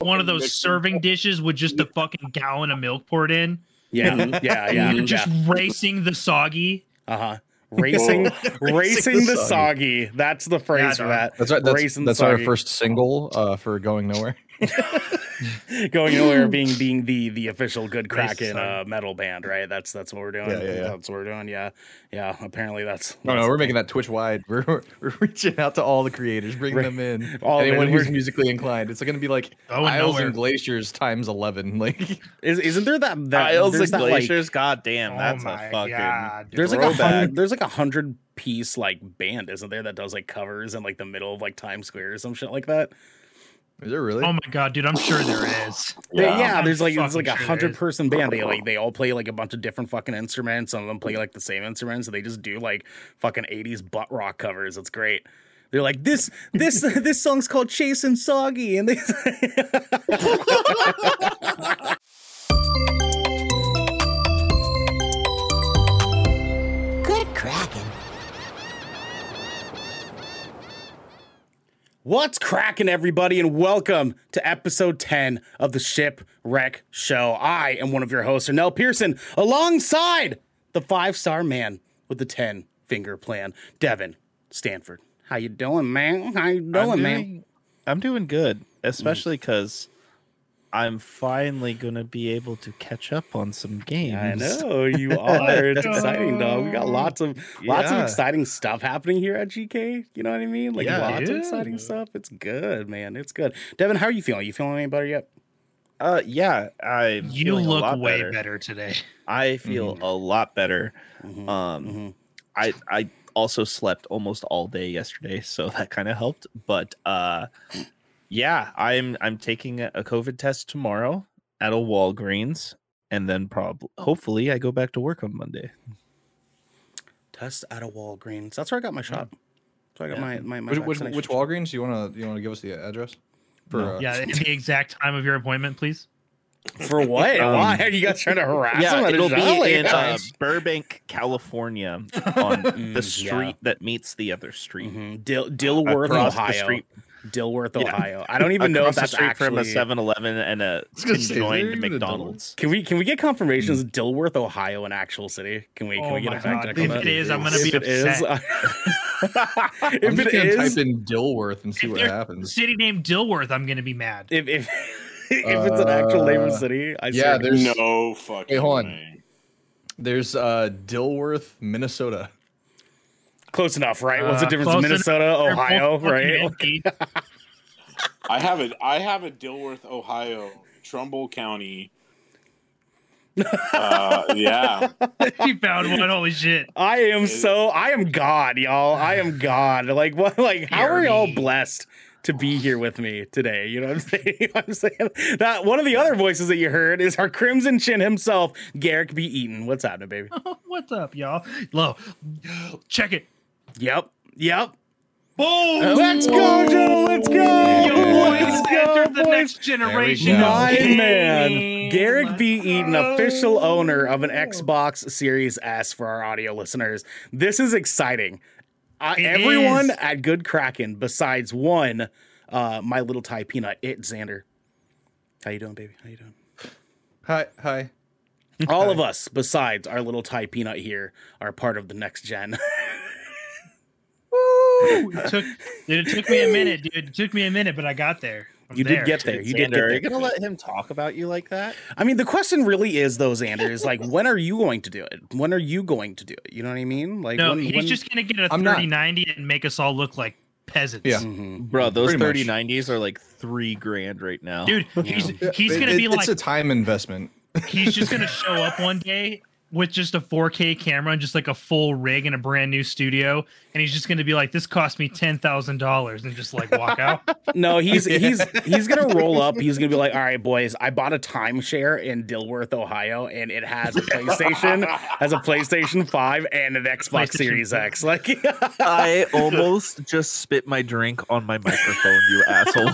one of those serving dishes with just a fucking gallon of milk poured in. Yeah, yeah, And yeah. you're just racing the soggy. Uh huh. Racing, racing the soggy. That's the phrase Yeah, for that. That's right. That's, Racing that's our soggy. first single uh, for going nowhere. going nowhere being being the the official good Racing Kraken uh, metal band, right? That's that's what we're doing. Yeah, yeah, yeah. That's what we're doing. Yeah, yeah. Apparently that's No, no, we're making that Twitch wide. We're, we're, we're reaching out to all the creators, bringing them in. All of it. Anyone who's We're- musically inclined. It's going to be like Going Isles nowhere. and Glaciers times eleven. Like Is, isn't there that that Isles and that, like- Glaciers. God damn, Oh that's my a fucking. God, there's like a hundred, there's like a hundred piece like band, isn't there, that does like covers in like the middle of like Times Square or some shit like that? Is it really? Oh my god, dude! I'm sure there is. Yeah, Yeah. yeah there's like it's like a fucking sure hundred person band. They like they all play like a bunch of different fucking instruments. Some of them play like the same instruments, so they just do like fucking eighties butt rock covers. It's great. They're like this this this song's called Chase and Soggy, and they What's cracking, everybody, and welcome to episode 10 of the Shipwreck Show. I am one of your hosts, Nell Pearson, alongside the five-star man with the 10 finger plan, Devin Stanford. How you doing, man? How you doing, I'm man? I'm doing good, especially because I'm finally gonna be able to catch up on some games. I know you are. It's exciting, dog. We got lots of lots of exciting stuff happening here at GK. You know what I mean? Like Yeah, lots of exciting stuff. It's good, man. It's good. Devin, how are you feeling? You feeling any better yet? Uh, yeah, I'm. You look way better. better. today. I feel a lot better. Mhm, Um, mhm. I I also slept almost all day yesterday, so that kind of helped. But uh, yeah, I'm I'm taking a a COVID test tomorrow at a Walgreens, and then probably hopefully I go back to work on Monday. Test at a Walgreens. That's where I got my shot. So I got Yeah. my my, my which, which, vaccination which shot. Walgreens? You want to you want to give us the address? For, No. uh, Yeah, the exact time of your appointment, please. For what? Um, Why are you guys trying to harass yeah, him? it'll shot? be in uh, Burbank, California, on Mm, the yeah. street that meets the other street. Mhm. Dil- Dilworth, Across the Ohio. street. Dilworth, Yeah. Ohio. I don't even know if that's street actually. from a 7-Eleven and a was gonna say, is there conjoined McDonald's. Can we can we get confirmations of Dilworth, Ohio, an actual city? Can we can Oh we get my a fact God. check If it is, I'm gonna If be it is, upset. I'm if just it gonna is, type in Dilworth and see If what happens. city named Dilworth, I'm gonna be mad. if if if it's an actual name of Uh, city, I yeah, there's- no fucking Wait, hold on. way. There's uh, Dilworth, Minnesota. Close enough, right? What's the Uh, difference? close Minnesota, They're Ohio, right? I have a I have a Dilworth, Ohio, Trumbull County. Uh, yeah, you found one. Holy shit! I am so I am God, y'all. I am God. Like what? Like how are Hear y'all blessed to be here with me today? You know what I'm saying? I'm saying that one of the other voices that you heard is our Crimson Chin himself, Garrick B. Eaton. What's happening, baby? What's up, y'all? Low, check it. Yep, yep. Boom! Let's go, Joe. Let's go. Yo, boys, Let's go, entered the boys. next generation. go. My of man, gaming. Garrick B. Eaton, official owner of an Xbox Series S for our audio listeners. This is exciting. Uh, everyone is. at Good Kraken, besides one, uh, my little Thai peanut, it Xander. How you doing, baby? How you doing? Hi, hi. All of us, besides our little Thai peanut here, are part of the next gen. It took, dude, it took me a minute, dude. It took me a minute, but I got there. I'm you there. did get there. You did Xander, get are you gonna let him talk about you like that? I mean, the question really is, though, Xander, is like, when are you going to do it? When are you going to do it? You know what I mean? Like, No, when, he's when- just gonna get a I'm not. 3090 and make us all look like peasants. Yeah. Mhm. Bro, those Pretty much. are like three grand right now. Dude, he's he's gonna it- be like It's a time investment. he's just gonna show up one day with just a 4K camera and just like a full rig in a brand new studio, and he's just gonna be like, "This cost me ten thousand dollars," and just like walk out. No, he's he's he's gonna roll up. He's gonna be like, "All right, boys, I bought a timeshare in Dilworth, Ohio, and it has a PlayStation, has a PlayStation Five and an Xbox Series. X." Like, I almost just spit my drink on my microphone, you asshole.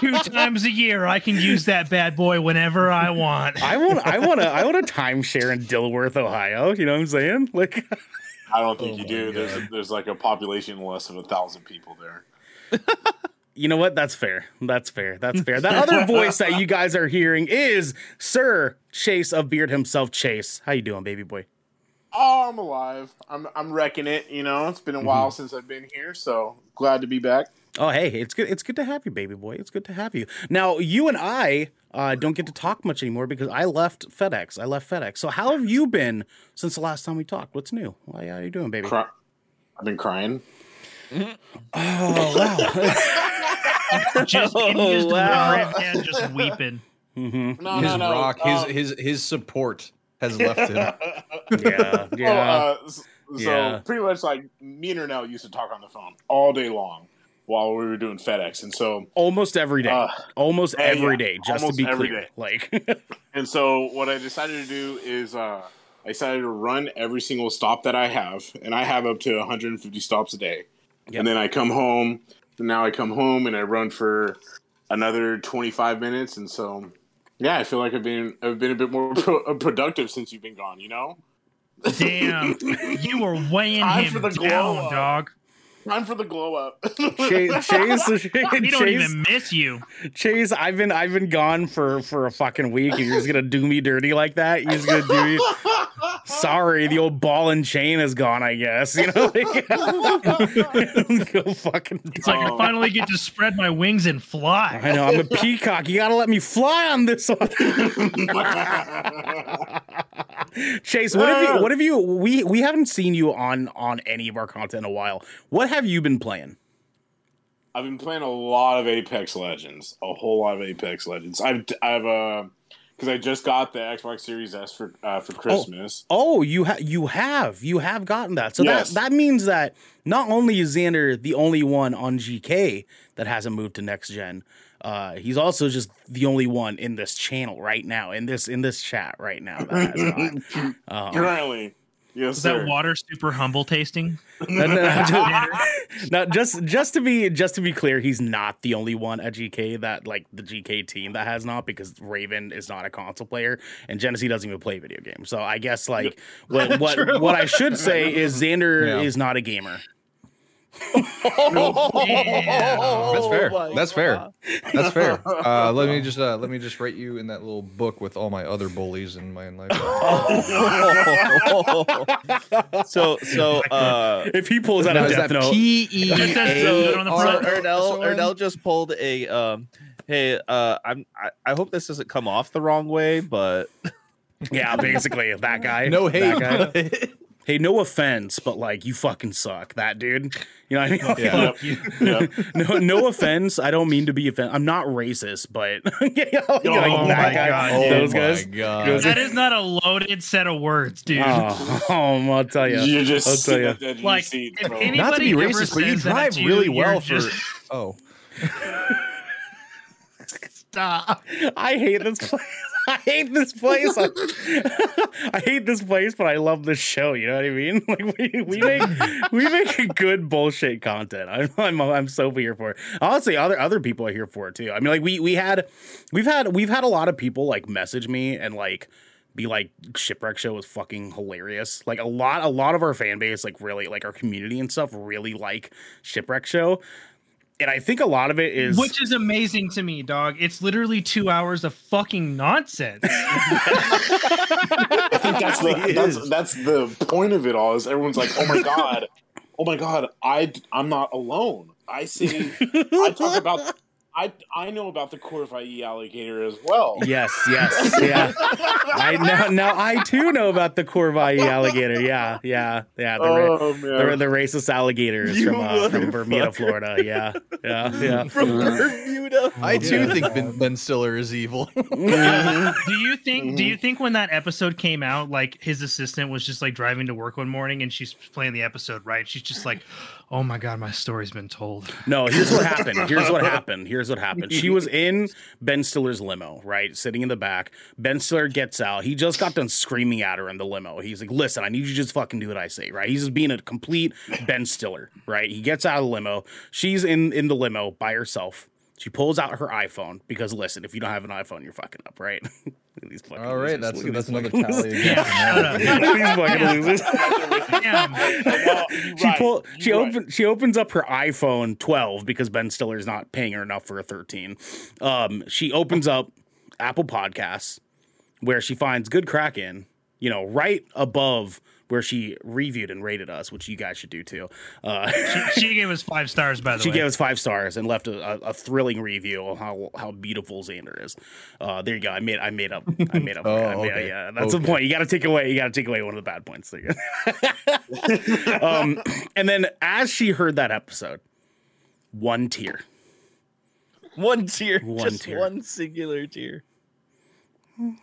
Two times a year, I can use that bad boy whenever I want. I want, I want to, I want a timeshare in Dilworth, Ohio. You know what I'm saying? Like, I don't think Oh you my do. There's God. there's like a population less than a thousand people there. You know what? That's fair. That's fair. That's fair. That other voice that you guys are hearing is Sir Chase of Beard himself. Chase, how you doing, baby boy? Oh, I'm alive. I'm I'm wrecking it. You know, it's been a while since I've been here, so glad to be back. Oh, hey, it's good. It's good to have you, baby boy. It's good to have you. Now, you and I uh, don't get to talk much anymore because I left FedEx. I left FedEx. So, how have you been since the last time we talked? What's new? How are you doing, baby? Cry- I've been crying. Oh wow. Just, and he just wow. right man just weeping. Mm-hmm. No, his no, no. rock, his um, his his support has left him. Yeah. Yeah. uh, so Yeah. pretty much like me and Ernell used to talk on the phone all day long while we were doing FedEx, and so Almost every day. uh, Almost yeah, every yeah. day. Just Almost to be every clear. day. Like. and so what I decided to do is uh, I decided to run every single stop that I have, and I have up to 150 stops a day. Yep. And then I come home. And now I come home and I run for another 25 minutes, and so yeah, I feel like I've been I've been a bit more pro- uh, productive since you've been gone. You know, Damn, you were weighing Time him for the glow down, dog. Time for the glow up. Chase, Chase, Chase, We don't even miss you. Chase, I've been I've been gone for for a fucking week. and You're just gonna do me dirty like that. You're just gonna do me. Sorry, the old ball and chain is gone. I guess you know. Like, go fucking. It's like I finally get to spread my wings and fly. I know I'm a peacock. You gotta let me fly on this one. Chase, what have you? What have you? We we haven't seen you on on any of our content in a while. What have you been playing? I've been playing a lot of Apex Legends, a whole lot of Apex Legends. I've I've uh because I just got the Xbox Series S for uh, for Christmas. Oh, you have you have you have gotten that. So Yes. that that means that not only is Xander the only one on GK that hasn't moved to next gen, uh, he's also just the only one in this channel right now in this in this chat right now that has not. Um, Currently, yes, Is sir. that water super humble tasting? no, no, just, no, just just to be just to be clear, he's not the only one at GK that like the GK team that has not because Raven is not a console player and Genesee doesn't even play video games. So I guess like what what, what I should say is Xander Yeah. is not a gamer. That's fair. my That's fair. That's fair. Uh, let me just uh, let me just rate you in that little book with all my other bullies in my life. so so uh If he pulls out a death note, P E It says so on the A front. R Ernell S O N? Ernell just pulled a um hey uh I'm I, I hope this doesn't come off the wrong way, but yeah, basically that guy. No that hate. guy. Hey, no offense, but like you fucking suck, that dude. You know what I mean? Yeah. Fuck you. Yep. no, no offense. I don't mean to be offensive. I'm not racist, but yeah, like, Oh that my guy, God, oh those my guys. god. Those- That is not a loaded set of words, dude. Oh, oh, I'll tell you. You're just I'll tell you. at the edge of Like, your seat, if bro. Not to be racist, but you drive you, really you're well for. just- Oh, Stop. I hate this place. I hate this place. I, I hate this place, but I love this show. You know what I mean? Like we, we make we make good bullshit content. I'm, I'm I'm so here for it. Honestly, other other people are here for it too. I mean, like we we had we've had we've had a lot of people like message me and like be like shipwreck show was fucking hilarious. Like a lot a lot of our fan base like really like our community and stuff really like shipwreck show. And I think a lot of it is Which is amazing to me, dog. It's literally two hours of fucking nonsense. I think that's the that's, that's the point of it all. Is everyone's like, oh my god, oh my god, I I'm not alone. I see. I talk about. I I know about the Corvai alligator as well. Yes, yes, yeah. I now now I too know about the Corvai alligator. Yeah, yeah, yeah. The, ra- Oh the, man. the racist alligators You from uh, from Bermuda, motherfucker. Florida. Yeah, yeah, yeah. from Bermuda. I too Yeah. think ben, ben Stiller is evil. do you think do Mm-hmm. you think when that episode came out like his assistant was just like driving to work one morning and she's playing the episode right she's just like oh my god my story's been told No, here's what happened. Here's what happened. Here's what happened. She was in Ben Stiller's limo, right? Sitting in the back. Ben Stiller gets out. He just got done screaming at her in the limo. He's like, listen, I need you to just fucking do what I say, right? He's just being a complete Ben Stiller, right? He gets out of the limo. She's in, in the limo by herself. She pulls out her iPhone because listen, if you don't have an iPhone, you're fucking up, right? these fucking. All right, losers. that's Look that's another fucking tally. losers. against Yeah, America. these fucking losers. Well, she right, pull, she you're right. open she opens up her iPhone 12 because Ben Stiller's not paying her enough for a 13. Um, she opens up Apple Podcasts where she finds Good Kraken, you know, right above where she reviewed and rated us, which you guys should do too. Uh, She gave us five stars, by the she way. She gave us five stars and left a, a, a thrilling review on how how beautiful Xander is. Uh, there you go. I made I made up. I made up. Oh, I made, okay. Yeah, that's the point. You got to take away. You got to take away one of the bad points. There you go. um, and then as she heard that episode, one tear. One tear. One just tier. one singular tear.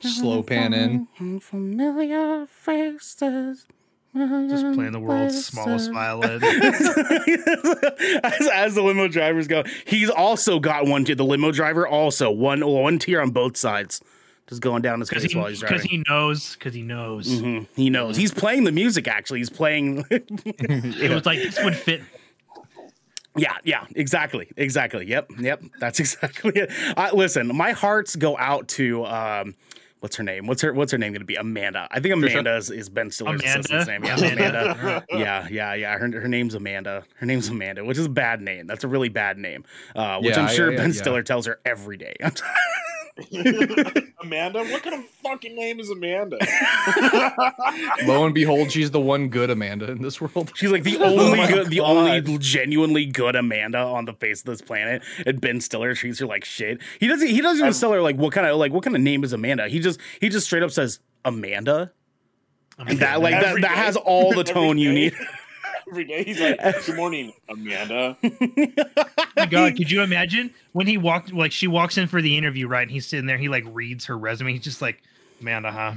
Slow pan in. Unfamiliar faces. Just playing the world's smallest violin. as, as the limo drivers go, he's also got one tier. The limo driver also one one tier on both sides, just going down his face he, while he's driving. 'cause he knows. Because he knows. Mhm. He knows. He's playing the music. Actually, he's playing. It was like this would fit. yeah, yeah, exactly, exactly. Yep, yep. That's exactly it. Uh, listen, my hearts go out to um, what's her name? What's her What's her name going to be? Amanda. I think Amanda is, is Ben Stiller's Amanda? assistant's name. Yeah, Amanda. yeah, yeah, yeah. Her her name's Amanda. Her name's Amanda, which is a bad name. That's a really bad name. Uh, which Yeah, I'm sure I- Ben yeah. Stiller tells her every day. Amanda? What kind of fucking name is Amanda? Lo and behold, she's the one good Amanda in this world. She's like the oh only my good, the only genuinely good Amanda on the face of this planet. And Ben Stiller treats her like shit. He doesn't. He doesn't even tell her like what kind of like what kind of name is Amanda. He just he just straight up says Amanda. And that like that Every that day. has all the tone you need. Every day he's like, "Good morning, Amanda." Oh my God, could you imagine when he walked? Like she walks in for the interview, right? And he's sitting there. He like reads her resume. He's just like, Amanda, huh?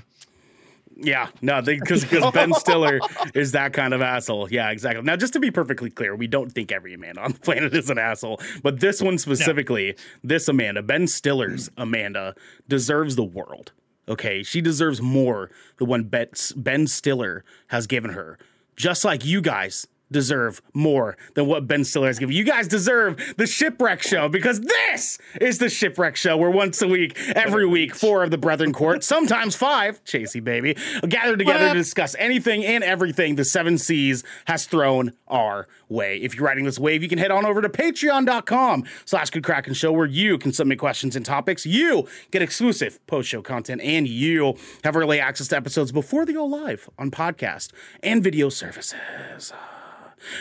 Yeah, no, because because Ben Stiller is that kind of asshole. Yeah, exactly. Now, just to be perfectly clear, we don't think every Amanda on the planet is an asshole, but this one specifically, this Amanda, Ben Stiller's hmm. Amanda, deserves the world. Okay, she deserves more than what Ben, Ben Stiller has given her. Just like you guys deserve more than what Ben Stiller has given. You guys deserve the Shipwreck Show because this is the Shipwreck Show where once a week, every week, four of the Brethren Court, sometimes five, Chasey baby, gather together to discuss anything and everything the Seven Seas has thrown our way. If you're riding this wave, you can head on over to patreon.com slash good Kraken show where you can submit questions and topics. You get exclusive post-show content and you have early access to episodes before they go live on podcast and video services.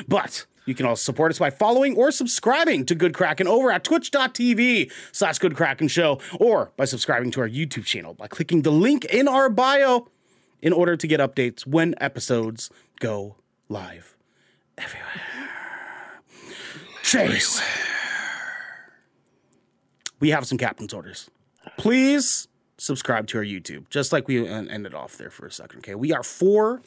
But you can also support us by following or subscribing to Good Kraken over at twitch.tv slash Good Kraken Show or by subscribing to our YouTube channel by clicking the link in our bio in order to get updates when episodes go live everywhere. Chase. We have some captain's orders. Please subscribe to our YouTube, just like we ended off there for a second. Okay. We are four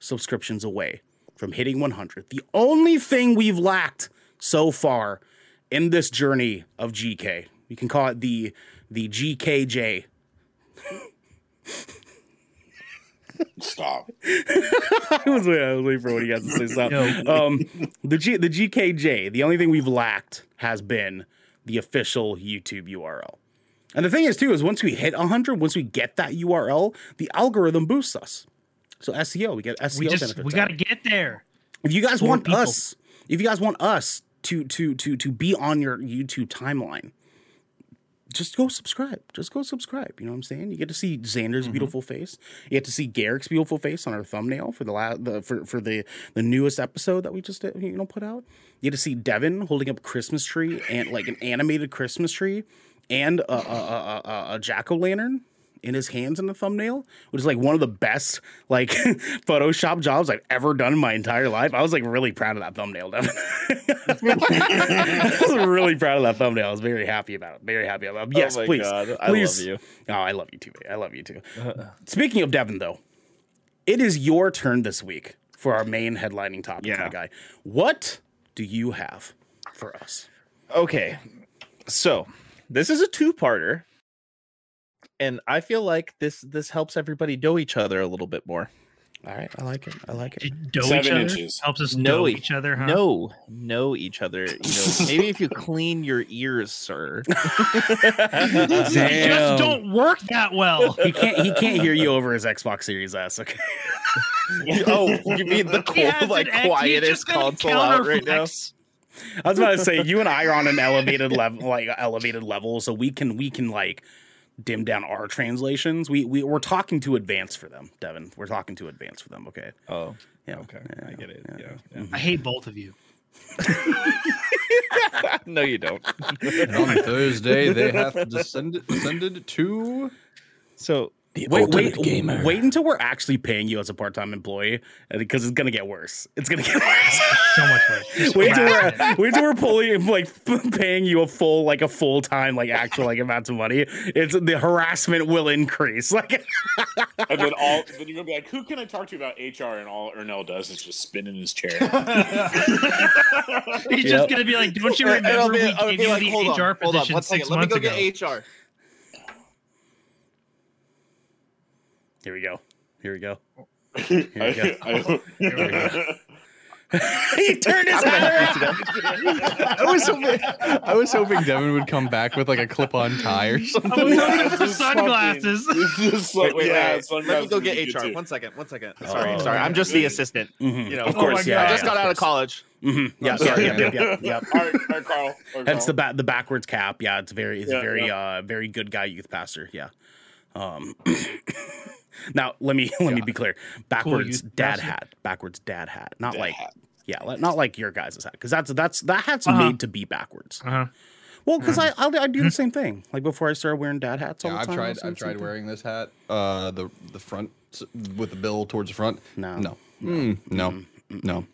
subscriptions away from hitting 100. The only thing we've lacked so far in this journey of GK, you can call it the the GKJ. Stop. I was waiting, I was waiting for what you guys to say Stop. Yo. Um, the G, the GKJ. The only thing we've lacked has been the official YouTube URL. And the thing is too is once we hit 100, once we get that URL, the algorithm boosts us. So SEO, we get SEO We just benefits. we got to get there. If you guys More want people. us, if you guys want us to to to to be on your YouTube timeline, just go subscribe. Just go subscribe. You know what I'm saying? You get to see Xander's Mm-hmm. beautiful face. You get to see Garrick's beautiful face on our thumbnail for the la- the for, for the the newest episode that we just uh, you know put out. You get to see Devin holding up a Christmas tree and like an animated Christmas tree and a, a, a, a, a jack o' lantern in his hands in the thumbnail, which is like one of the best like Photoshop jobs I've ever done in my entire life. I was like really proud of that thumbnail, Devin. I was really proud of that thumbnail. I was very happy about it. Very happy about it. Yes, oh my please. God, I please. love you. Oh, I love you too. babe. I love you too. Speaking of Devin, though, it is your turn this week for our main headlining topic, Yeah. my guy. What do you have for us? Okay. So, this is a two-parter. And I feel like this this helps everybody know each other a little bit more. All right, I like it. I like it. Know Seven each other inches. helps us Know know e- each other. Huh? Know know each other. You know, maybe if you clean your ears, sir. They just don't work that well. He can't. He can't hear you over his Xbox Series S. Okay. oh, you mean the cool, like an quietest just gonna console out right now? I was about to say you and I are on an elevated level, like elevated level, so we can we can like dim down our translations. We we we're talking to advance for them, Devin. We're talking to advance for them. Okay. Oh, Yeah. Okay, Yeah, I get it. yeah. Yeah. I hate both of you. no, you don't. And on Thursday, they have descended, descended to So Wait, wait, wait until we're actually paying you as a part-time employee, uh, because it's gonna get worse. It's gonna get worse. So much worse. Just wait till we're it. wait till we're pulling like paying you a full like a full time like actual like amount of money. It's the harassment will increase. Like And then all then you're gonna be like, who can I talk to about HR? And all Ernell does is just spin in his chair. He's Yep. just gonna be like, "Don't you remember we I'll gave be you like, the hold HR on, hold on, position one six second. Let me months go ago?" get HR. Here we go. Here we go. I, we go. I- he turned his head around. I was hoping I was hoping Devin would come back with like a clip-on tie or something. I was looking This for sunglasses. this is like- Wait, wait, yeah, wait. Let me go get HR. One second. One second. Sorry, Oh. sorry. I'm just the assistant. Mhm. You know, of Oh course, my yeah. I just got out of college. Mhm. Yeah, Oh, yeah, sorry. yeah, yeah, yeah, yeah. All right, all right, Carl. All right, Hence the Carl. ba- the backwards cap. Yeah, it's very it's Yeah, very yeah. uh very good guy youth pastor. Yeah. Um. now let me let me be clear. Backwards youth dad hat. Backwards dad hat. Not Dad like hat. yeah, not like your guys' hat because that's that's that hat's Uh-huh. made to be backwards. Uh-huh. Well, because I, I I do the same thing. Like before I started wearing dad hats all Yeah, the I've tried. I've the same tried thing. wearing this hat. Uh, the the front with the bill towards the front. No. no, Mm, no, no.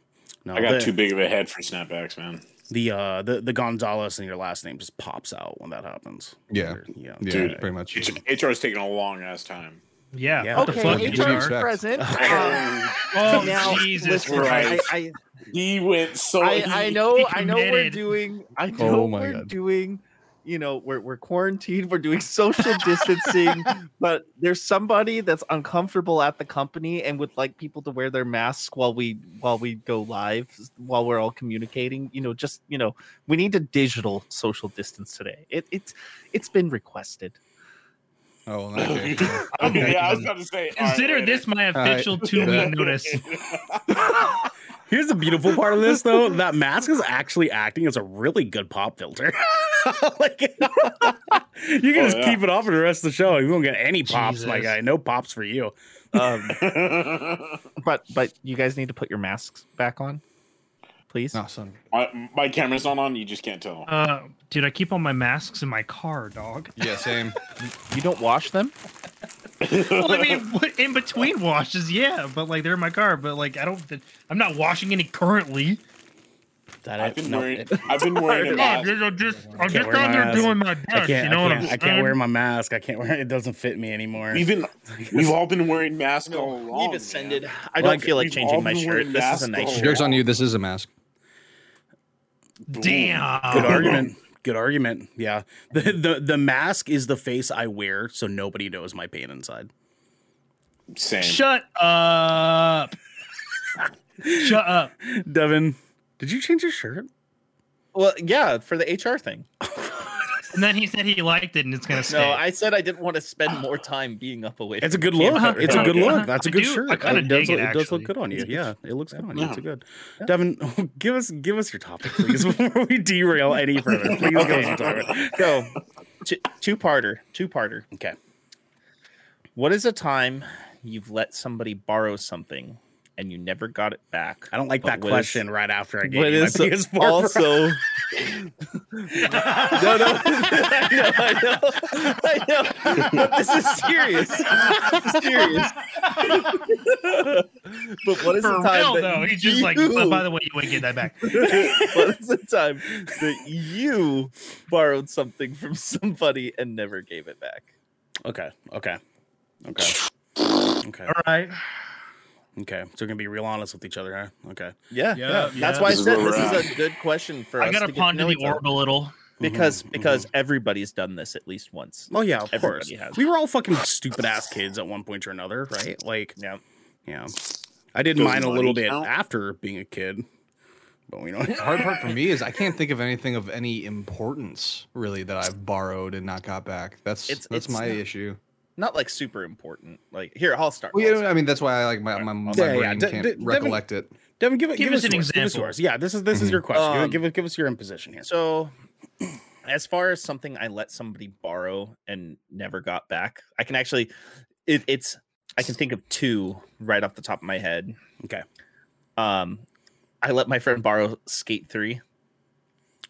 No, I got the, too big of a head for snapbacks, man. the uh the the Gonzalez in your last name just pops out when that happens. Yeah. Yeah. Yeah, Dude. pretty much. HR is taking a long ass time. Yeah. Yeah. What Okay, the fuck, HR HR? expect? present. Um, oh, Now, Jesus listen, Christ. I, I, He went so. I, I know, I know, we're doing. I oh know Oh my we're God. doing. You know, we're we're quarantined. We're doing social distancing, but there's somebody that's uncomfortable at the company and would like people to wear their masks while we while we go live, while we're all communicating. You know, just you know, we need a digital social distance today. It it's it's been requested. Oh, in that case, yeah. Okay, yeah, I was about to say. Consider later. this my official two week Yeah. notice. Here's the beautiful part of this, though. That mask is actually acting as a really good pop filter. like, you can Oh, just yeah. keep it off for the rest of the show. You won't get any pops, my Jesus. guy. No pops for you. Um, but but you guys need to put your masks back on, please. no, son. my, my camera's not on. You just can't tell. Uh, dude, I keep all my masks in my car, dog. Yeah, same. You don't wash them. Well, I mean, in between washes, yeah, but like they're in my car. But like, I don't. I'm not washing any currently. That I've been no, wearing. it- I've been wearing a I'm mask. just, I'm just, I'm just wear down there mask. doing my I best. You know what I'm saying? I can't wear my mask. I can't wear it. It doesn't fit me anymore. Even we've all been wearing masks all along. We've ascended. man. I don't Like, feel like changing my shirt. This is a nice shirt. Joke's on you. This is a mask. Damn. Good argument. Good argument. Yeah. The, the the mask is the face I wear, so nobody knows my pain inside. Same. Shut up. Shut up. Devin, did you change your shirt? Well, yeah, for the HR thing. And then he said he liked it, and it's gonna stay. No, I said I didn't want to spend more time being up away. It's a good the look. camera. It's a good Okay. look. That's a I good do- shirt. I kinda it does, dig it, look- it does look good on you. Yeah, it looks good on you. Yeah. It's a good. Devin, give us give us your topic, please, before we derail any further. Please give us your topic. Go. Two-parter. Two-parter. Okay. What is a time you've let somebody borrow something and you never got it back? I don't like But that what is- question right after I gave What you my is PS4. Pro. also? no, no, I know, I know, I know. But this is serious. This is serious. but what is For the time real that though, he's just you, like. "Oh, by the way, you wouldn't get that back. what is the time that you borrowed something from somebody and never gave it back? Okay. Okay. Okay. Okay. All right. Okay. So we're gonna be real honest with each other, huh? Okay. Yeah, Yeah, yeah. That's why I This is said this we're is a good question for I us. gotta to get to ponder the orb a little. because Mhm, because everybody's done this at least once. Oh yeah, of course. Has. We were all fucking stupid ass kids at one point or another, right? Like, Yeah. Yeah, I did Does mine a little bit count? after being a kid, but you know, The hard part for me is I can't think of anything of any importance really that I've borrowed and not got back. That's It's- that's it's my not- issue. Not like super important. Like here, I'll start. Well, yeah. I mean that's why I like my my, my Yeah, yeah, brain De- can't De- Devin- recollect it. Devin, give it. Give Give, us an yours, give us example. Yeah, this is this is your question. Give Um, give it. Give us your imposition here. So, as far as something I let somebody borrow and never got back, I can actually, it, it's I can think of two right off the top of my head. Okay, Um, I let my friend borrow Skate Three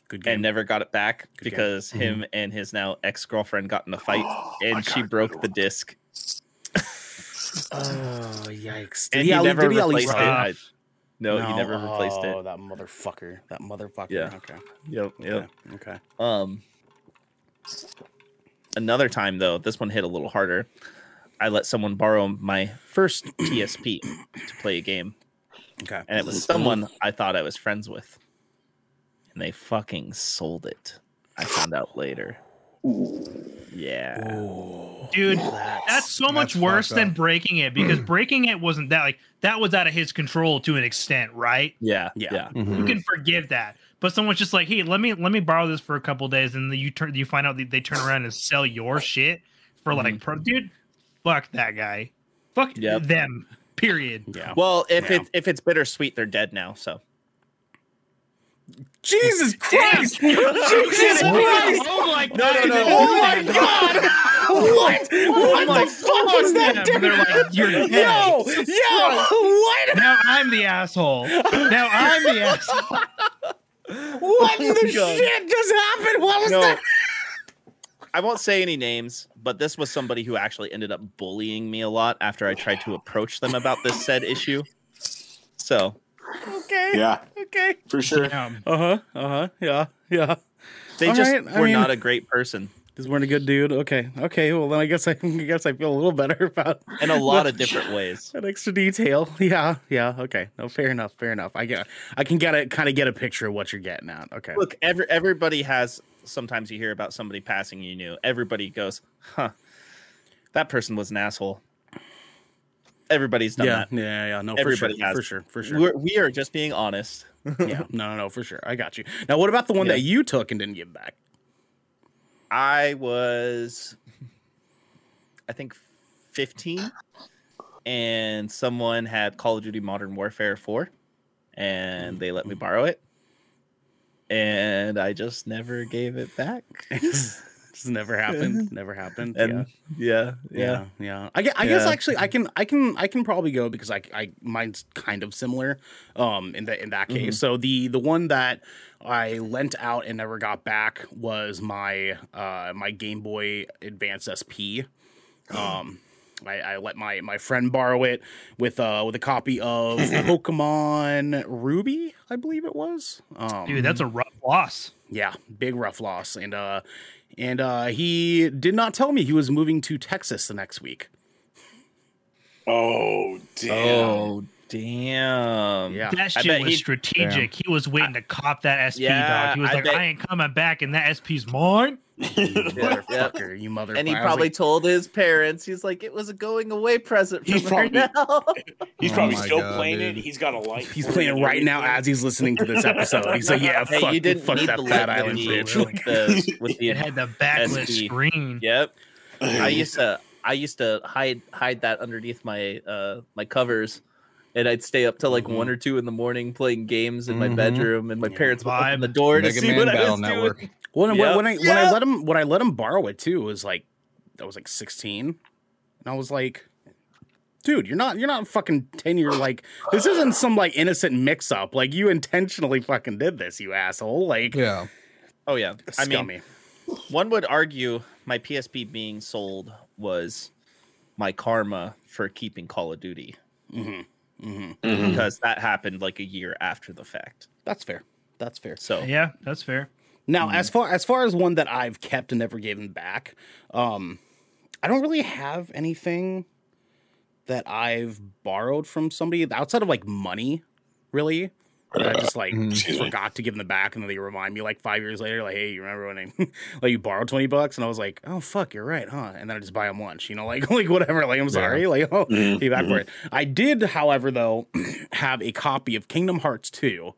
good game. and never got it back Good game. because him and his now ex girlfriend got in a fight Oh, and she got broke the disc. oh yikes! Did And he, he never did he replaced pay? it. I- no, he never replaced Oh, it. Oh, that motherfucker. That motherfucker. Yeah. Okay. Yep, yep. Okay. Okay. Um, another time though, this one hit a little harder. I let someone borrow my first PSP to play a game, Okay. and it was someone I thought I was friends with, and they fucking sold it. I found out later. Yeah, Dude, that's so much That's worse than breaking it because breaking it wasn't that like that was out of his control to an extent, right? yeah, Yeah. yeah. You Mhm. can forgive that. But someone's just like, "Hey, let me let me borrow this for a couple days," and then you turn you find out that they turn around and sell your shit for like, pro, dude, fuck that guy, fuck Yep. them. Period. Yeah. Well, if Yeah. it's if it's bittersweet, they're dead now. So Jesus Christ! Jesus Christ! Oh my god! No, no, no. Oh my God! What? Oh what my the fuck was fuck that? them. They're like, "You're Yo, dead." yo, what? Now I'm the asshole. Now I'm the asshole. What Oh the God. shit just happened? What was no. that? I won't say any names, but this was somebody who actually ended up bullying me a lot after I tried to approach them about this said issue. So, Okay. Yeah, Okay. for sure. Uh huh. Uh huh. Yeah. Yeah. they All just right, I were mean- not a great person Just weren't a good dude. Okay. Okay. Well, then I guess I, I guess I feel a little better about in a lot of different ways. that extra detail. Yeah. Yeah. Okay. No. Fair enough. Fair enough. I get. I can get a kind of get a picture of what you're getting at. Okay. Look, every everybody has sometimes you hear about somebody passing you knew. Everybody goes, "Huh. That person was an asshole." Everybody's done yeah. that. Yeah. Yeah. No. Everybody for sure. has. For sure. For sure. We're, we are just being honest. yeah. No. No. No. For sure. I got you. Now, what about the one Yeah. that you took and didn't give back? I was, I think, 15, and someone had Call of Duty Modern Warfare 4, and they let me mm-hmm. borrow it. And I just never gave it back. Just never happened. Never happened. And yeah. yeah, yeah. yeah yeah i, gue- I guess Yeah. actually i can i can i can probably go because i, I mine's kind of similar um in that in that Mm-hmm. case so the the one that i lent out and never got back was my uh my game boy advance sp um I, I let my, my friend borrow it with uh with a copy of Pokemon Ruby, I believe it was. Um, dude, that's a rough loss. yeah, big rough loss, and uh, and uh, he did not tell me he was moving to Texas the next week. Oh damn! Oh, damn. Yeah, That I shit bet was he- strategic. He was waiting to cop that SP Yeah, dog. He was I like, bet- I ain't coming back, and that SP's mine. Yeah, motherfucker, you motherfucker. And he probably like, told his parents, he's like, it was a going away present from He's probably- now. He's Oh probably my still God, playing it. He's got a light. he's playing it right now as he's listening to this episode. He's like, yeah, hey, fuck, you didn't fuck need that the fat island with bitch. the, with the, with the It had the backlit SP. screen. Yep. I used to I used to hide hide that underneath my uh my covers and I'd stay up till like one or two in the morning playing games in my Mhm. bedroom and my parents would open the door to see Man what I Battle was Network. doing. When, when, Yep. when I when I let him when I let him borrow it too, it was like I was like 16. And I was like, dude, you're not you're not fucking 10 year like this isn't some like innocent mix up. Like you intentionally fucking did this, you asshole. Like Yeah. Oh yeah. I mean scummy. one would argue my PSP being sold was my karma for keeping Call of Duty mm-hmm. Mm-hmm. Mhm. because that happened like a year after the fact. That's fair. That's fair. So Yeah, that's fair. Now, as far as far as one that I've kept and never given back, um, I don't really have anything that I've borrowed from somebody outside of like money, really. And I just like Mhm. Me. forgot to give them the back, and then they remind me like five years later, like, "Hey, you remember when I like you borrowed twenty bucks?" And I was like, "Oh fuck, you're right, huh?" And then I just buy them lunch, you know, like like whatever. Like I'm sorry, like oh, Mhm, pay back for it. I did, however, though, have a copy of Kingdom Hearts two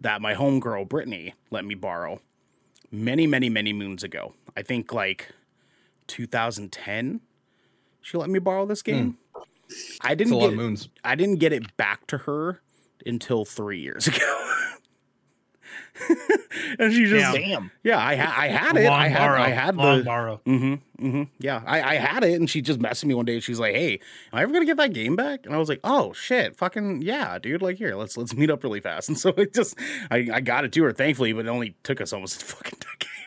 that my homegirl Brittany let me borrow many, many, many moons ago. I think like 2010. She let me borrow this game. I didn't get moons. I didn't get it back to her until three years ago. and she just Damn. Damn. yeah, I ha- I had it. Long I had borrow. I had long the borrow. Mm-hmm. Mm-hmm. Yeah. I, I had it and she just messaged me one day. She's like, Hey, am I ever gonna get that game back? And I was like, Oh shit, fucking yeah, dude. Like here, let's let's meet up really fast. And so it just I, I got it to her, thankfully, but it only took us almost a fucking decade.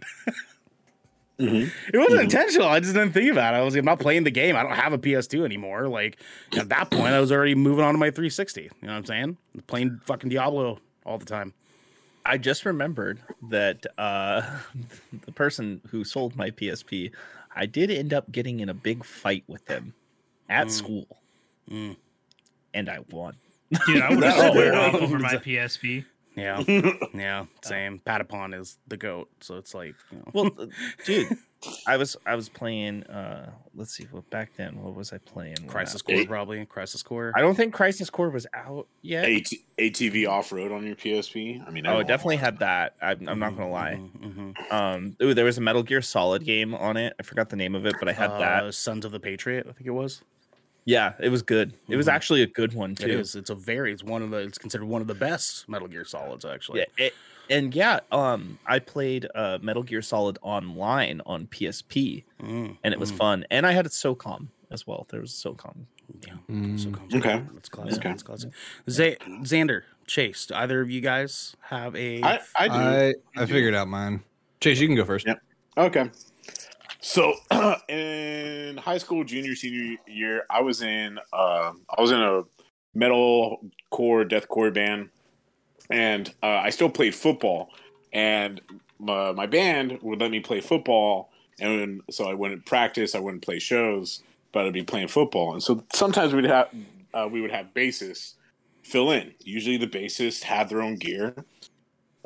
Mhm. It wasn't intentional. I just didn't think about it. I was like, I'm not playing the game. I don't have a PS2 anymore. Like at that point, I was already moving on to my 360. You know what I'm saying? Playing fucking Diablo all the time. I just remembered that uh, the person who sold my PSP, I did end up getting in a big fight with him at Mm. school, Mm. and I won. Dude, I would have No. squared off over my PSP. Yeah. yeah. Same. Patapon is the goat. So it's like, you know. Well, uh, dude, I was I was playing. Uh, let's see, what back then? What was I playing? Crisis that- Core, Eight. probably. Crisis Core. I don't think Crisis Core was out yet. AT- ATV off road on your PSP. I mean, Oh, it definitely had that. I'm, I'm not gonna lie. Mm-hmm. Um, ooh, there was a Metal Gear Solid game on it. I forgot the name of it, but I had that. Uh, Sons of the Patriot, I think it was. Yeah, it was good. It was Mhm. actually a good one too. It is. It's a very. It's one of the. It's considered one of the best Metal Gear Solids, actually. Yeah, it, and yeah, um, I played uh, Metal Gear Solid online on PSP, Mm, and it was mm, fun. And I had a SOCOM as well. There was a SOCOM. Yeah. Mm. So comes Okay. That's classic. Okay. That's classic. Z- Xander, Chase, do either of you guys have a? I, I do. I I figured out mine. Chase, you can go first. Yep. Okay. So in high school, junior, senior year, I was in uh, I was in a metal core, deathcore band, and uh, I still played football. And my, my band would let me play football, and so I wouldn't practice, I wouldn't play shows, but I'd be playing football. And so sometimes we'd have uh, we would have bassists fill in. Usually the bassists had their own gear.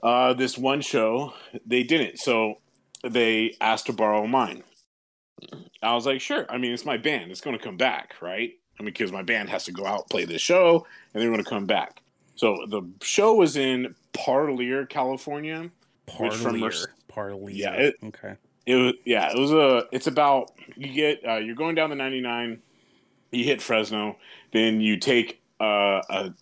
Uh, this one show they didn't, so they asked to borrow mine. I was like, sure. I mean, it's my band. It's going to come back, right? I mean, because my band has to go out play this show, and they're going to come back. So the show was in Parlier, California. Parlier. Merc- Parlier. Yeah, it- okay. It was yeah. It was a. It's about you get uh, you're going down the 99. You hit Fresno, then you take uh, a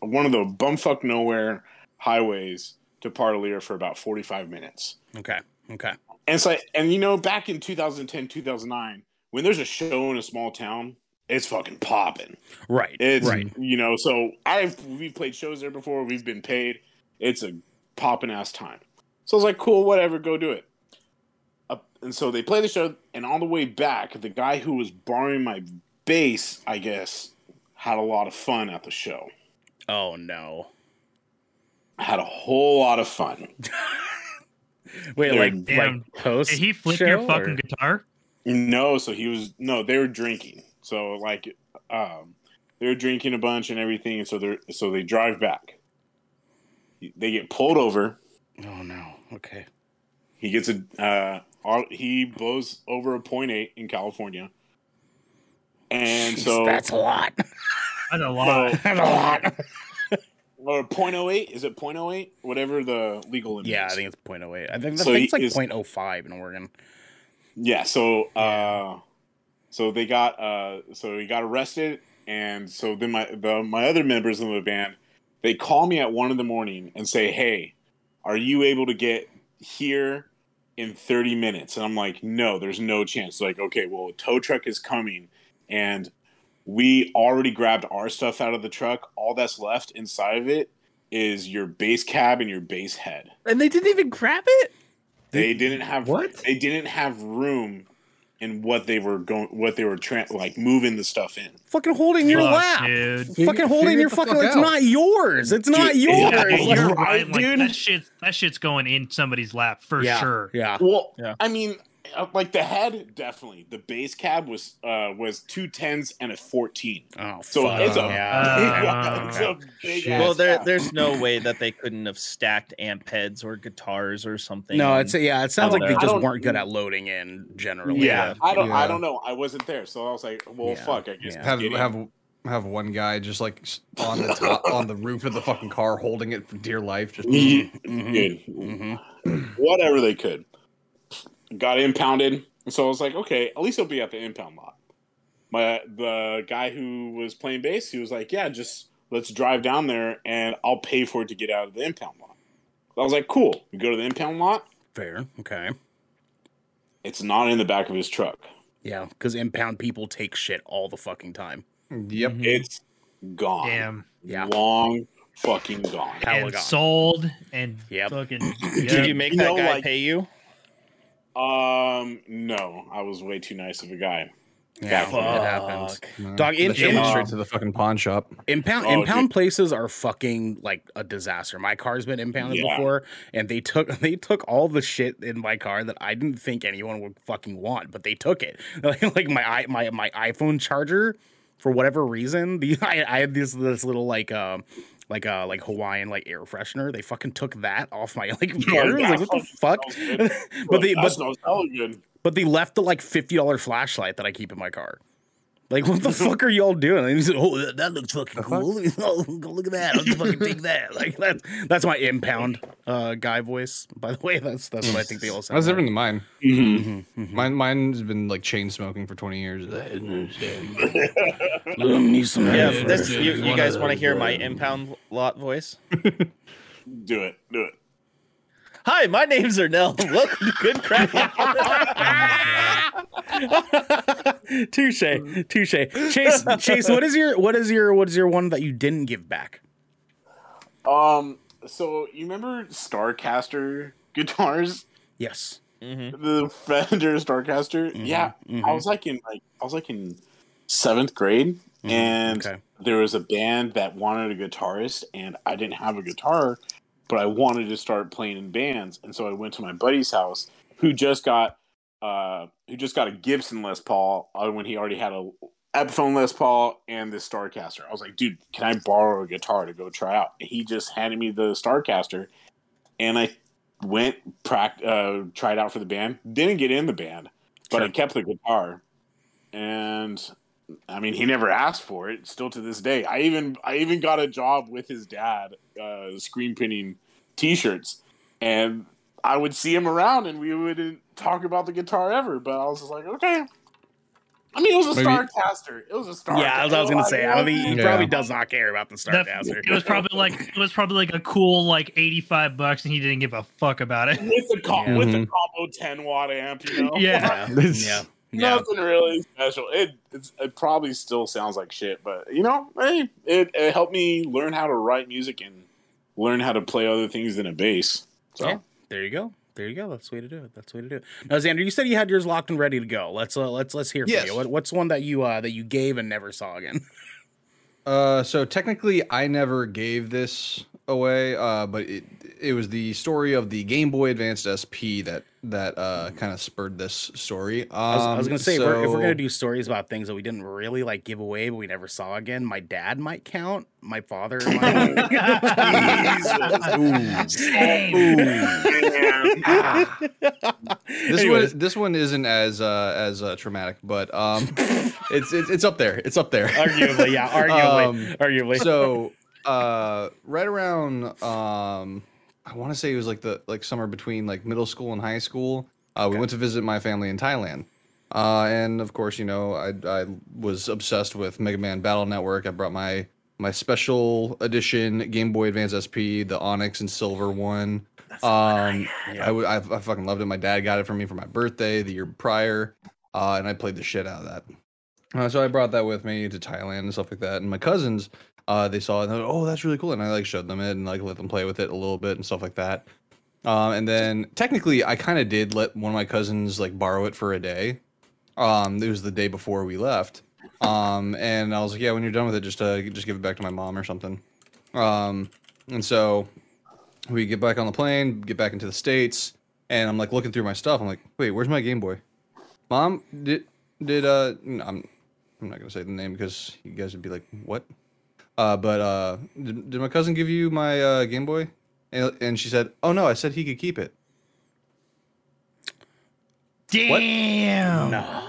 one of the bumfuck nowhere highways to Parlier for about 45 minutes. Okay. Okay. And like, and you know, back in 2010, 2009, when there's a show in a small town, it's fucking popping. Right. It's right. you know, so I've we've played shows there before. We've been paid. It's a popping ass time. So I was like, cool, whatever, go do it. Uh, and so they play the show, and on the way back, the guy who was borrowing my bass, I guess, had a lot of fun at the show. Oh no. Had a whole lot of fun. Wait, They're- like Damn. like post. Did he flip your fucking or- guitar? No, so he was no, they were drinking. So like um they were drinking a bunch and everything, and so they're so they drive back. They get pulled over. Oh no. Okay. He gets a uh all- he blows over a point eight in California. And Jeez, so that's a lot. That's a no, lot. that's a lot. Or point oh eight, is it point oh eight? Whatever the legal limit Yeah, I think it's 0.08. I think, I So think it's like is- 0.05 in Oregon. Yeah, so uh so they got uh so he got arrested and so then my the my other members of the band they call me at one in the morning and say, Hey, are you able to get here in 30 minutes? And I'm like, No, there's no chance. Like, okay, well a tow truck is coming and we already grabbed our stuff out of the truck. All that's left inside of it is your bass cab and your bass head. And they didn't even grab it. They didn't have What? They didn't have room in what they were going, what they were tra- like moving the stuff in. Fucking holding your Fuck, lap. dude. Fucking Figure- holding figure your fucking. fuck it's out. not yours. It's not Dude, yours. yeah, Yeah, Like, you're right, right. Like, dude. that shit, that shit's going in somebody's lap for yeah, sure. Yeah. Well, Yeah. I mean, like the head, definitely. The bass cab was uh was two tens and a fourteen. Oh, So fuck. it's a yeah. yeah, it's a big Well, there, there's no way that they couldn't have stacked amp heads or guitars or something. No, on- it's yeah. It sounds I like they just weren't good at loading in generally. yeah, I don't I don't know. I wasn't there, so I was like, well, Yeah. fuck. I guess Yeah. have have have one guy just like on the top on the roof of the fucking car holding it for dear life. Just Mhm. Mhm. Dude, Mhm. whatever they could. Got impounded, and so I was like, okay, at least it'll be at the impound lot. My the guy who was playing bass, he was like, yeah, just let's drive down there, and I'll pay for it to get out of the impound lot. I was like, cool. We go to the impound lot. Fair. Okay. It's not in the back of his truck. Yeah, because impound people take shit all the fucking time. yep. Mm-hmm. It's gone. Damn. Yeah. Long fucking gone. Hella and gone. sold and Yep. fucking. Did you make You that know, guy like- pay you? Um, no, I was way too nice of a guy. Yeah, Fuck. it happens. No, Dog, in- that in- went straight to the fucking pawn shop. Impound Oh, impound dude. places are fucking like a disaster. My car's been impounded Yeah. before, and they took they took all the shit in my car that I didn't think anyone would fucking want, but they took it. Like, like my i my my iPhone charger, for whatever reason, the I, I had this this little like um. Like uh like Hawaiian like air freshener. They fucking took that off my like mirrors. that like what the fuck? but they but smells hella good. but they left the like fifty dollar flashlight that I keep in my car. Like what the fuck are y'all doing? And he said, "Oh, that, that looks fucking cool. Oh, go look at that. Let's fucking take that." Like that's that's my impound uh, guy voice. By the way, that's that's what I think they all sound. That's like. different than mine. Mm-hmm. Mine mine's been like chain smoking for twenty years. Let me some Yeah, hair. this, you, you guys want to hear my impound lot voice? Do it. Do it. Hi, my name's Ernell. Welcome to Good Crack. touche, touche. Chase, Chase. What is your what is your what is your one that you didn't give back? Um. So you remember Starcaster guitars? Yes. Mm-hmm. The Fender Starcaster. Yeah. mhm. I was like in like I was like in seventh grade, and okay. there was a band that wanted a guitarist, and I didn't have a guitar, but I wanted to start playing in bands, and so I went to my buddy's house, who just got uh who just got a Gibson Les Paul uh, when he already had a Epiphone Les Paul and this Starcaster. I was like, dude, can I borrow a guitar to go try out? He just handed me the Starcaster, and I went pract- uh, tried out for the band. Didn't get in the band, but I kept the guitar, and I mean, he never asked for it. Still to this day, I even I even got a job with his dad, uh, screen printing T-shirts, and I would see him around, and we wouldn't talk about the guitar ever. But I was just like, okay. I mean, it was a Maybe- Starcaster. It was a Star. Yeah, as I was gonna say, I don't he Yeah. probably does not care about the That- Starcaster. it was probably like it was probably like a cool like eighty five bucks, and he didn't give a fuck about it. with the com- Yeah. with the Mhm. combo ten watt amp. You know, Yeah. yeah, yeah, yeah. nothing really special. It it's, it probably still sounds like shit, but you know, hey, it, it helped me learn how to write music and learn how to play other things than a bass. So Yeah, there you go. There you go. That's the way to do it. That's the way to do it. Now, Xander, you said you had yours locked and ready to go. Let's uh, let's let's hear from Yes. you. What, what's one that you uh, that you gave and never saw again? Uh, so technically, I never gave this away, uh, but it it was the story of the Game Boy Advanced SP that that uh, kind of spurred this story. Um, I was, I was gonna say if, we're, if we're gonna do stories about things that we didn't really like give away, but we never saw again. My dad might count. My father. Might. this Anyways. one this one isn't as uh, as uh, traumatic, but um, it's, it's it's up there. It's up there. arguably, yeah, arguably, Um, arguably. so uh right around um i want to say it was like the like summer between like middle school and high school uh we went to visit my family in thailand. Uh and of course you know i i was obsessed with mega man battle network. I brought my my special edition game boy advance sp the onyx and silver one. Um I fucking loved it. My dad got it for me for my birthday the year prior uh and i played the shit out of that. Uh, so I brought that with me to Thailand and stuff like that. And my cousins, uh, they saw it and they're like, oh, that's really cool. And I like showed them it and like let them play with it a little bit and stuff like that. Um, and then technically, I kind of did let one of my cousins like borrow it for a day. Um, it was the day before we left. Um, and I was like, yeah, when you're done with it, just uh, just give it back to my mom or something. Um, and so we get back on the plane, get back into the states. and I'm like looking through my stuff. I'm like, wait, where's my Game Boy? Mom, did did uh, I'm I'm not gonna say the name because you guys would be like, what? Uh, but uh, did, did my cousin give you my uh, Game Boy? And, and she said, oh no, I said he could keep it. Damn. No,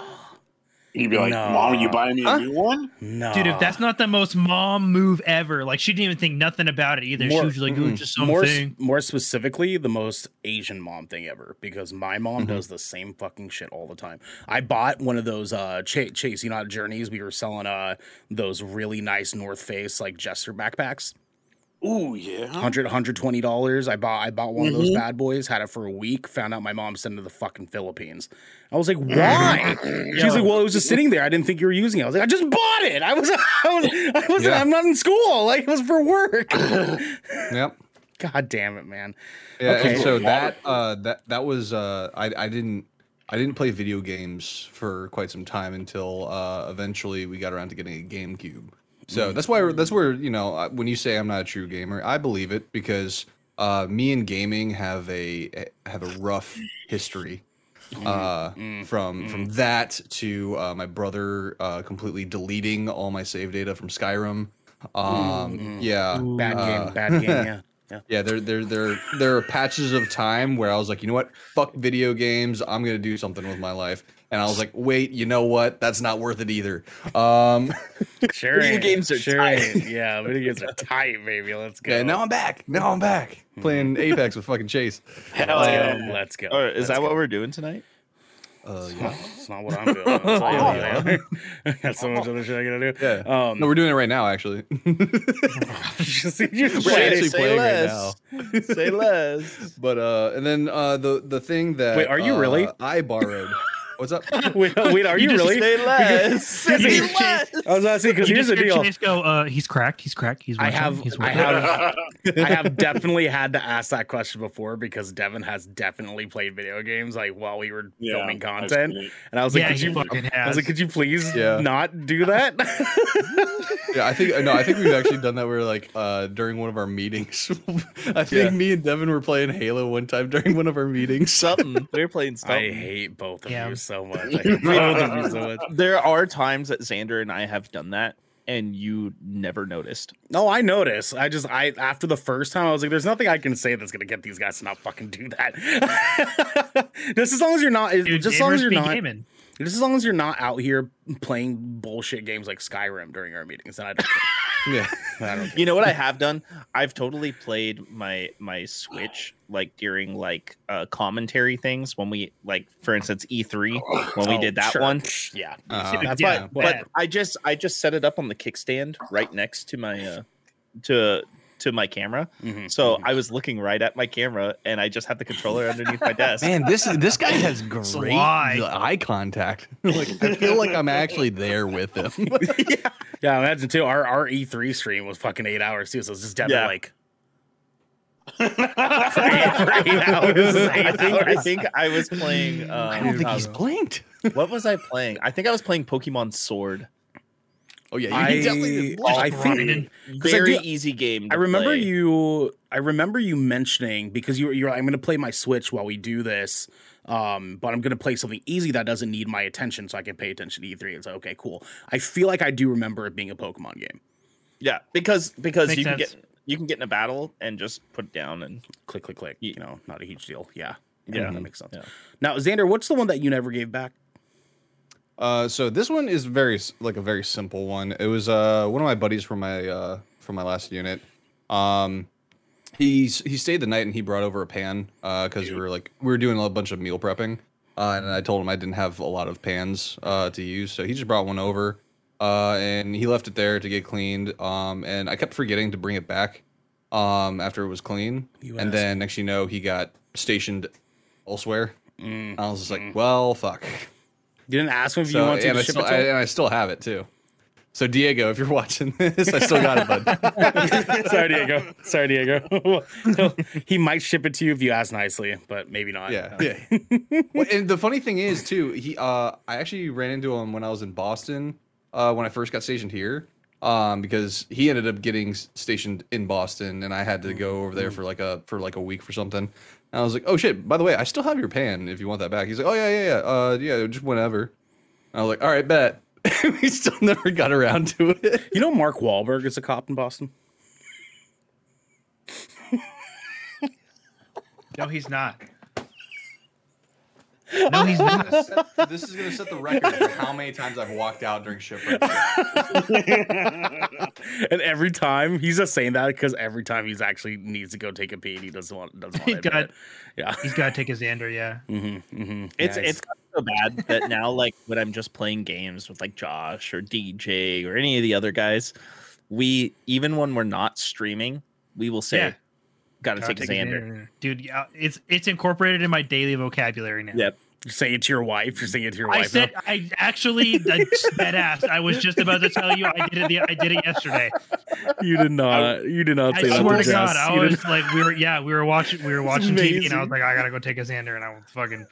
You'd be like, No. "Mom, you buying me a Huh? new one?" no, Dude, if that's not the most mom move ever, like she didn't even think nothing about it either. More- she was like, "It mm-mm. just something." more specifically the most Asian mom thing ever because my mom Mm-hmm. does the same fucking shit all the time. I bought one of those uh Chase, Chase you know at Journeys we were selling uh those really nice North Face like Jester backpacks. Ooh, yeah. 100 120 dollars. I bought I bought one of Mm-hmm. those bad boys, had it for a week, found out my mom sent it to the fucking Philippines. I was like, why? She's like, well, it was just sitting there. I didn't think you were using it. I was like, I just bought it. I was I was, I was Yeah. I'm not in school. Like it was for work. Yep. God damn it, man. Yeah, Okay. and so that uh that that was uh I I didn't I didn't play video games for quite some time until uh eventually we got around to getting a GameCube. So that's why that's where you know when you say I'm not a true gamer, I believe it because uh me and gaming have a have a rough history. Uh, from from that to uh, my brother uh, completely deleting all my save data from Skyrim. Um, yeah, Bad uh, game, bad game, yeah. Yeah. yeah, there, there, there, there are patches of time where I was like, you know what, fuck video games. I'm gonna do something with my life. And I was like, wait, you know what? That's not worth it either. Um, Sure. Video ain't. games are sure tight. Yeah, video games are tight, baby. Let's go. yeah, now I'm back. Now I'm back playing Apex with fucking Chase. Hell yeah. go. Let's go. Or is Let's that go. what we're doing tonight? Uh, yeah. It's not what I'm doing. I'll tell you. I got so much other shit I gotta do. Yeah. Um, no, we're doing it right now, actually. just, you just We're say- actually say playing right now. Say less. but uh, and then uh, the the thing that Wait, are you uh, really? I borrowed. What's up? wait, wait, are you, just really? Say less. Say Because- less. I was asking because You here's just the deal. Chase go, uh, "He's cracked. He's cracked. He's." I have, He's I have, I have definitely had to ask that question before because Devin has definitely played video games like while we were Yeah, filming content, seen and I was like, yeah, could you? fucking I has. was like, could you please Yeah. not do that? Yeah, I think no, I think we've actually done that. Where like uh, during one of our meetings, I think Yeah. me and Devin were playing Halo one time during one of our meetings. Something. They're playing stuff. I hate both of Yeah. you so much. I hate both of you so much. There are times that Xander and I have done that, and you never noticed. No, I notice. I just I after the first time I was like, there's nothing I can say that's gonna get these guys to not fucking do that. just as long as you're not Dude, just as long as you're not gaming. just as long as you're not out here playing bullshit games like Skyrim during our meetings, then I don't care. Yeah, I don't care. You know what I have done? I've totally played my my Switch like during like uh commentary things when we like for instance E3 when we Oh, did that sure. one. Yeah. Uh, That's yeah. But. I just I just set it up on the kickstand right next to my uh to to my camera. Mhm, So mhm. I was looking right at my camera and I just had the controller underneath my desk. man, this this guy has great eye contact. like I feel like I'm actually there with him. yeah, yeah, imagine too. Our our E3 stream was fucking eight hours too, so it's just Devin Yeah. like for eight, for eight hours. I Eight think I think I was playing um, I don't think uh, he's blinked. what was I playing? I think I was playing Pokemon Sword. Oh yeah, you I, definitely. I grinding. think 'Cause I Very do- easy game. I remember play. you. I remember you mentioning because you you're like, I'm going to play my Switch while we do this, um, but I'm going to play something easy that doesn't need my attention, so I can pay attention to E3. It's like okay, cool. I feel like I do remember it being a Pokemon game. Yeah, because because Makes you can get you can get in a battle and just put it down and Click, click, click. Ye- You know, not a huge deal. Yeah, Yeah. that makes sense. Yeah. Now, Xander, what's the one that you never gave back? Uh, so this one is very like a very simple one. It was uh one of my buddies from my uh from my last unit. Um, he's he stayed the night and he brought over a pan uh because we were like we were doing a bunch of meal prepping. Uh, and I told him I didn't have a lot of pans uh to use, so he just brought one over. Uh, and he left it there to get cleaned. Um, and I kept forgetting to bring it back. Um, after it was clean, You and asked. then next you know he got stationed elsewhere. Mm. I was just like, well, fuck. You didn't ask him if you So, wanted and, to I ship still, it to I, and I still have it too. So Diego, if you're watching this, I still got it, bud. Sorry, Diego. Sorry, Diego. he might ship it to you if you ask nicely, but maybe not. yeah, yeah. Well, and the funny thing is too, he uh, I actually ran into him when I was in Boston, uh, when I first got stationed here. um, because he ended up getting stationed in Boston, and I had to go over there for like a for like a week for something. And I was like, "Oh shit! By the way, I still have your pan if you want that back." He's like, "Oh yeah, yeah, yeah, uh, yeah, just whenever." I was like, "All right, bet." we still never got around to it. You know, Mark Wahlberg is a cop in Boston. No, he's not. No, he's not. this is gonna set the record for how many times I've walked out during shipwreck. and every time he's just saying that because every time he's actually needs to go take a pee, and he doesn't want doesn't want to. God. it. Yeah. He's got to take his Xander. Yeah. Mm-hmm, mm-hmm. It's yeah, it's so bad that now like when I'm just playing games with like Josh or DJ or any of the other guys, we even when we're not streaming, we will say, Yeah. "Gotta Gotta take a take his Xander." dude. Yeah, it's it's incorporated in my daily vocabulary now. Yep. You're saying it to your wife. You're saying it to your I wife. said I actually dead ass. I was just about to tell you I did it. The, I did it yesterday. you did not. you did not I say that. swear to to God, I You did was like, we were yeah, we were watching we were watching TV, and I amazing. was like, I gotta go take a Xander, and I was fucking.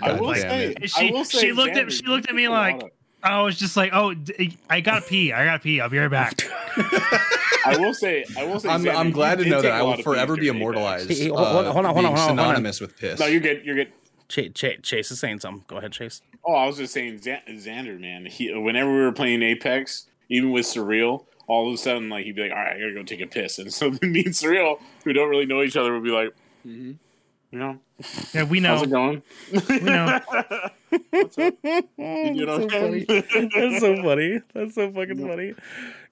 I will God damn say, it. She- I will say she say looked at- Xander, she looked at me take like- I was just like, oh, d- I gotta pee. I gotta pee. I'll be right back. I will say, I will say, I'm, Xander, I'm glad to know that I will forever be immortalized. Hey, hey, uh, hold on, hold on, hold on, being hold on, synonymous with piss. No, you're good. You're good. Chase, Chase, Chase is saying something. Go ahead, Chase. Oh, I was just saying, Xan- Xander, man. He, whenever we were playing Apex, even with Surreal, all of a sudden, like he'd be like, "All right, I gotta go take a piss," and so me and Surreal, who don't really know each other, would be like, mm-hmm. "You know, Yeah, we how's know. it going?" We know. What's up? You know, That's so funny. That's so funny. That's so fucking funny.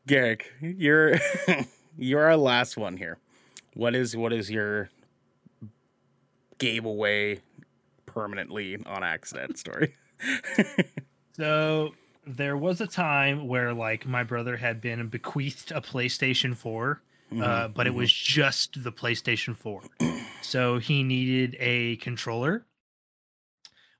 Garrick, you're you're our last one here. What is what is your gave away permanently on accident story? So there was a time where like my brother had been bequeathed a PlayStation 4, uh, but it was just the PlayStation 4. so he needed a controller.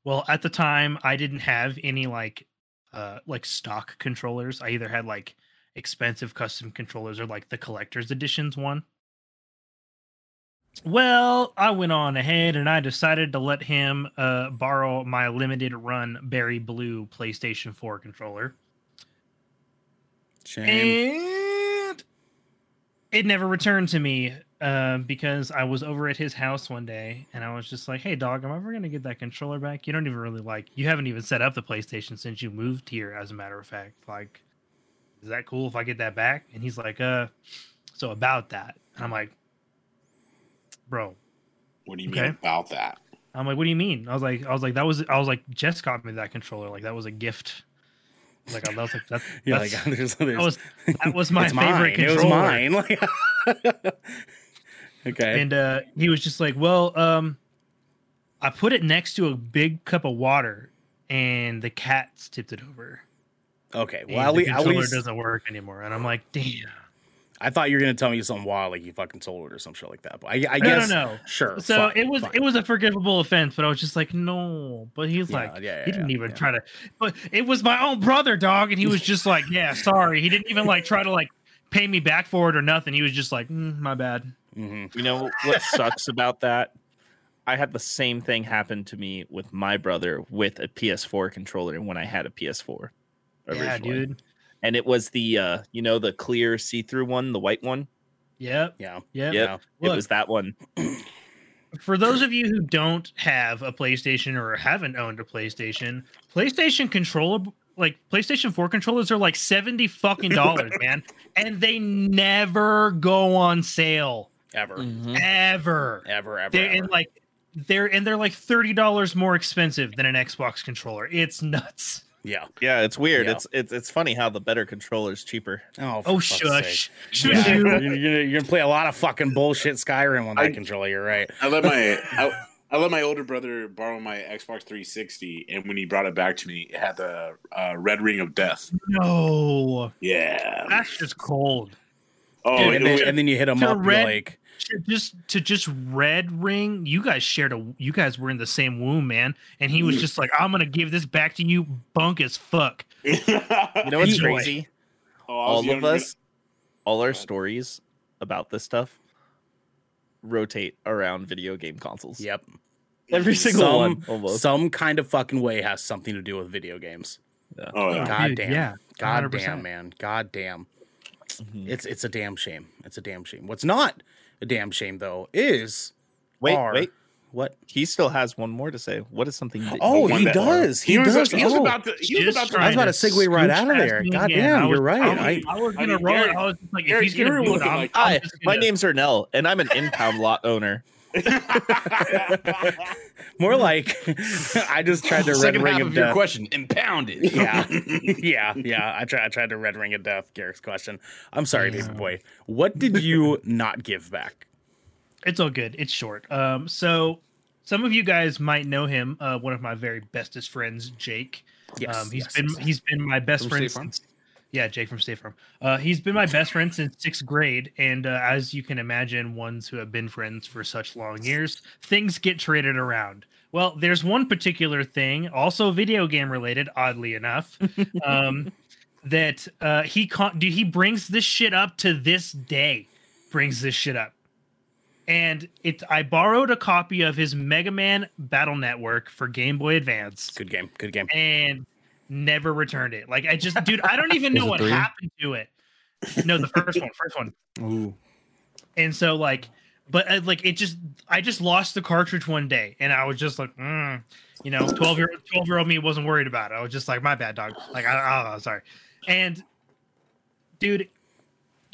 Well, at the time I didn't have any like uh like stock controllers. I either had like expensive custom controllers or like the collector's editions one. Well, I went on ahead and I decided to let him uh, borrow my limited run Berry Blue PlayStation 4 controller. Shame. And it never returned to me uh, because I was over at his house one day and I was just like, hey, dog, am I ever going to get that controller back? You don't even really like, you haven't even set up the PlayStation since you moved here, as a matter of fact. Like, is that cool if I get that back? And he's like, uh, so about that. And I'm like, bro, What do you Okay. mean about that? I'm like, what do you mean? I was like, I was like, that was, I was like, Jess got me that controller. Like that was a gift. I was like, I was like, that's, Yeah, that's, like there's, there's that was, that was my favorite mine. controller. It was mine. Okay. And uh, he was just like, well, um, I put it next to a big cup of water, and the cats tipped it over. Okay. and Well, at, the le- at controller least doesn't work anymore. And I'm like, damn. I thought you were gonna tell me something wild, like you fucking sold it or some shit like that. But I, I No, guess no, no. sure. So fine, it was fine. it was a forgivable offense, but I was just like, no. But he's Yeah, like, yeah, yeah, he didn't yeah, even yeah. try to. But it was my own brother, dog, and he was just like, yeah, sorry. He didn't even like try to like pay me back for it or nothing. He was just like, mm, my bad. Mhm. You know what sucks about that? I had the same thing happen to me with my brother with a PS4 controller when I had a PS4. Yeah, dude. And it was the uh, you know, the clear see-through one, the white one. Yep. Yeah. Yep. Yep. It was that one. for those of you who don't have a PlayStation or haven't owned a PlayStation, PlayStation controller like PlayStation 4 controllers are like 70 fucking dollars, man. And they never go on sale. Ever. Mm. Ever. Ever. Ever. They're ever. in like they're and they're like $30 more expensive than an Xbox controller. It's nuts. Yeah. Yeah, it's weird. Yeah. It's it's it's funny how the better controller's cheaper. Oh, for Oh fuck's shush. sake. Shush Yeah, you. you're, you're, you're gonna play a lot of fucking bullshit Skyrim on that I- controller. You're right. I let my I, I let my older brother borrow my Xbox 360, and when he brought it back to me, it had the uh, red ring of death. No. Yeah. That's just cold. Oh, and, it then, and then you hit him to up. Red- like, to just to just red ring you guys shared a you guys were in the same womb man and he was mm. just like i'm gonna give this back to you bunk as fuck You know what's He- crazy? Oh, all of younger- us, all our stories about this stuff rotate around video game consoles. yep. Every single Some, one, almost. some kind of fucking way has something to do with video games. Oh, yeah. God damn. yeah God damn, man. God damn. Mhm. It's it's a damn shame. It's a damn shame. What's not a damn shame though is Wait, our- wait. what? He still has one more to say. What is something? That Oh, one he does. He, He was, does. he was Oh. about to. He was about to. I was about to trying segue right out of there. me God damn, was- you're right. I was, I- I was gonna mean, roll. Eric- it. I was just like, if he's you gonna were do it, I'm, like- I'm Hi, my gonna- name's Ernell, and I'm an impound lot owner. More like I just tried to red ring half of of your death. question, impounded. Yeah, yeah, yeah. I tried. I tried to red ring of death. Garrett's question. I'm sorry, baby boy. What did you not give back? It's all good. It's short. Um, so some of you guys might know him. Uh, one of my very bestest friends, Jake. Yes, um, he's yes, been yes, yes. he's been my best From friend since yeah, Jake from State Farm. Uh, he's been my best friend since sixth grade, and uh, as you can imagine, ones who have been friends for such long years, things get traded around. Well, there's one particular thing, also video game related, oddly enough, um, that uh, he con- dude, he brings this shit up to this day. Brings this shit up and it I borrowed a copy of his Mega Man Battle Network for Game Boy Advance Good game. Good game. and never returned it. Like I just dude, I don't even know what three? happened to it. No, the first one, first one. Ooh. And so like but uh, like it just I just lost the cartridge one day and I was just like, mm, you know, 12 year 12 year old me wasn't worried about it. I was just like, my bad dog. Like I, I don't know, sorry. And dude,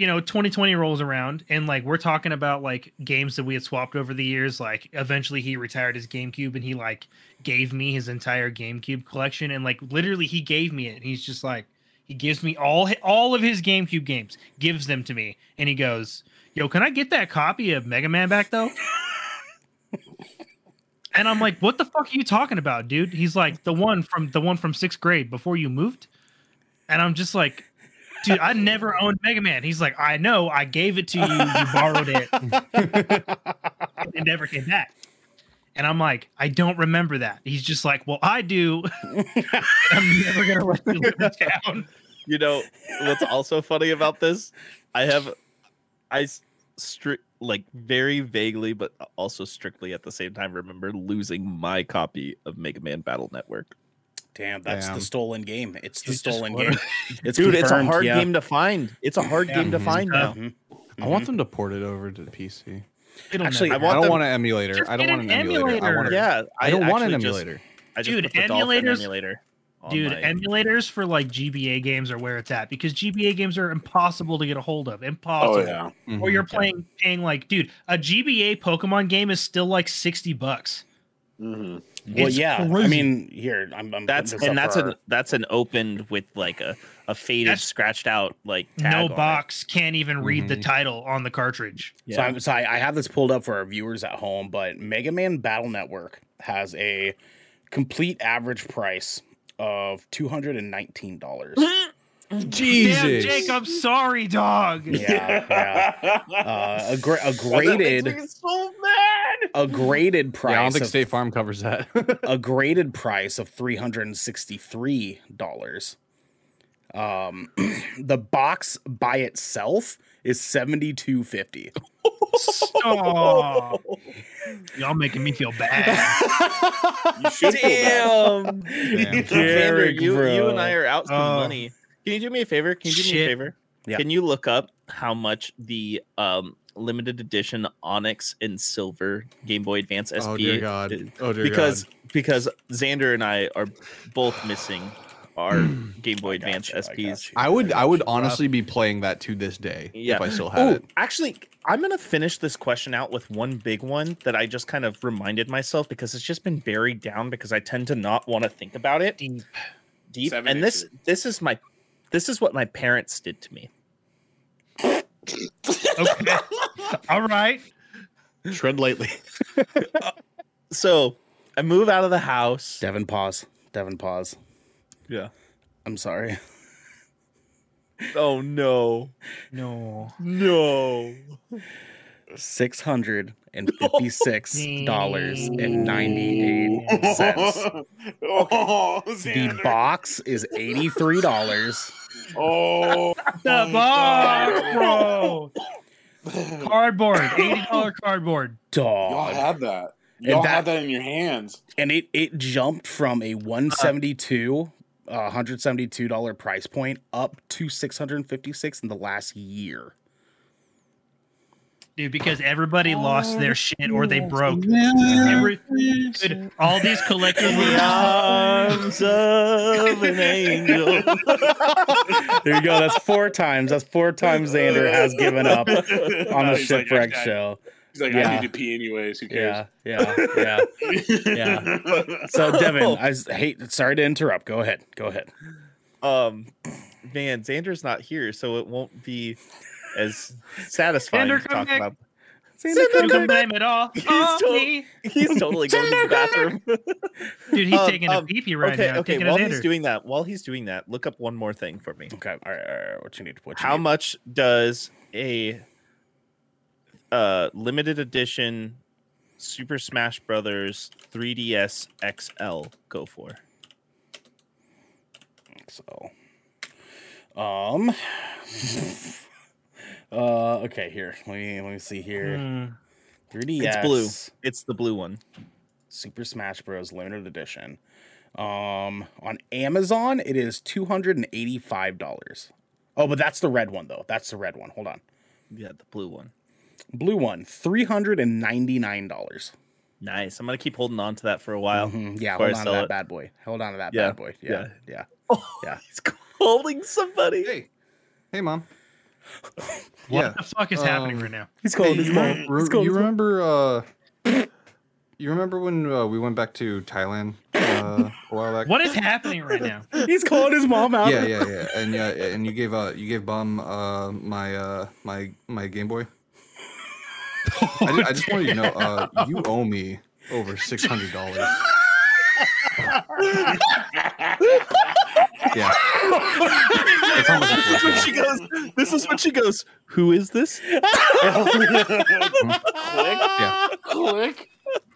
you know 2020 rolls around and like we're talking about like games that we had swapped over the years like eventually he retired his gamecube and he like gave me his entire gamecube collection and like literally he gave me it. And he's just like he gives me all all of his gamecube games gives them to me. And he goes yo can i get that copy of mega man back though? And i'm like what the fuck are you talking about dude? He's like the one from the one from sixth grade before you moved? And i'm just like dude, I never owned Mega Man. He's like, I know, I gave it to you, you borrowed it, it never came back. And I'm like, I don't remember that. He's just like, well, I do. I'm never gonna let you live it down. You know what's also funny about this? I have, I strict like very vaguely, but also strictly at the same time remember losing my copy of Mega Man Battle Network. Damn, that's Damn. the stolen game. It's the It's stolen game. It's Dude, it's a hard yeah. game to find. It's a hard Yeah. game to Mhm. find now. Mhm. I want them to port it over to the PC. It'll Actually, never I I don't them- want an emulator. I don't want an an emulator. I want a, Yeah, I don't want an emulator. Just Dude, put the Dolphin emulators- emulator. Dude, my- emulators for like GBA games are where it's at because GBA games are impossible to get a hold of. Impossible. Oh yeah. Or you're Mhm. playing paying like, dude, a GBA Pokemon game is still like 60 bucks. hmm Well, It's yeah. I mean, here I'm. I'm that's and that's for an that's an opened with like a a faded, That's- scratched out like tag no on it. box can't even read the Mhm. title on the cartridge. our- So, I'm, so I, I have this pulled up for our viewers at home, but Mega Man Battle Network has a complete average price of two hundred and nineteen dollars. Jesus. Damn, Jake, I'm sorry, dog. yeah, yeah. Uh, a, gra- a graded, so mad. a graded price. Yeah, I don't think of- State Farm covers that. a graded price of three hundred and sixty-three dollars. Um, the box by itself is seventy-two fifty. Aw. Y'all making me feel bad. You should feel bad. Damn. Damn. Derek, you, you and I are out some Oh. money. Can you do me a favor? Can you do me a favor? Yeah. Can you look up how much the um limited edition Onyx and Silver Game Boy Advance SP oh dear God. is? Oh dear because God. because Xander and I are both missing our Game Boy Advance you, I got SPs. you. I would I would honestly be playing that to this day Yeah. if I still had Oh, it. actually, I'm gonna finish this question out with one big one that I just kind of reminded myself because it's just been buried down because I tend to not want to think about it Deep. deep. Seven and this this is my this is what my parents did to me. Okay. All right. Tread lightly. So I move out of the house. Devin, pause. Devin, pause. Yeah. I'm sorry. Oh no. No. No. Six hundred and fifty-six dollars and ninety-eight cents. oh, The box is eighty-three dollars. Oh, The box, bro. Cardboard. $80 cardboard. Y'all Dog. had that. Y'all that- had that in your hands. and it it jumped from a 172 uh, $172 price point up to 656 in the last year. Dude, because everybody lost their shit or they broke. Every, dude, all these collectors were The arms of an angel. There you go. That's four times. That's four times Xander has given up on the He's shipwreck I- I- show. He's like, Yeah. I need to pee anyways. Who cares? Yeah, yeah, yeah. Yeah. So Devin, I hate. Sorry to interrupt. Go ahead. Go ahead. um, man, Xander's not here, so it won't be as satisfying Xander, to talk back. about. You can blame it all He's on tot- me. He's totally going to the bathroom. Dude, he's Um, taking a um, pee pee right okay, now. okay. taking While he's Xander. doing that, while he's doing that, look up one more thing for me. Okay. All right. All right. What you need? What you How need? much does a uh limited edition Super Smash Brothers 3DS XL go for? So, um, uh, okay. Here, let me let me see here. Hmm. 3DS. It's blue. It's the blue one. Super Smash Bros. Limited Edition. Um, on Amazon, it is two hundred and eighty-five dollars. Oh, but that's the red one though. That's the red one. Hold on. Yeah, the blue one. Blue one, three hundred and ninety-nine dollars. Nice. I'm gonna keep holding on to that for a while. Mhm, Yeah, hold on to that it. bad boy. Hold on to that Yeah, bad boy. Yeah, yeah. Yeah. He's calling somebody. Hey, hey, mom. What Yeah. the fuck is happening um, right now? He's Hey, calling his you, mom. He's calling you remember? Uh, you remember when uh, we went back to Thailand uh, a while back? What is happening right now? He's calling his mom out. Yeah, yeah, yeah, and yeah, and you gave uh, you gave Bum uh, my uh, my my Game Boy. I, ju- I just wanted you to know, uh, you owe me over six hundred dollars. yeah, That's how much it's this is when she goes. This is when she goes. Who is this? yeah. Click.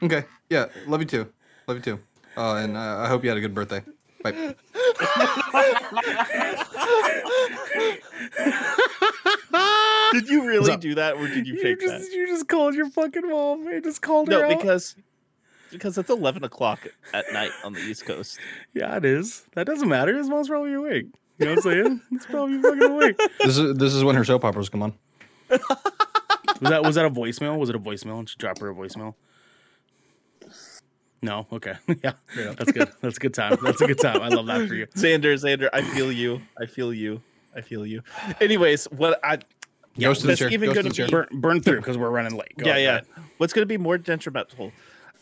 Okay, yeah, love you too, love you too, uh, and uh, I hope you had a good birthday. Bye. Did you really do that, or did you You fake just that? you just called your fucking mom. You just called her No, out. because because it's eleven o'clock at night on the East Coast. yeah, it is. That doesn't matter. His mom's probably awake. You know what I'm saying? It's probably fucking awake. This is this is when her soap operas come on. Was that was that a voicemail? Was it a voicemail? Did you drop her a voicemail? No. Okay. yeah. That's good. That's a good time. That's a good time. I love that for you. Xander, Xander, I feel you. I feel you. I feel you. Anyways, what I Goes to the chair. even Goes to gonna the chair. be- Burn, burn through because we're running late. Go yeah, ahead. yeah. What's going to be more detrimental?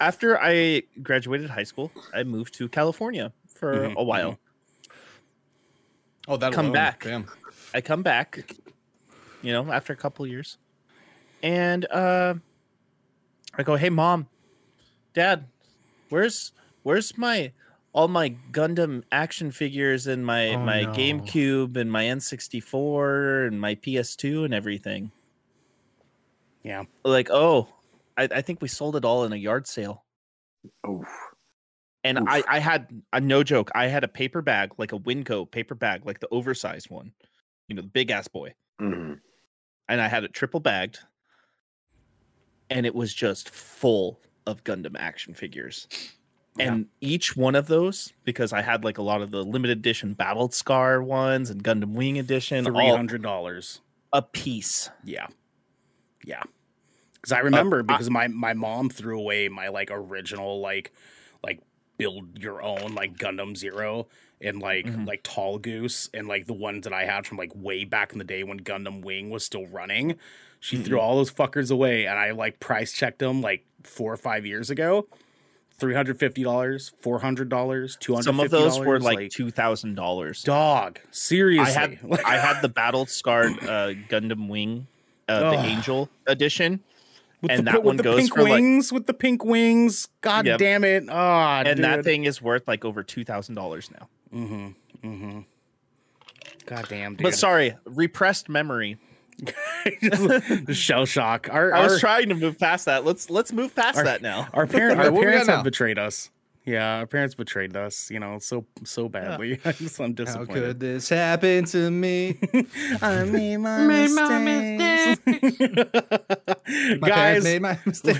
After I graduated high school, I moved to California for Mhm, a while. Oh, that Come back. Damn. I come back, you know, after a couple years, and uh, I go, "Hey, mom, dad, where's where's my all my Gundam action figures and my Oh, my no. GameCube and my N64 and my PS2 and everything?" Yeah. Like, oh, I, I think we sold it all in a yard sale. Oh. And Oof. I, I had a no joke. I had a paper bag, like a Winco paper bag, like the oversized one, you know, the big ass boy. Mhm. And I had it triple bagged. And it was just full of Gundam action figures. And each one of those, because I had like a lot of the limited edition Battled Scar ones and Gundam Wing edition, Three hundred dollars. a piece. Yeah. Yeah. Because I remember I- because my my mom threw away my like original like like build your own like Gundam Zero and like Mhm. like Tallgeese and like the ones that I had from like way back in the day when Gundam Wing was still running. She threw all those fuckers away and I like price checked them like four or five years ago. Three hundred fifty dollars, four hundred dollars, two hundred. Some of those were like two thousand dollars. dog. Seriously, I had I had the battle scarred uh, Gundam Wing, uh, the Angel edition, with and the, that with one the goes pink for, like- wings with the pink wings. God Yep. damn it! Ah, and that thing is worth like over two thousand dollars now. Mm-hmm. Mm-hmm. God damn, dude. But sorry, repressed memory. Shell shock. Our I was our, trying to move past that. Let's let's move past our- that now. our parent our what we parents now? have betrayed us. Yeah, our parents betrayed us. You know, so so badly. Just, I'm How disappointed. could this happen to me? I made my Made my mistakes. My Guys, parents made my mistake.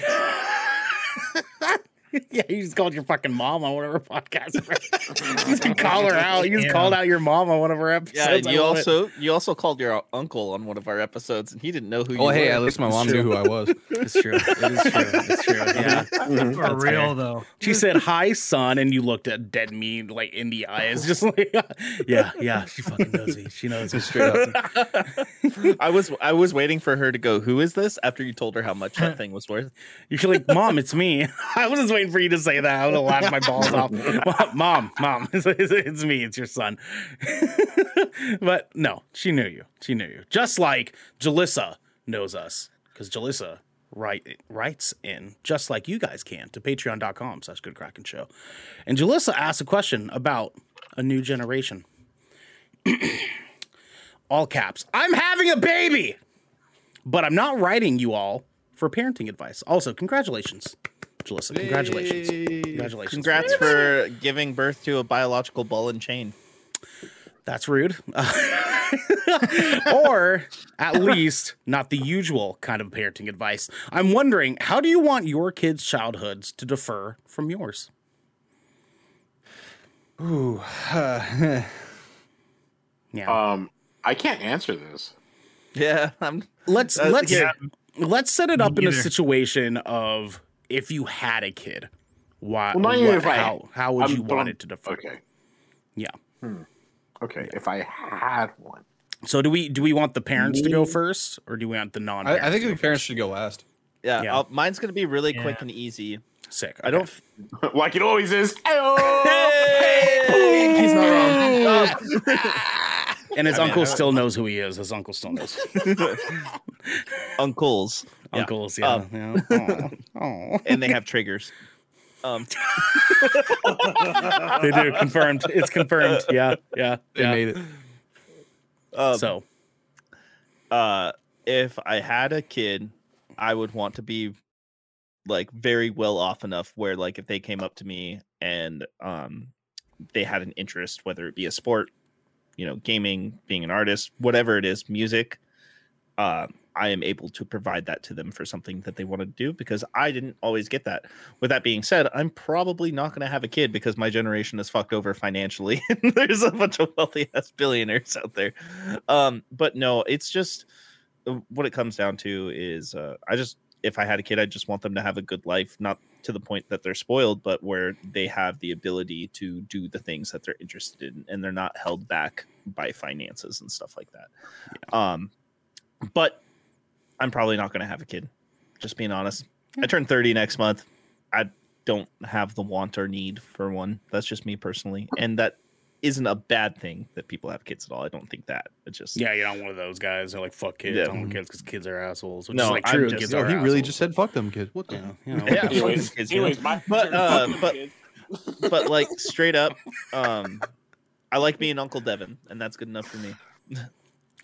yeah, you just called your fucking mom on one of our podcasts. you just call her out. You just Yeah. called out your mom on one of our Yeah, episodes. and I you love it. also you also called your uncle on one of our episodes, and he didn't know who you were. Oh, hey, were. at least my mom knew who I was. It's true. It is true. It's true. Yeah. Mm-hmm. For That's real fair. though. She said, "Hi, son," and you looked at dead me like in the eyes, just like, yeah, yeah. She fucking knows me. Eh? She knows me Straight up. I was I was waiting for her to go. Who is this? After you told her how much that thing was worth. You're like, "Mom, it's me." I was just waiting for you to say that. I would have laughed my balls off. Mom, mom, it's, it's, me. It's your son. but no, she knew you. She knew you. Just like Jalissa knows us, because Jalissa write, writes in just like you guys can to patreon.com slash good kraken show. And Jalissa asked a question about a new generation. all caps. I'm having a baby, but I'm not writing you all for parenting advice. Also, congratulations, Jalissa. Congratulations. Congratulations. Congrats for giving birth to a biological ball and chain. That's rude. or at least not the usual kind of parenting advice. I'm wondering, how do you want your kids' childhoods to differ from yours? Ooh. Yeah. Um, I can't answer this. Yeah, I'm. let's uh, let's yeah. let's set it up in a situation of if you had a kid. Why? Well, not even what- if I- how, how would I'm- you want I'm- it to differ? Hmm. Okay. Yeah. Okay. If I had one, So do we do we want the parents to go first, or do we want the non? I, I think the parents should go last. Yeah, Yeah. I'll- mine's gonna be really quick and easy. sick. I don't. like it always is. He's not wrong. Ah! And his uncle still knows who he is. His uncle still knows. Uncles, Uncles, yeah. Um, yeah. Aw, aw. and they have triggers. Um, They do confirmed. It's confirmed. Yeah, yeah, They yeah. made it. um, So uh if I had a kid, I would want to be like very well off enough where like if they came up to me and um they had an interest, whether it be a sport, you know, gaming, being an artist, whatever it is, music, uh, I am able to provide that to them for something that they want to do because I didn't always get that. With that being said, I'm probably not going to have a kid because my generation is fucked over financially. There's a bunch of wealthy ass billionaires out there. Um, but no, it's just uh, what it comes down to is uh, I just if I had a kid, I just want them to have a good life, not to the point that they're spoiled, but where they have the ability to do the things that they're interested in and they're not held back by finances and stuff like that. Um, but I'm probably not going to have a kid. Just being honest. I turn 30 next month. I don't have the want or need for one. That's just me personally. And that isn't a bad thing that people have kids at all. I don't think that. It's just yeah, you're not one of those guys. They're like fuck kids. Yeah. I don't want kids because kids are assholes. Which No, is like true. just- kids Yo, are he really assholes. just said fuck them kids. What the? Yeah, you know. Yeah. anyways, Kids, you know. anyways, my But, uh, but- but like straight up, um, I like being Uncle Devin, and that's good enough for me.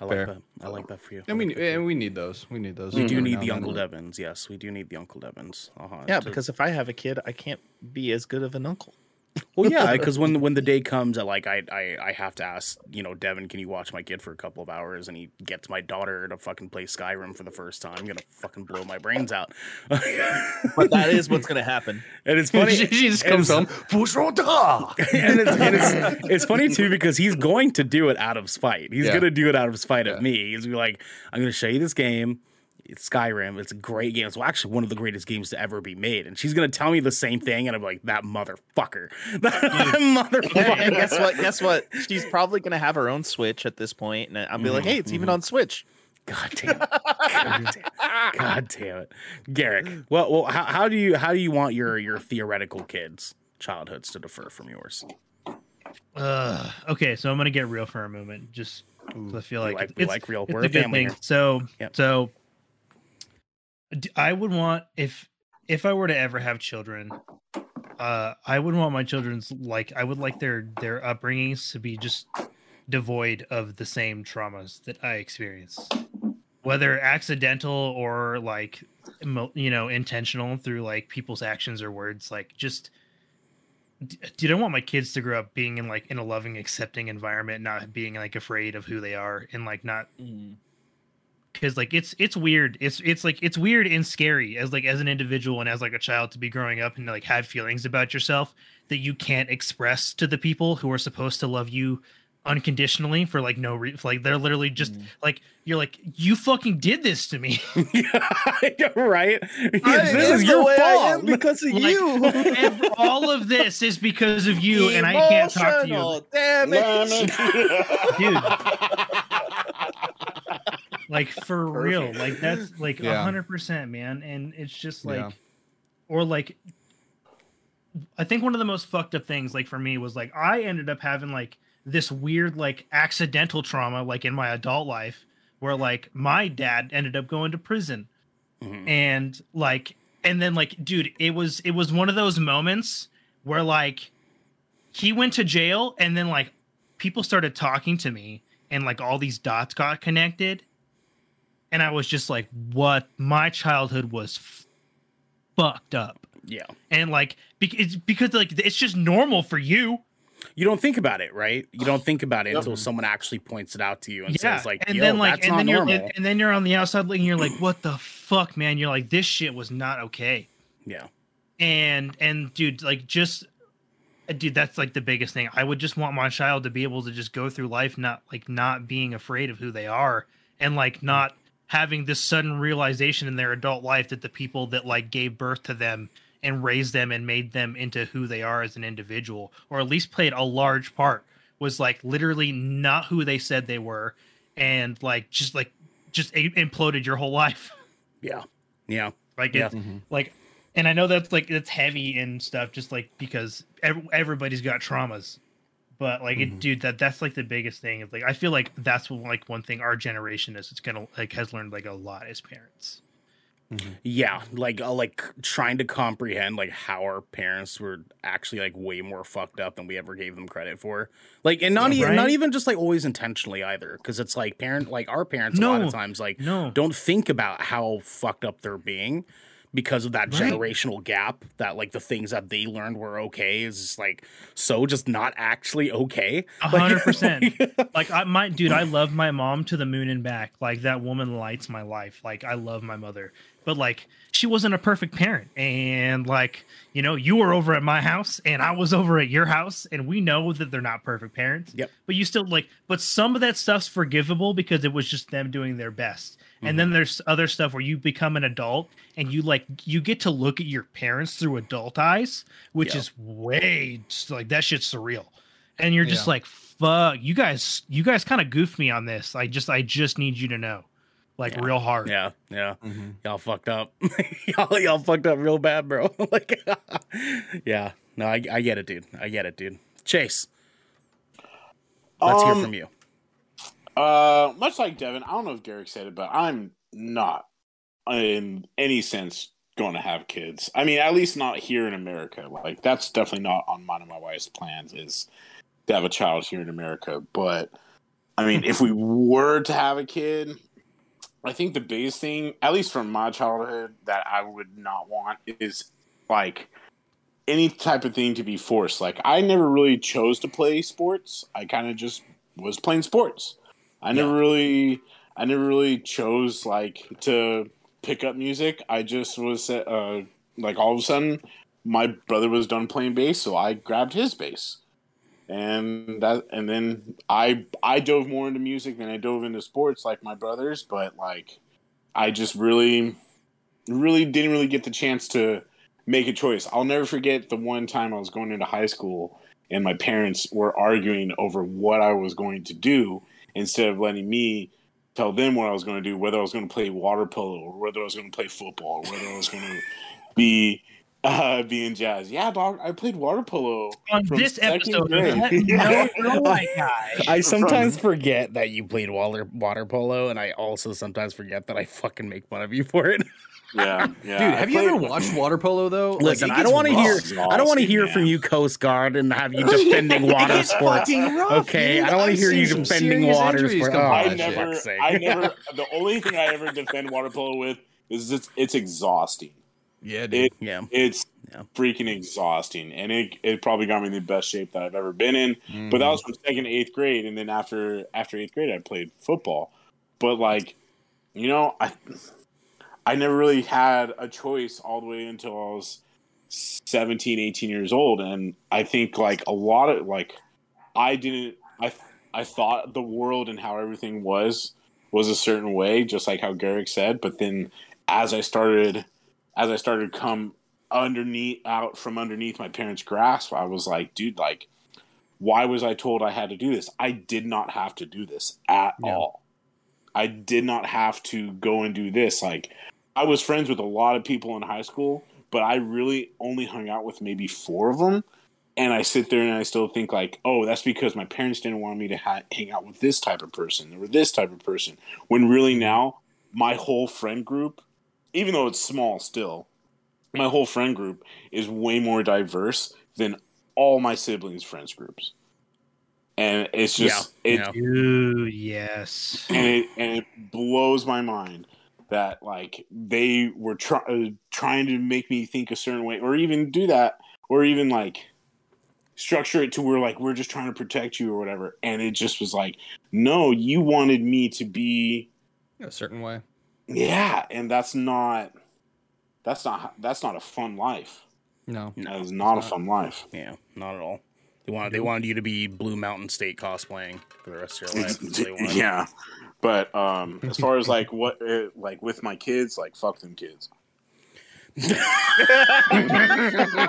I like Fair. that. I like that for you. And I we like that you. and we need those. We need those. we do need the Uncle then. Devons. Yes, we do need the Uncle Devons. Uh-huh. Yeah, To- because if I have a kid, I can't be as good of an uncle. Well, yeah, because when when the day comes that like I, I I have to ask, you know, Devin, can you watch my kid for a couple of hours? And he gets my daughter to fucking play Skyrim for the first time. I'm gonna fucking blow my brains out. But that is what's gonna happen. and it's funny. she, she just comes it's- home. "Fushota!" and, it's, and it's, it's funny too because he's going to do it out of spite. He's Yeah. gonna do it out of spite Yeah. of me. He's gonna be like, I'm gonna show you this game. It's Skyrim. It's a great game. It's actually one of the greatest games to ever be made. And she's gonna tell me the same thing, and I'm like, that motherfucker, that and motherfucker. guess what? Guess what? She's probably gonna have her own Switch at this point, and I'll be like, "Hey, it's even on Switch." God damn it. God damn, God damn it. Garrick, well, well how, how do you how do you want your your theoretical kids' childhoods to differ from yours? Uh, okay, so I'm gonna get real for a moment, just 'cause I feel We like, like- it- we it's, like real. it's We're a a good family thing. here. So, Yep. so d- I would want if if I were to ever have children, uh, I would want my children's like I would like their their upbringings to be just devoid of the same traumas that I experienced, whether accidental or like you know intentional through like people's actions or words. Like just, dude, I want my kids to grow up being in like in a loving, accepting environment, not being like afraid of who they are, and like not because like it's it's weird it's it's like it's weird and scary as like as an individual and as like a child to be growing up and like have feelings about yourself that you can't express to the people who are supposed to love you unconditionally for like no reason like they're literally just Mm. like you're like you fucking did this to me yeah, right. I this is your way I am fault. because of Like, you. Ev- all of this is because of you and i can't talk to you Damn it. Dude. Like for real like that's like a Yeah. hundred percent man and it's just like Yeah. or like i think one of the most fucked up things like for me was like i ended up having like this weird like accidental trauma like in my adult life where like my dad ended up going to prison Mhm. and like and then like dude it was it was one of those moments where like he went to jail and then like people started talking to me and like all these dots got connected and i was just like what my childhood was f- fucked up Yeah. and like bec- it's because like it's just normal for you You don't think about it, right? You don't think about it until someone actually points it out to you and yeah says, like, and Yo, then like that's and not then you're normal. and then you're on the outside looking you're like what the fuck man you're like this shit was not okay yeah. and and dude like just uh, dude that's like the biggest thing i would just want my child to be able to just go through life not like not being afraid of who they are and like not having this sudden realization in their adult life that the people that like gave birth to them and raised them and made them into who they are as an individual or at least played a large part was like literally not who they said they were and like just like just imploded your whole life Yeah. Yeah. like Yeah. it's like and i know that's like it's heavy and stuff just like because ev- everybody's got traumas but like it, dude that that's like the biggest thing is like i feel like that's what, like one thing our generation is it's gonna like has learned like a lot as parents. Yeah, like uh, like trying to comprehend like how our parents were actually like way more fucked up than we ever gave them credit for. Like, and not Yeah, even not even just like always intentionally either, because it's like parent like our parents a lot of times like no. don't think about how fucked up they're being because of that Right. generational gap that like the things that they learned were okay is just like so just not actually okay. A Like- hundred percent. Like I my dude, I love my mom to the moon and back. Like that woman lights my life. Like I love my mother. But like she wasn't a perfect parent. And like, you know, you were over at my house and I was over at your house and we know that they're not perfect parents. Yep. But you still like but some of that stuff's forgivable because it was just them doing their best. And then there's other stuff where you become an adult and you like you get to look at your parents through adult eyes, which Yeah. is way like that shit's surreal and you're just Yeah. like fuck you guys you guys kind of goofed me on this i just i just need you to know like Yeah. real hard Yeah, yeah. Mhm. Y'all fucked up. y'all, y'all fucked up real bad, bro. like, yeah. No, I, I get it, dude. I get it, dude. Chase, let's hear Um, from you. Uh, much like Devin, I don't know if Garrick said it, but I'm not in any sense going to have kids. I mean, at least not here in America. Like that's definitely not on mine and my wife's plans is to have a child here in America. But I mean, if we were to have a kid, I think the biggest thing, at least from my childhood, that I would not want is like any type of thing to be forced. Like I never really chose to play sports. I kind of just was playing sports. I never really, I never really chose like to pick up music. I just was uh, like all of a sudden, my brother was done playing bass, so I grabbed his bass, and that, and then I I dove more into music than I dove into sports like my brothers. But like, I just really, really didn't really get the chance to make a choice. I'll never forget the one time I was going into high school and my parents were arguing over what I was going to do instead of letting me tell them what I was going to do, whether I was going to play water polo or whether I was going to play football or whether I was going to be uh, be in jazz. Yeah, dog, I played water polo on from this episode grade. let me know you're my guy I sometimes forget that you played water water polo, and I also sometimes forget that I fucking make fun of you for it. Yeah, yeah. Dude, I have you played- ever watched water polo though? Listen, it I don't want to hear. I don't want to hear man. from you, Coast Guard, and have you defending water sports. rough, Okay, dude. I don't want to hear you defending water sports. Oh, I never. I never. The only thing I ever defend water polo with is it's, it's exhausting. Yeah, dude. It, yeah. it's Yeah. freaking exhausting, and it it probably got me in the best shape that I've ever been in. But that mm-hmm. was from second to eighth grade, and then after after eighth grade, I played football. But like, You know, I I never really had a choice all the way until I was 17, 18 years old and I think like a lot of like I didn't I I thought the world and how everything was was a certain way just like how Garrick said, but then as I started as I started come underneath out from underneath my parents' grasp, I was like, dude, like why was I told I had to do this? I did not have to do this at Yeah. all. I did not have to go and do this. Like, I was friends with a lot of people in high school, but I really only hung out with maybe four of them. And I sit there and I still think like, oh, that's because my parents didn't want me to ha- hang out with this type of person or this type of person. When really now, my whole friend group, even though it's small still, my whole friend group is way more diverse than all my siblings' friends groups. And it's just Yeah, it, yeah. Dude, yes. and it and it blows my mind that like they were try- uh, trying to make me think a certain way or even do that or even like structure it to where like we're just trying to protect you or whatever and it just was like no you wanted me to be A certain way. yeah and that's not that's not that's not a fun life No. No, that is not a fun life Yeah, not at all. They wanted they wanted you to be Blue Mountain State cosplaying for the rest of your life. They yeah but um as far as like what uh, like with my kids like fuck them kids All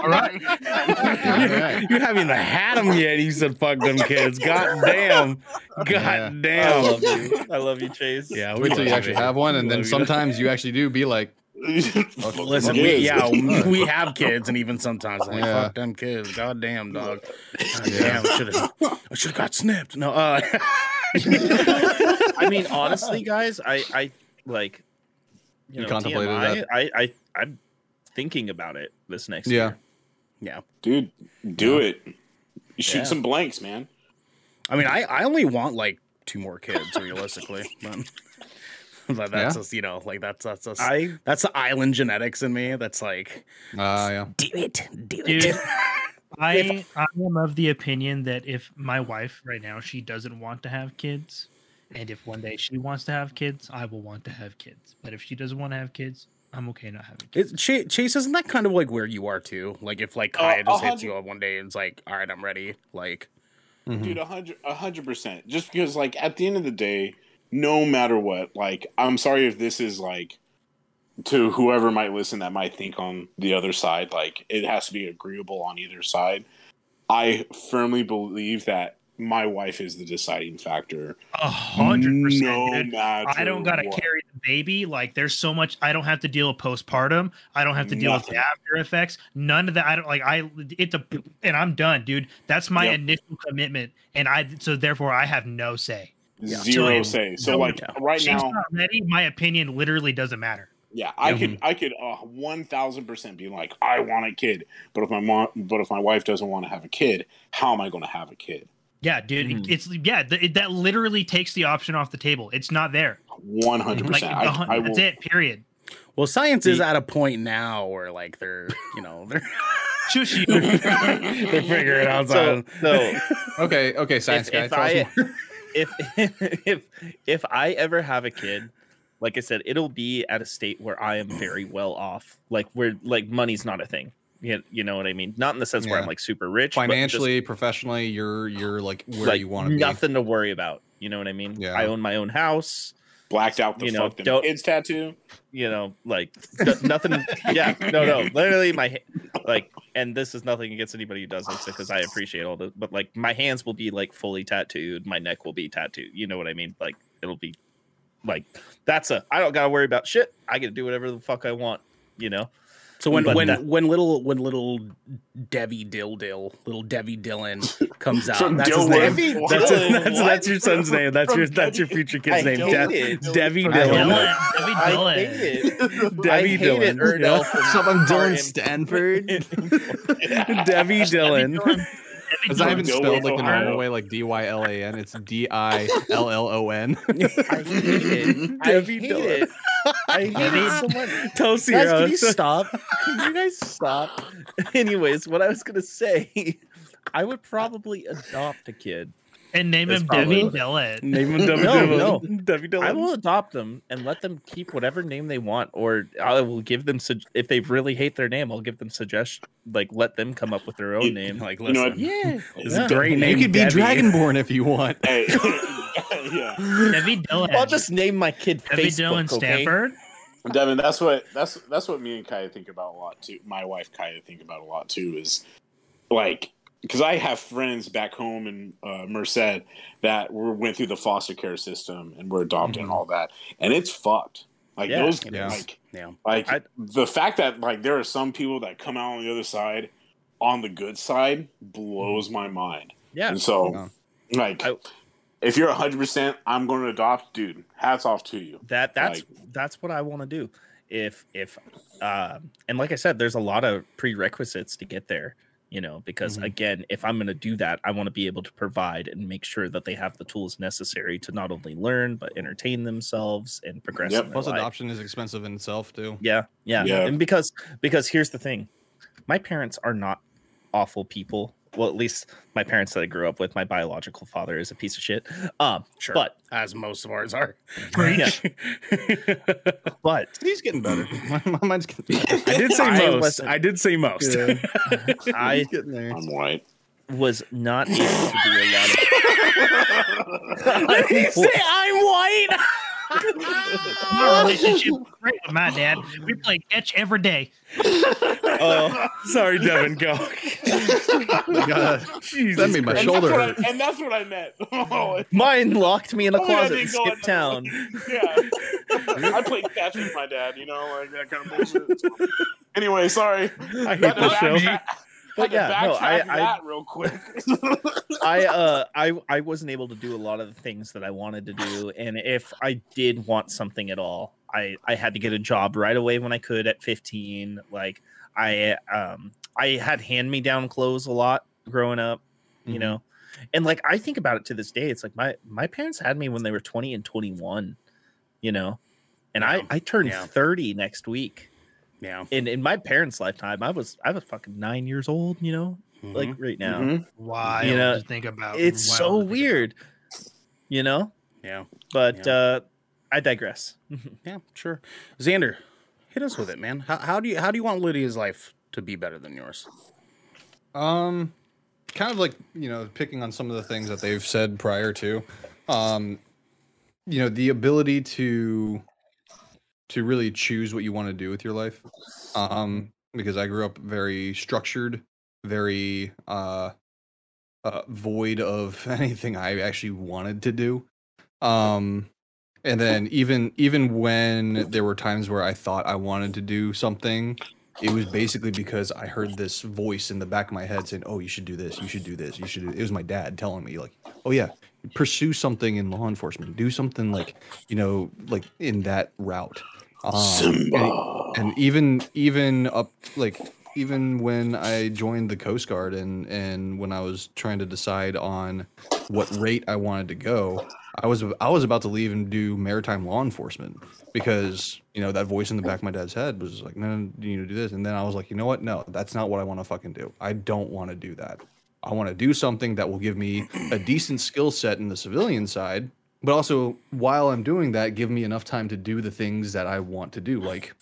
right. you haven't even had them yet. You said fuck them kids. God damn. God Yeah. I damn. love you. I love you, Chase. Yeah, Wait till you actually have one, and then you. sometimes you actually do be like, Fuck them Listen, we, yeah, we- we have kids, and even sometimes like Yeah. fuck them kids. God damn, dog. God damn, I should have, I should have got snipped. No, uh, I mean, honestly, guys, I, I like, you, You know, contemplated TMI, that? I, I, I'm thinking about it this next Yeah. year. yeah. dude do it you shoot Yeah. some blanks man I mean, I, I only want like two more kids, realistically. But, but that's Yeah? just you know, like that's that's that's, I, that's the island genetics in me. That's like, ah, yeah. do it, do Dude, it. I I am of the opinion that if my wife right now she doesn't want to have kids, and if one day she wants to have kids, I will want to have kids. But if she doesn't want to have kids, I'm okay not having kids. It, Chase, Chase, isn't that kind of like where you are too? Like if like Uh, Kaya a just hits you up one day and it's like, all right, I'm ready. Like, Mhm. dude a hundred a hundred percent just because like at the end of the day no matter what like i'm sorry if this is like to whoever might listen that might think on the other side like it has to be agreeable on either side i firmly believe that my wife is the deciding factor A hundred percent. I don't gotta what. carry the baby. Like there's so much. I don't have to deal with postpartum. I don't have to deal Nothing. with the after effects. None of that. I don't like. I it's a and I'm done, dude. That's my Yep. initial commitment, and I so therefore I have no say. Zero So- say so no, like yeah. right She's now not ready. My opinion literally doesn't matter. Yeah, I Yeah. could, I could, uh, one thousand percent be like, I want a kid, but if my mom, but if my wife doesn't want to have a kid, how am I going to have a kid? Yeah, dude. Mhm. It's yeah. Th- it, that literally takes the option off the table. It's not there. One hundred percent. I that's will. it. Period. well, science is at a point now where like they're, you know, they're Shush you. they're figuring out. so, so Okay, okay, science if, guy. if I more. if if if I ever have a kid, like I said, it'll be at a state where I am very well off. Like where like money's not a thing. You, you know what I mean? Not in the sense where I'm like super rich, but just, financially, professionally, you're you're like where like you want to be. nothing to worry about. You know what I mean? Yeah. I own my own house. Blacked out the You know, fuck them kids tattoo. You know, like nothing. Yeah, no, no. Literally, my like, and this is nothing against anybody who does this because I appreciate all this, but like my hands will be like fully tattooed. My neck will be tattooed. You know what I mean? Like it'll be like that's a. I don't gotta worry about shit. I get to do whatever the fuck I want. You know. So when But when that- when little when little Devi Dill Dill little Devi Dylan comes out, From that's his name. Devi That's, Dylan, that's, that's your son's name. That's your that's your future kid's I name. hate De- it. Devi I Dylan. Dylan. Debbie I Dylan. hate it. I Debbie hate. Dylan. Erdell from What's up? I'm Star Dylan in- Stanford. Debbie Dylan. Debbie It's not spelled like the normal way, like D Y L A N. It's D I L L O N. I hate it. I Debbie hate it. I hate it so much. Toast Guys, can Hero. you uh, stop? Can you guys stop? Anyways, what I was gonna say, I would probably adopt a kid and name That's him Debbie what- Dillett. Name him Debbie No, Dillon. no. Debbie Dillon. I will adopt them and let them keep whatever name they want, or I will give them sug- if they really hate their name, I'll give them suggestion like let them come up with their own You- name. Like, You know listen, what? Yeah, it's yeah. a great name. you could be Debbie. Dragonborn if you want. Hey, yeah, Debbie Dillon. I'll just name my kid Debbie Facebook. Dillon okay? Stanford. Devin, that's what that's that's what me and Kaya think about a lot too. My wife Kaya think about a lot too. Is like because I have friends back home in uh, Merced that were, went through the foster care system and were adopted and all that, and it's fucked. Like Yeah, those, it is. like Yeah. like I- the fact that like there are some people that come out on the other side, on the good side, blows my mind. Yeah, And so, Yeah. like, I- if you're hundred percent, I'm going to adopt, dude. Hats off to you. that that's Like- that's what I want to do. If if um and like I said, there's a lot of prerequisites to get there. You know, because Mhm. again, if I'm going to do that, I want to be able to provide and make sure that they have the tools necessary to not only learn but entertain themselves and progress. Yep. Plus, life. adoption is expensive in itself too. Yeah, yeah, Yeah. And because because here's the thing, my parents are not awful people. Well, at least my parents that I grew up with. My biological father is a piece of shit. Um, Sure. but as most of ours are. yeah, but He's getting better. My, my mind's getting better. I did say I most. wasn't- I did say most. I, getting there. I'm white. was not able to do a lot of. Did he say I'm white? My relationship was great with my dad. We played catch every day. Oh, Sorry, Devin. Go. gotta- Jesus that made my Christ. shoulder that's hurt. I, and that's what I meant. Oh, mine locked me in a Oh, closet they and skipped town. yeah. I played catch with my dad, you know, like that kind of bullshit. So, Anyway, sorry. I hate Had to this show. backtrack- But had to yeah, no, I- I- that real quick. I uh I I wasn't able to do a lot of the things that I wanted to do and if I did want something at all I I had to get a job right away when I could at 15 like I um I had hand me down clothes a lot growing up you Mhm. know and like I think about it to this day it's like my my parents had me when they were 20 and 21 you know and Yeah. I I turned Yeah. 30 next week Yeah. in in my parents lifetime I was I was fucking 9 years old you know like Mhm. right now Mhm. Wild You know, to think about. it's so to think about. weird you know yeah. but Yeah. uh i digress Yeah. Sure. Xander, hit us with it, man. How, how do you how do you want Lydia's life to be better than yours? Um, kind of like you know, picking on some of the things that they've said prior to, um, you know, the ability to to really choose what you want to do with your life. Um, because I grew up very structured, very uh, uh void of anything I actually wanted to do. Um, and then even even when there were times where I thought I wanted to do something it was basically because I heard this voice in the back of my head saying, "Oh, you should do this. You should do this. You should." It was my dad telling me, like, "Oh yeah, pursue something in law enforcement. Do something like, you know, like in that route." Um, and, and even even up like even when I joined the Coast Guard and and when I was trying to decide on what rate I wanted to go, I was I was about to leave and do maritime law enforcement because you know that voice in the back of my dad's head was like, no, no, you need to do this, and then I was like, you know what? No, that's not what I want to fucking do. I don't want to do that. I want to do something that will give me a decent skill set in the civilian side, but also while I'm doing that, give me enough time to do the things that I want to do, like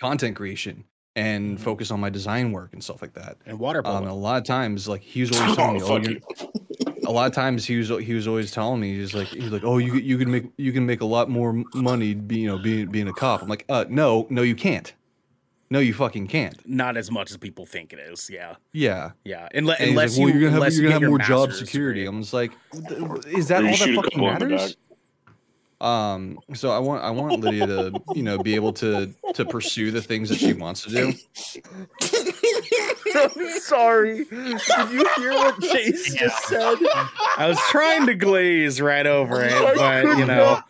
content creation and focus on my design work and stuff like that. And water Um, and a lot of times, like he was always telling me, Oh, oh, a lot of times he was he was always telling me he's like he's like oh you you can make you can make a lot more money be you know being being a cop. I'm like uh no no you can't, no you fucking can't. Not as much as people think it is. Yeah. Yeah, Yeah. Unless, and unless like, well, you you're gonna have you're gonna have more job security. degree. I'm just like, is that Or all that fucking couple on the matters? Um, so I want I want Lydia to you know be able to to pursue the things that she wants to do. i'm sorry did you hear what chase just said I was trying to glaze right over it, but you know,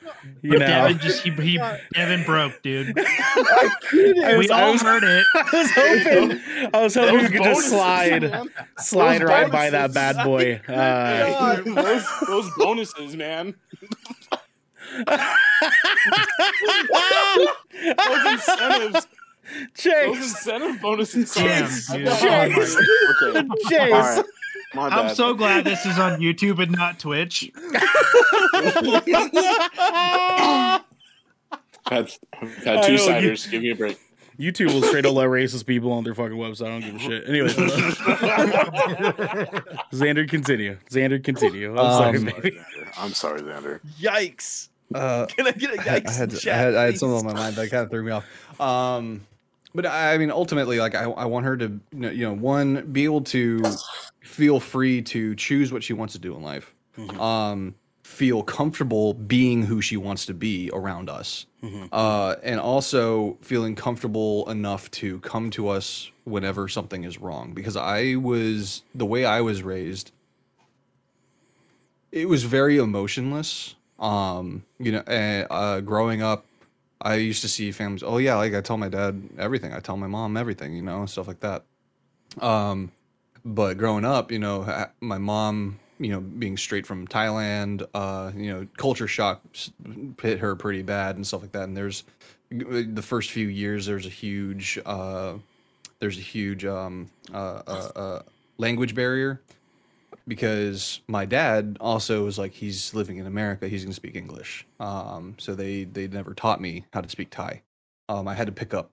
you know, Devin just he, he Devin broke, dude. I We was, I all was, heard it. I was hoping, I was hoping we Those could just slide, man. slide Those right by that bad boy. Uh, those, those bonuses, man. Those incentives. Those Chase, incentive bonuses. Damn, Chase. dude. Okay. Chase. Okay. Chase. All right. My I'm so glad this is on YouTube and not Twitch. Had, I had know, two you- ciders. Give me a break. YouTube will straight up let racist people on their fucking website. I don't give a shit. Anyway, Xander, continue. Xander, continue. I'm sorry, Um, baby. Xander. I'm sorry, Xander. Yikes! Uh, Can I get a yikes? I had, in I had I had something on my mind that kind of threw me off. Um, but I, I mean, ultimately, like I, I want her to, you know, one be able to feel free to choose what she wants to do in life. Mhm. Um, feel comfortable being who she wants to be around us, Mhm. uh, and also feeling comfortable enough to come to us whenever something is wrong. Because I was the way I was raised it was very emotionless. Um, you know, uh, uh, growing up, I used to see families. Oh yeah, like I tell my dad everything. I tell my mom everything. You know, stuff like that. Um, but growing up, you know, my mom, you know, being straight from Thailand, uh, you know, culture shock hit her pretty bad and stuff like that. And there's the first few years, there's a huge, uh, there's a huge um, uh, uh, uh, language barrier because my dad also was like he's living in America, he's gonna speak English. Um, so they they never taught me how to speak Thai. Um, I had to pick up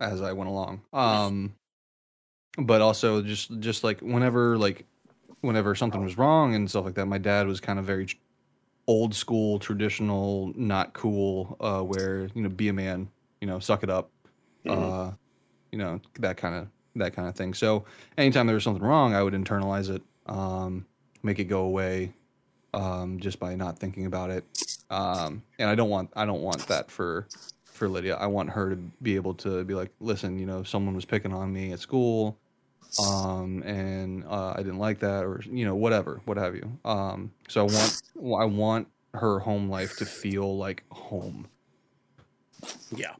as I went along. Um, but also just just like whenever like whenever something was wrong and stuff like that, my dad was kind of very old school, traditional, not cool. Uh, where you know, be a man, you know, suck it up. Mhm. Uh, you know that kind of that kind of thing. So anytime there was something wrong, I would internalize it, um, make it go away, um, just by not thinking about it. Um, and I don't want I don't want that for for Lydia. I want her to be able to be like, listen, you know, someone was picking on me at school, um, and uh, I didn't like that, or you know, whatever, what have you. Um, so I want I want her home life to feel like home. Yeah,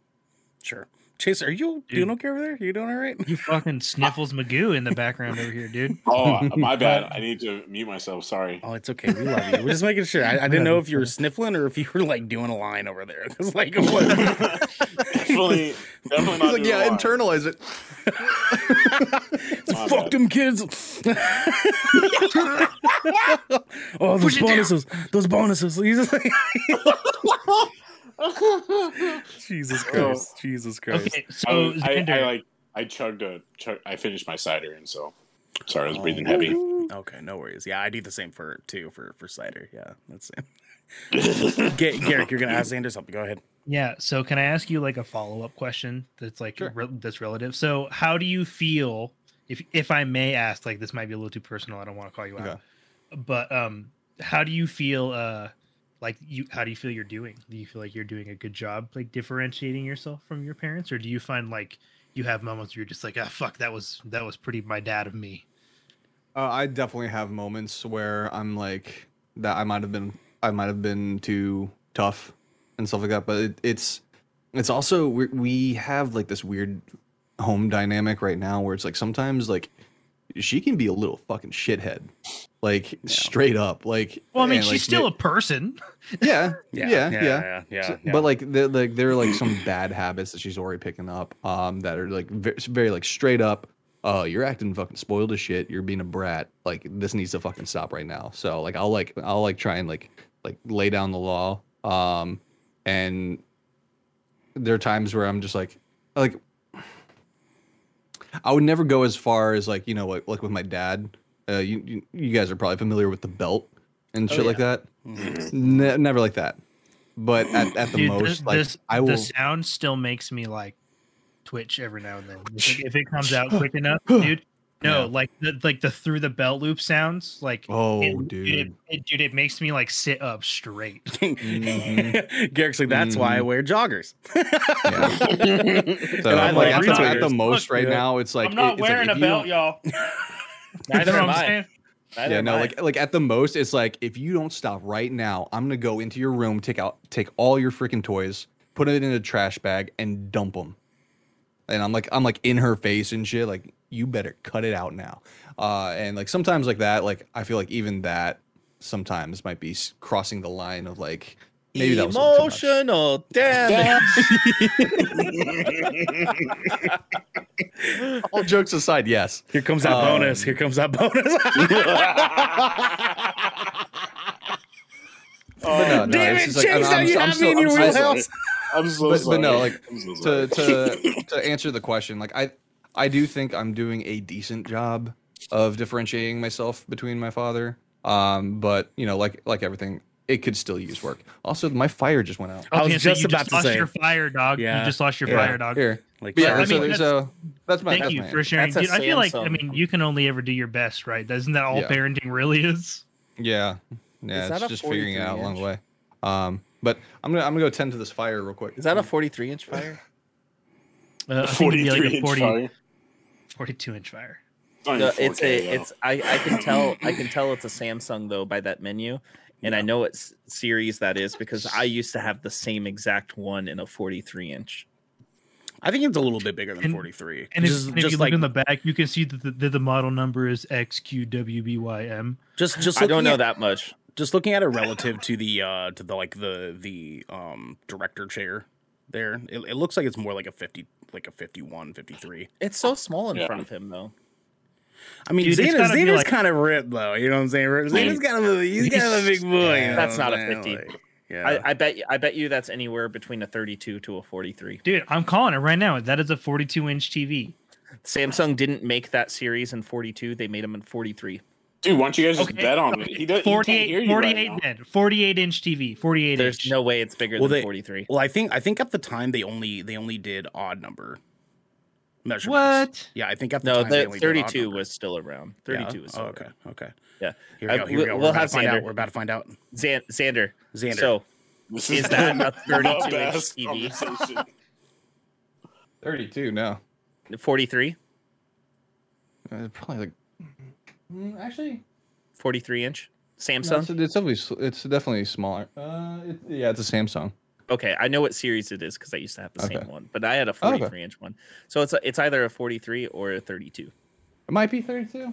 sure. Chase, are you doing okay over there? You doing all right? You fucking sniffles Magoo in the background over here, dude. Oh, my bad. I need to mute myself. Sorry. Oh, it's okay. We love you. We're just making sure. I, I didn't know if you were sniffling or if you were like doing a line over there. It's like, what? definitely, definitely He's not. like, yeah, line. internalize it. My Fuck bad. them kids. oh, those Push bonuses. Those bonuses. He's just like- Jesus Christ. Jesus Christ. Okay, so I, was- I, I like. I chugged a. Chug, I finished my cider, and so sorry, I was breathing heavy. Okay, no worries. Yeah, I do the same for too for for cider. Yeah, that's it. Ga- Garrick, you're gonna ask Xander something. Go ahead. yeah. So can I ask you like a follow up question that's like Sure. re- that's relative? So how do you feel if if I may ask? Like this might be a little too personal. I don't want to call you out, Okay. but um, how do you feel? Uh, like you, how do you feel you're doing? Do you feel like you're doing a good job, like differentiating yourself from your parents, or do you find like you have moments where you're just like, ah, fuck, that was that was pretty my dad of me. Uh, I definitely have moments where I'm like that. I might have been, I might have been too tough and stuff like that. But it, it's, it's also we we have like this weird home dynamic right now where it's like sometimes like she can be a little fucking shithead, like straight up. Like, Well, I mean, and, she's like, still the- a person. yeah, yeah, yeah, yeah, yeah. yeah, so- yeah. But like, the, like there are like some bad habits that she's already picking up. Um, that are like very, very like straight up. Uh, you're acting fucking spoiled as shit. You're being a brat. Like this needs to fucking stop right now. So like, I'll like, I'll like try and like, like lay down the law. Um, and there are times where I'm just like, like, I would never go as far as like you know like like with my dad. Uh, you you, you guys are probably familiar with the belt and Oh, shit like that. Ne- never like that. But at, at the Dude, most, this, like this- I will. the sound still makes me like twitch every now and then. If it, if it comes out quick enough, dude. No, Yeah. like the like the through the belt loop sounds like. oh, it, dude. It, it, dude, it makes me like sit up straight. Garrick's like, that's why I Mhm. wear joggers. So, And I like, like at, the, at the retweeters. most right Yeah. now, it's like I'm not it- it's like, wearing if a belt, y'all. Neither am I'm saying? Neither yeah, no, I. like like at the most, it's like if you don't stop right now, I'm gonna go into your room, take out, take all your freaking toys, put it in a trash bag, and dump them. And I'm like, I'm like in her face and shit. Like, you better cut it out now. Uh, and like sometimes like that, like I feel like even that sometimes might be crossing the line of like, maybe that was a little too much. emotional damage. All jokes aside, yes. Here comes that Um, bonus. Here comes that bonus. But no, no, Damn it, just like, Chase, I'm- now I'm- you I'm have still- me in your still- wheelhouse. I'm so But- sorry. but no, like, so to to to answer the question, like I I do think I'm doing a decent job of differentiating myself between my father. Um, but you know, like like everything, it could still use work. Also, my fire just went out. I was Okay, so just you about just to lost say. your fire, dog. Yeah. You just lost your Yeah, fire, dog. Here, Like, yeah, I mean, there's that's- a that's my Thank that's you my for sharing. Dude, I feel like I mean you can only ever do your best, right? Isn't that all Yeah. parenting really is? Yeah, yeah, Is that it's a just figuring it out 43 along the way. Um, but I'm gonna I'm gonna go tend to this fire real quick. Is that a 43 inch fire? Uh, I think it'd be like 43 a inch 40, fire. 42 inch fire. No, it's 4K, a though. it's I, I can tell I can tell it's a Samsung though by that menu. And I know what series that is because I used to have the same exact one in a 43 inch. I think it's a little bit bigger than And- 43. And if, just if you like look in the back, you can see that the, that the model number is XQWBYM. just just I don't know at- that much. just looking at it relative to the uh to the like the the um director chair there it, it looks like it's more like a 50 like a 51 53 It's so small in Yeah. front of him though. i mean Dude, it's Xena, gotta like- kind of ripped though you know what i'm saying Xena's kind of a, he's kind of a big boy you know That's not I'm a 50. Like, yeah I, I bet I bet you that's anywhere between a 32 to a 43. Dude, I'm calling it right now. That is a 42 inch TV. Samsung didn't make that series in 42; they made them in 43. Dude, why don't you guys just Okay, bet on it? He, does, he 48, hear you 48 right then. 48 inch TV. 48 There's inch. no way it's bigger Well, than they- 43. well i think i think at the time they only they only did odd number measurements What? yeah i think at the No, time they the only did odd 32 was still around. Yeah? 32 was still oh, around. okay okay Yeah. here we go here we we- go we'll we're about have to find out Xander. we're about to find out Xan- Xander. Xander. So This Is that a 32 inch TV? 32 no. 43, Uh, probably like Mm, actually 43 inch no, Samsung. it's, it's definitely it's definitely smaller. Uh, it, yeah, it's a Samsung. Okay, I know what series it is because I used to have the same one, but I had a Oh, okay. 43 inch one. So it's a, it's either a 43 or a 32. It might be 32.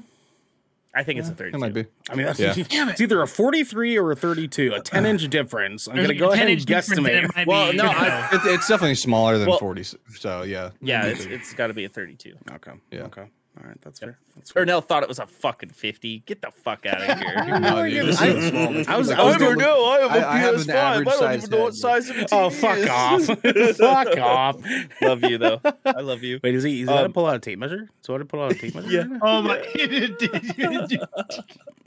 I think it's a 32. It might be. I mean, that's Yeah. it's either a 43 or a 32, a 10 inch difference. I'm going to go ahead and guesstimate. it might Well, be, no, you I- know. It, it's definitely smaller than Well- 40. So yeah. Yeah, Maybe it's 30. it's got to be a 32. Okay. Yeah. Okay. All right. That's fair. That's fair. Ernell thought it was a fucking 50. Get the fuck out of here. No, dude, this I- is a small. I was- I was doing- doing- I have a I- I have an PS5. average I don't size even know what head. size of a TV Oh, fuck off. fuck off. love you though. I love you. Wait, is he, is he going to Um, pull out a tape measure? So what to pull out a tape measure? Yeah. right? Oh my!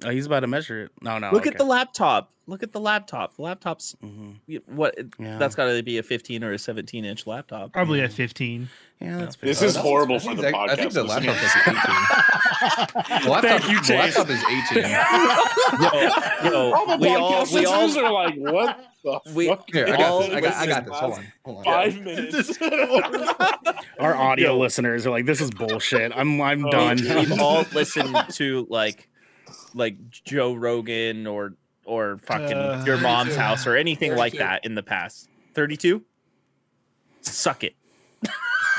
Oh, he's about to measure it. No, no. Look okay. at the laptop. Look at the laptop. The laptop's Mhm. what? Yeah. That's got to be a 15 or a 17 inch laptop. Probably a 15. Yeah, that's fair. This is that's- horrible for the that- podcast. I think the listeners. laptop's like 18. Laptop, Thank you, Chase. laptop is 18. Yo, yo, All the we all, podcast we all, are like, what the We- fuck? Here, I all got this. I got, I got this. Hold on. Hold on. Five minutes. Our audio listeners are like, this is bullshit. I'm I'm Oh, done. we've all listened to like, like Joe Rogan or or fucking Uh, your mom's house or anything like that in the past. 32. Suck it.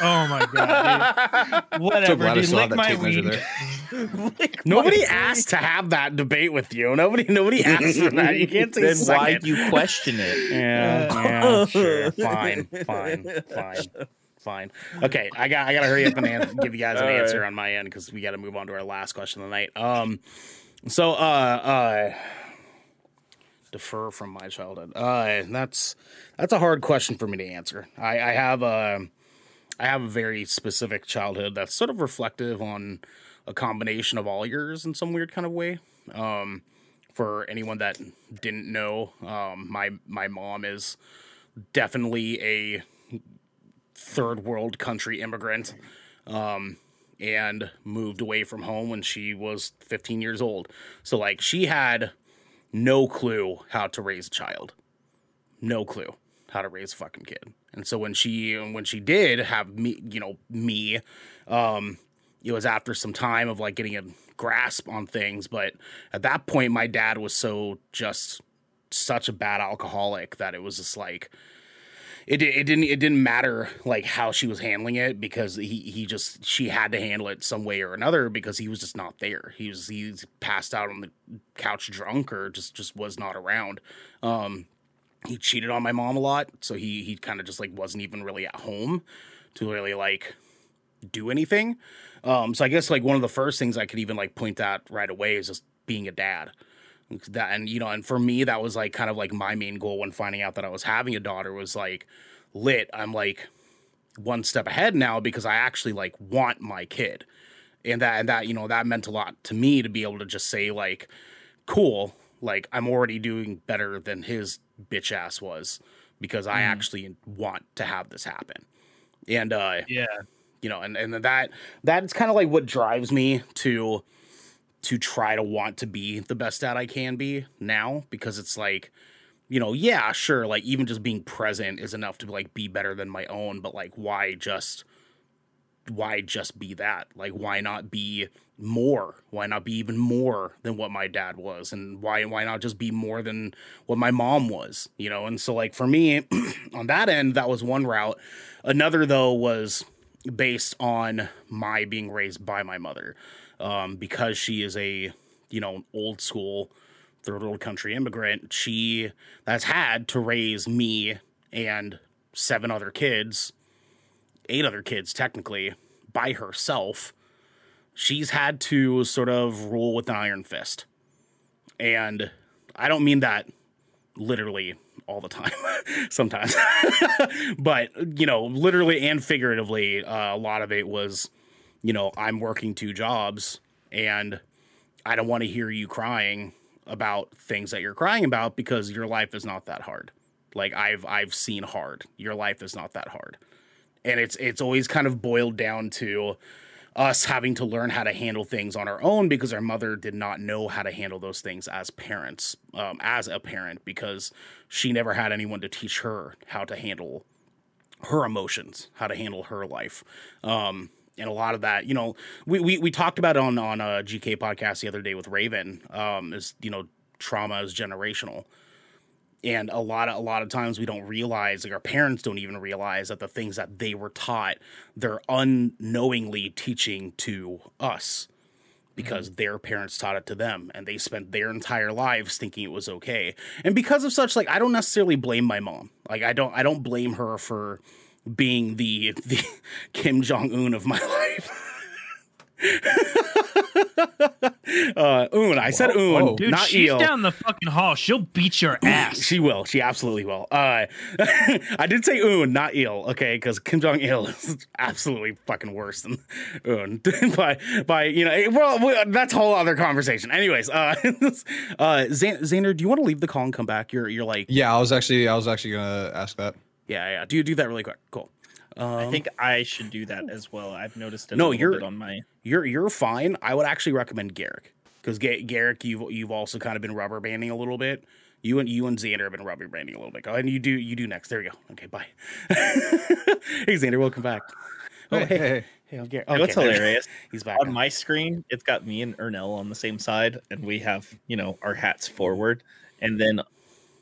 Oh my god! Dude. So Whatever, glad I dude. Lick that my tape measure weed. there. Nobody asked to have that debate with you. Nobody nobody asked for that. You can't say then suck why do you question it? Yeah, yeah, sure. Fine, fine, fine, fine. Okay, I got I gotta hurry up and an- give you guys an All right. answer on my end because we got to move on to our last question of the night. Um, so uh uh, defer from my childhood. Uh, that's that's a hard question for me to answer. I I have a I have a very specific childhood that's sort of reflective on a combination of all yours in some weird kind of way. Um, for anyone that didn't know, um, my my mom is definitely a third world country immigrant, um, and moved away from home when she was 15 years old. So like she had no clue how to raise a child, no clue how to raise a fucking kid. And so when she when she did have me, you know, me, um, it was after some time of like getting a grasp on things. But at that point, my dad was so just such a bad alcoholic that it was just like it, it didn't it didn't matter like how she was handling it because he he just she had to handle it some way or another because he was just not there. He was he's passed out on the couch drunk or just just was not around. Um, he cheated on my mom a lot, so he he kind of just like wasn't even really at home to really like do anything. Um, so I guess like one of the first things I could even like point out right away is just being a dad. That and you know, and for me that was like kind of like my main goal when finding out that I was having a daughter was like lit. I'm like one step ahead now because I actually like want my kid. And that and that, you know, that meant a lot to me to be able to just say like, cool, like I'm already doing better than his bitch ass was because I actually want to have this happen. And uh Yeah. you know, and, and that that's kind of like what drives me to to try to want to be the best dad I can be now because it's like, you know, yeah, sure, like even just being present is enough to like be better than my own, but like why just why just be that? Like why not be more? Why not be even more than what my dad was? And why why not just be more than what my mom was? You know, and so like for me on that end, that was one route. Another though was based on my being raised by my mother. Um, because she is a, you know, old school third world country immigrant, she has had to raise me and seven other kids, eight other kids technically, by herself. She's had to sort of rule with an iron fist. And I don't mean that literally all the time, sometimes. but, you know, literally and figuratively, uh, a lot of it was, you know, I'm working two jobs and I don't want to hear you crying about things that you're crying about because your life is not that hard. Like I've I've seen hard. Your life is not that hard. And it's it's always kind of boiled down to us having to learn how to handle things on our own because our mother did not know how to handle those things as parents, um, as a parent, because she never had anyone to teach her how to handle her emotions, how to handle her life. Um, and a lot of that, you know, we, we, we talked about on, on a GK podcast the other day with Raven, um, is, you know, trauma is generational. And a lot of, a lot of times we don't realize, like our parents don't even realize that the things that they were taught, they're unknowingly teaching to us because mm-hmm. their parents taught it to them and they spent their entire lives thinking it was okay. And because of such, like, I don't necessarily blame my mom. Like, I don't, I don't blame her for, being the the Kim Jong Un of my life. uh, Un, I said Un, whoa. Dude, not she's eel. down the fucking hall. She'll beat your ass. She will. She absolutely will. Uh, I did say Un, not eel. Okay, because Kim Jong Il is absolutely fucking worse than Un. by by you know, well, well, that's a whole other conversation. Anyways, uh, uh, Zan- Xander, do you want to leave the call and come back? You're you're like, Yeah, I was actually I was actually gonna ask that. yeah, yeah. Do you do that really quick? Cool. I um, think I should do that as well. I've noticed it No, a little you're- bit on my. you're you're fine. I would actually recommend Garrick because Garrick, you've you've also kind of been rubber banding a little bit. You and you and Xander have been rubber banding a little bit. Go ahead and you do you do next. There you go. Okay, bye. hey Xander, welcome back. Oh, hey, hey, hey. hey, I'm oh, Garrick. You what's Okay, there- hilarious? He's back. on my screen, it's got me and Ernell on the same side, and we have you know our hats forward, and then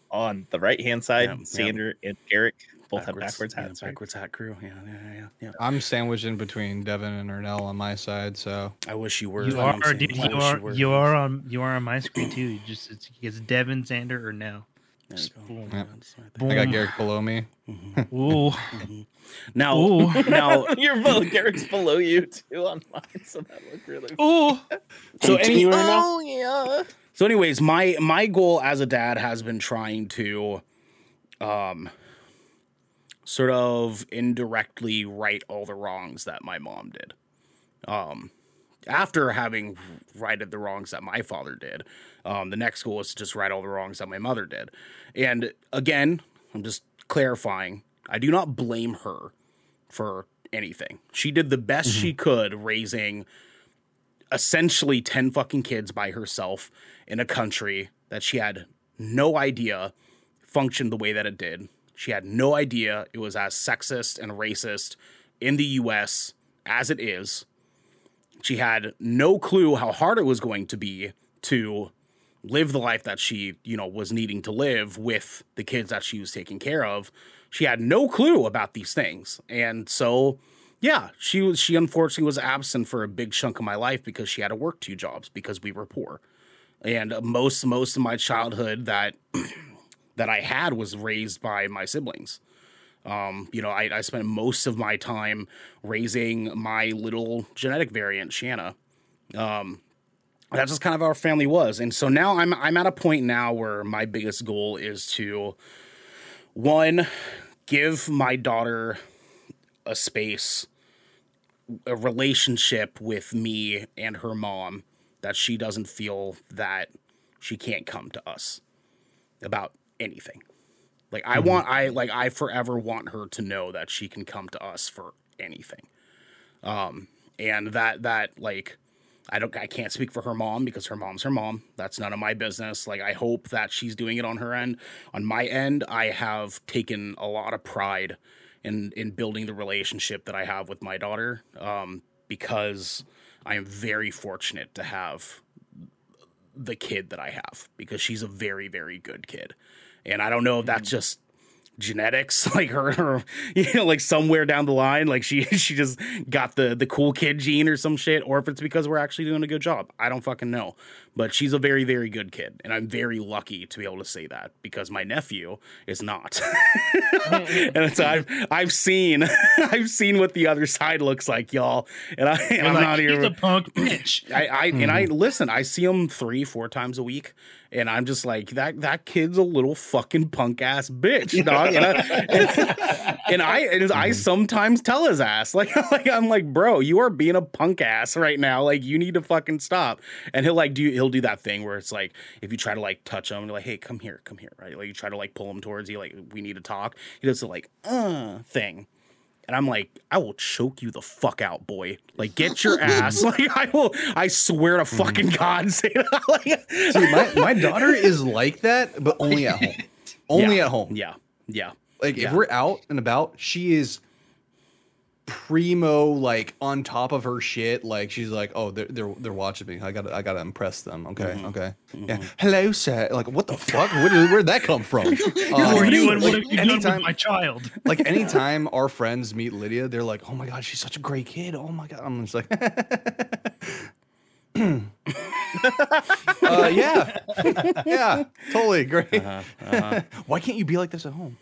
on the right hand side, Yeah, yeah. Xander and Garrick both have backwards yeah, hats. right? backwards hat crew. Yeah, yeah, yeah, yeah. I'm sandwiched in between Devin and Ernell on my side, so I wish you were. You know what I'm are, saying? dude. You are, were. you are on, you are on my screen too. You just, it's, it's Devin, Xander, Ernell. There you go. Boom. Yeah. That's right there. I got Boom. Garrick below me. Ooh, Now, Ooh. now, You're below, Garrick's below you too on mine, so that looked really. ooh. so any, Continue right now? Oh yeah. So, anyways, my my goal as a dad has been trying to, um, sort of indirectly right all the wrongs that my mom did. Um, after having righted the wrongs that my father did, um, the next goal is to just right all the wrongs that my mother did. And again, I'm just clarifying. I do not blame her for anything. She did the best she could raising essentially 10 fucking kids by herself in a country that she had no idea functioned the way that it did. She had no idea it was as sexist and racist in the US as it is. She had no clue how hard it was going to be to live the life that she, you know, was needing to live with the kids that she was taking care of. She had no clue about these things. And so yeah, she was she unfortunately was absent for a big chunk of my life because she had to work two jobs because we were poor. And most most of my childhood that that I had was raised by my siblings. Um, you know, I, I spent most of my time raising my little genetic variant, Shanna. Um, that's just kind of our family was, and so now I'm I'm at a point now where my biggest goal is to one give my daughter a space, a relationship with me and her mom that she doesn't feel that she can't come to us about anything. Like I want I like I forever want her to know that she can come to us for anything. Um and that that like I don't I can't speak for her mom because her mom's her mom. That's none of my business. Like I hope that she's doing it on her end. On my end, I have taken a lot of pride in in building the relationship that I have with my daughter um because I am very fortunate to have the kid that I have because she's a very very good kid. And I don't know if that's mm-hmm. just genetics like her, her you know like somewhere down the line like she she just got the the cool kid gene or some shit or if it's because we're actually doing a good job. I don't fucking know. But she's a very very good kid and i'm very lucky to be able to say that because my nephew is not. Mm-hmm. And so i've i've seen i've seen what the other side looks like y'all. And i and i'm like, not he's here a punk bitch. I, I and I mm-hmm. listen. I see him three, four times a week, and I'm just like that. That kid's a little fucking punk ass bitch, dog. And I, and, and I, and I sometimes tell his ass, like, like I'm like, bro, you are being a punk ass right now. Like, you need to fucking stop. And he'll like do he'll do that thing where it's like if you try to like touch him, like, hey, come here, come here, right? Like you try to like pull him towards you, like we need to talk. He does the like uh thing. And I'm like, I will choke you the fuck out, boy. Like, get your ass. Like, I will. I swear to fucking mm. God, say that. Like, See, my, my daughter is like that, but only at home. Only yeah, at home. Yeah, yeah. Like Yeah. if we're out and about, she is primo, like on top of her shit. Like she's like, oh, they're they're, they're watching me. I gotta I gotta impress them. Okay, Mm-hmm. okay. Yeah. Hello, sir. Like what the fuck? Where did, where'd that come from? Who Um, are you and what like, have you done with anytime, my child? like anytime our friends meet Lydia, they're like, "Oh my god, she's such a great kid." Oh my god, I'm just like, uh, yeah, yeah, totally great. Uh-huh, Why can't you be like this at home?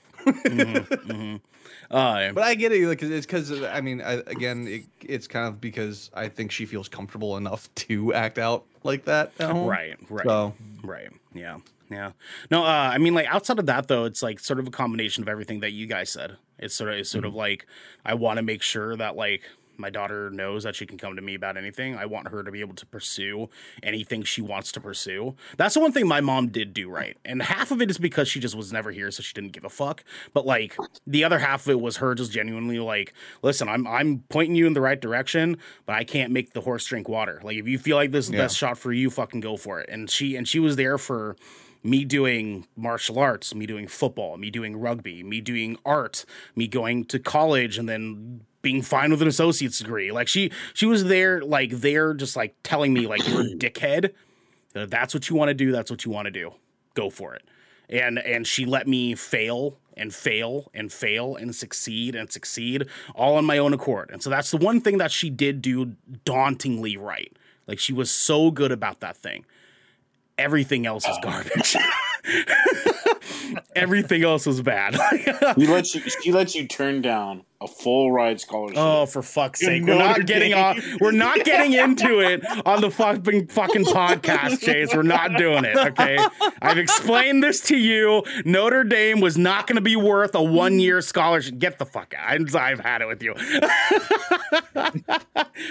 Uh, But I get it, like it's because I mean, I, again, it, it's kind of because I think she feels comfortable enough to act out like that right, right, So right. Yeah, yeah. No, uh, I mean, like outside of that, though, it's like sort of a combination of everything that you guys said. It's sort of, it's sort of like I want to make sure that like my daughter knows that she can come to me about anything. I want her to be able to pursue anything she wants to pursue. That's the one thing my mom did do right. And half of it is because she just was never here, so she didn't give a fuck. But like the other half of it was her just genuinely like, listen, I'm I'm pointing you in the right direction, but I can't make the horse drink water. Like if you feel like this is the Yeah. best shot for you, fucking go for it. And she and she was there for me doing martial arts, me doing football, me doing rugby, me doing art, me going to college and then being fine with an associate's degree. Like she she was there like there just like telling me like you're a dickhead. Uh, That's what you want to do, that's what you want to do. Go for it. And and she let me fail and fail and fail and succeed and succeed all on my own accord. And so that's the one thing that she did do dauntingly right. Like she was so good about that thing everything else is garbage. everything else was bad. We let you. She lets you turn down a full ride scholarship. oh, for fuck's sake, we're not getting off. We're not getting into it on the fucking fucking podcast, Chase. We're not doing it. Okay, I've explained this to you. Notre Dame was not going to be worth a one year scholarship. Get the fuck out. I'm- I've had it with you.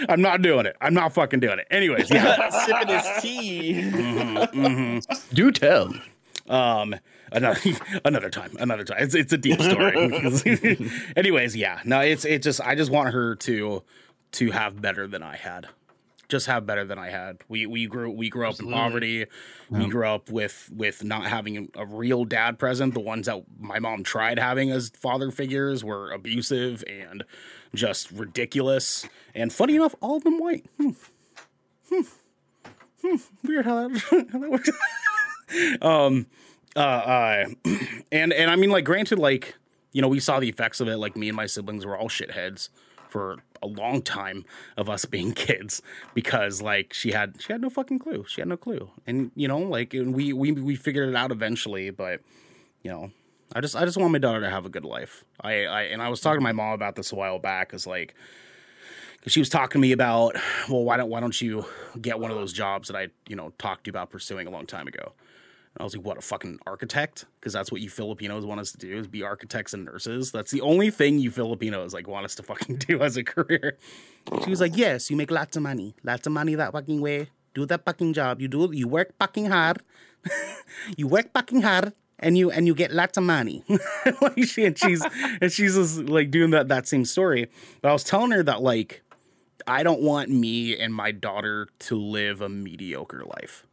I'm not doing it. I'm not fucking doing it. Anyways, yeah. Sipping his tea. Mm-hmm, mm-hmm. do tell. Um, another another time, another time. It's it's a deep story. Anyways, yeah. No, it's it just I just want her to to have better than I had. Just have better than I had. We we grew we grew up in poverty. We grew up with with not having a real dad present. The ones that my mom tried having as father figures were abusive and just ridiculous. And funny enough, all of them white. Hmm. Hmm. Hmm. Weird how that, how that works. Um uh, uh and and i mean like granted like you know we saw the effects of it like me and my siblings were all shitheads for a long time of us being kids because like she had she had no fucking clue she had no clue and you know like and we we we figured it out eventually but you know, I just I just want my daughter to have a good life. I, I and I was talking to my mom about this a while back. Is like, cause she was talking to me about, well, why don't why don't you get one of those jobs that I you know talked to you about pursuing a long time ago? I was like, what a fucking architect? Because that's what you Filipinos want us to do is be architects and nurses. That's the only thing you Filipinos like want us to fucking do as a career. She was like, yes, you make lots of money, lots of money that fucking way. Do that fucking job. You do. You work fucking hard. you work fucking hard and you and you get lots of money. like she and she's and she's just like doing that that same story. But I was telling her that like I don't want me and my daughter to live a mediocre life.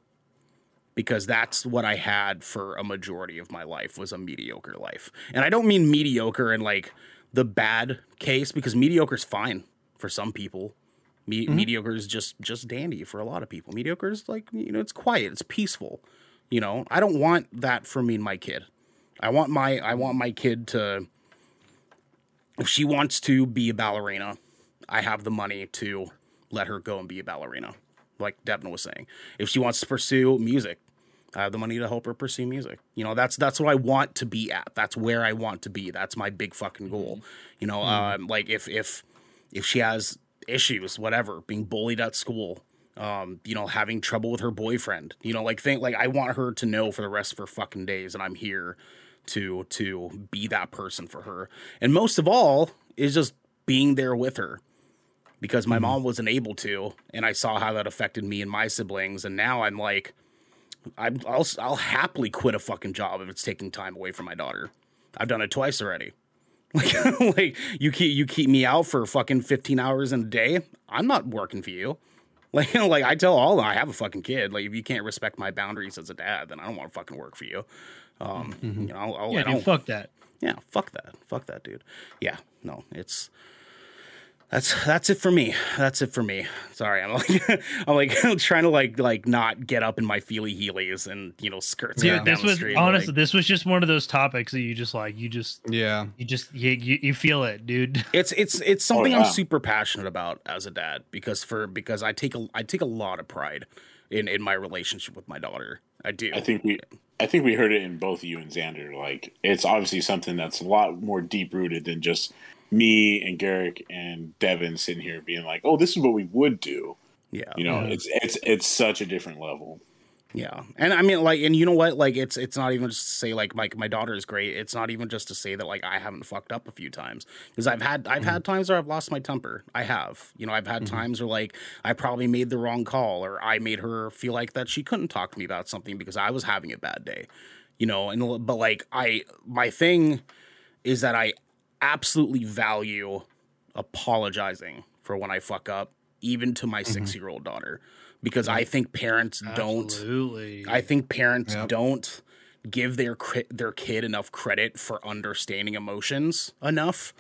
Because that's what I had for a majority of my life was a mediocre life. And I don't mean mediocre in like the bad case because mediocre is fine for some people. Me- mm-hmm. Mediocre is just just dandy for a lot of people. Mediocre is like you know it's quiet, it's peaceful. You know, I don't want that for me and my kid. I want my I want my kid to if she wants to be a ballerina, I have the money to let her go and be a ballerina. Like Devin was saying. If she wants to pursue music, I have the money to help her pursue music. You know, that's that's what I want to be at. That's where I want to be. That's my big fucking goal. You know, mm. um, like if if if she has issues, whatever, being bullied at school, um, you know, having trouble with her boyfriend. You know, like think like I want her to know for the rest of her fucking days that I'm here to to be that person for her. And most of all is just being there with her. Because my mm-hmm. mom wasn't able to, and I saw how that affected me and my siblings, and now I'm like, I'm, I'll I'll happily quit a fucking job if it's taking time away from my daughter. I've done it twice already. Like, like you keep you keep me out for fucking 15 hours in a day. I'm not working for you. Like, you know, like I tell all I have a fucking kid. Like, if you can't respect my boundaries as a dad, then I don't want to fucking work for you. Um, mm-hmm. you know, I'll, I'll, yeah, dude, fuck that. Yeah, fuck that. Fuck that, dude. Yeah, no, it's that's that's it for me. That's it for me. Sorry, I'm like I'm like trying to like like not get up in my feely heelys and you know skirts. Dude, this was honestly like, this was just one of those topics that you just like you just yeah you just you you, you feel it, dude. It's it's it's oh, something oh, yeah. I'm super passionate about as a dad because for because I take a I take a lot of pride in in my relationship with my daughter. I do. I think we I think we heard it in both you and Xander. Like it's obviously something that's a lot more deep rooted than just me and Garrick and Devin sitting here being like, "Oh, this is what we would do." Yeah, you know, yeah. it's it's it's such a different level. Yeah, and I mean, like, and you know what? Like, it's it's not even just to say like my my daughter is great. It's not even just to say that like I haven't fucked up a few times because I've had I've mm-hmm. had times where I've lost my temper. I have, you know, I've had mm-hmm. times where like I probably made the wrong call or I made her feel like that she couldn't talk to me about something because I was having a bad day, you know. And but like I my thing is that I absolutely value apologizing for when I fuck up, even to my mm-hmm. six year old daughter, because I think parents absolutely. don't. I think parents yep. don't give their their kid enough credit for understanding emotions enough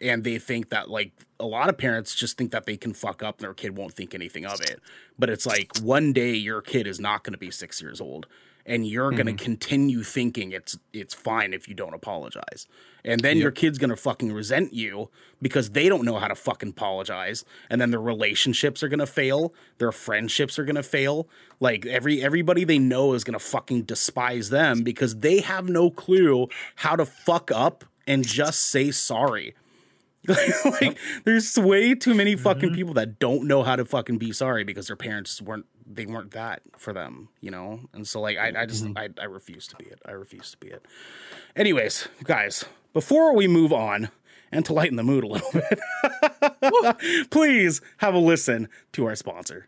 and they think that like a lot of parents just think that they can fuck up and their kid won't think anything of it but it's like one day your kid is not going to be 6 years old and you're mm-hmm. going to continue thinking it's it's fine if you don't apologize. And then yep. your kid's going to fucking resent you because they don't know how to fucking apologize and then their relationships are going to fail, their friendships are going to fail. Like every everybody they know is going to fucking despise them because they have no clue how to fuck up and just say sorry. like there's way too many fucking mm-hmm. people that don't know how to fucking be sorry because their parents weren't they weren't that for them, you know? And so like I, I just mm-hmm. I, I refuse to be it. I refuse to be it. Anyways, guys, before we move on and to lighten the mood a little bit, please have a listen to our sponsor.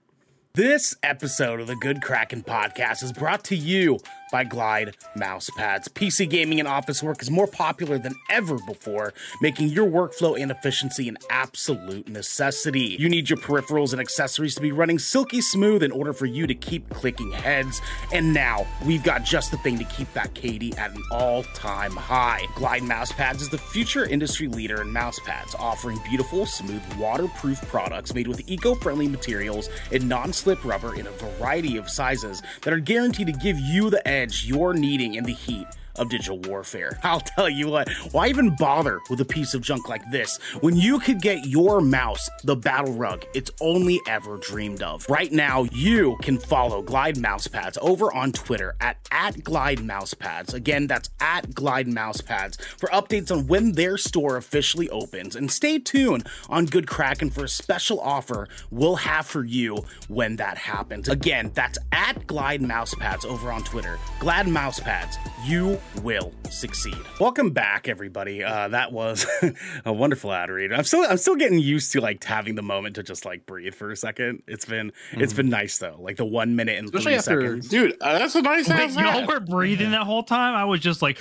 This episode of the Good Kraken podcast is brought to you by Glide mouse pads. PC gaming and office work is more popular than ever before, making your workflow and efficiency an absolute necessity. You need your peripherals and accessories to be running silky smooth in order for you to keep clicking heads. And now we've got just the thing to keep that KD at an all time high. Glide mouse pads is the future industry leader in mouse pads, offering beautiful, smooth, waterproof products made with eco friendly materials and non slip rubber in a variety of sizes that are guaranteed to give you the edge edge you're needing in the heat of digital warfare. I'll tell you what, why even bother with a piece of junk like this when you could get your mouse the battle rug it's only ever dreamed of? Right now, you can follow Glide Mousepads over on Twitter at, at Glide Mousepads. Again, that's at Glide Mousepads for updates on when their store officially opens. And stay tuned on Good Kraken for a special offer we'll have for you when that happens. Again, that's at Glide Mousepads over on Twitter. Glad Mousepads, you will succeed. Welcome back, everybody. Uh, that was a wonderful ad read. I'm still I'm still getting used to like having the moment to just like breathe for a second. It's been it's been nice though. Like the one minute and Especially three after- seconds. Dude, uh, that's a nice Wait, ass y'all ad. were breathing that whole time. I was just like,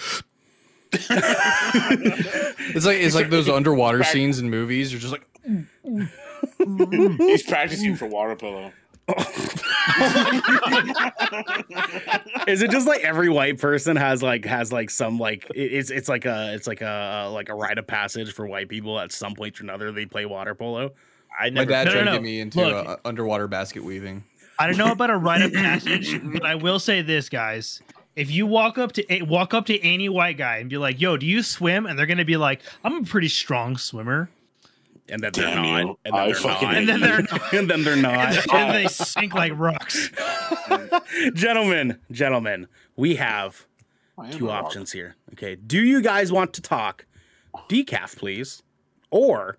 It's like it's like those underwater scenes in movies. You're just like, He's practicing for water polo. Is it just like every white person has like has like some like it's it's like a it's like a like a rite of passage for white people at some point or another they play water polo. I my dad No, no, tried no. to get me into Look. uh, underwater basket weaving. I don't know about a rite of passage, but I will say this, guys. If you walk up to a- walk up to any white guy and be like, "Yo, do you swim?" and they're gonna be like, "I'm a pretty strong swimmer," And then they're Damn not. And then they're fucking not. and then they're not, and then they're and not. then they sink like rocks. gentlemen, gentlemen, we have two a rock. options here. Okay. Do you guys want to talk decaf, please? Or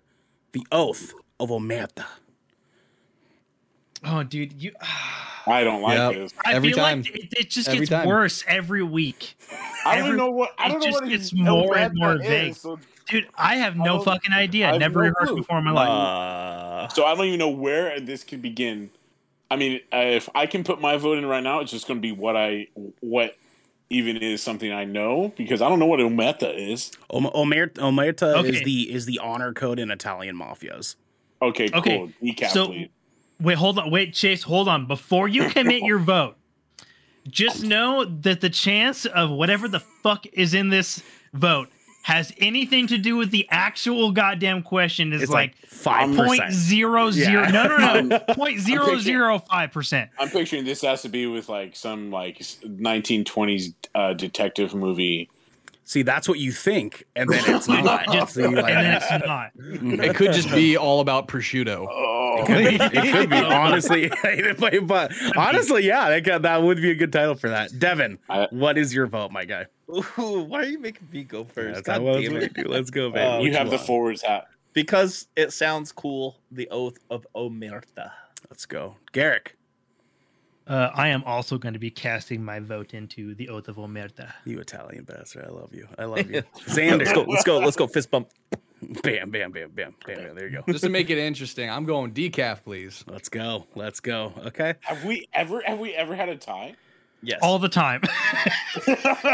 the oath of Omerta? Oh, dude, you. I don't like Yep. this. I Every feel time. like it, it just Every gets time. worse every week, I don't know what I don't know just what gets more and Elrata more is, vague. So, dude. I have no don't- fucking idea. I have Never no rehearsed clue. before in my life. Uh, so I don't even know where this could begin. I mean, uh, if I can put my vote in right now, it's just going to be what I what even is something I know because I don't know what Ometa is. Om- Omer- Omerta is the is the honor code in Italian mafias. Okay, cool. Okay, Decaf, so- please. Wait, hold on. Wait, Chase, hold on. Before you commit your vote, just know that the chance of whatever the fuck is in this vote has anything to do with the actual goddamn question is It's like like five point percent. zero zero. Yeah. No, no, no. Point zero zero five percent. I'm picturing this has to be with like some like 1920s uh, detective movie. See, that's what you think, and then it's not. Just, So you and then it's not. Mhm. It could just be all about prosciutto. Oh, It could be. It could be. Honestly, but honestly, yeah, that, could- that would be a good title for that. Devin, I- what is your vote, my guy? ooh, why are you making me go first? That's God how damn it. Let's go, man. Oh, you What have the want? forwards hat. Because it sounds cool. The oath of Omerta. Let's go, Garrick. Uh, I am also going to be casting my vote into the Oath of Omerta. You Italian bastard. I love you. I love you. Xander. Let's go. Let's go. Let's go. Fist bump. Bam, bam, bam, bam, bam, bam. There you go. Just to make it interesting, I'm going decaf, please. Let's go. Let's go. Okay. Have we ever have we ever had a tie? Yes. All the time.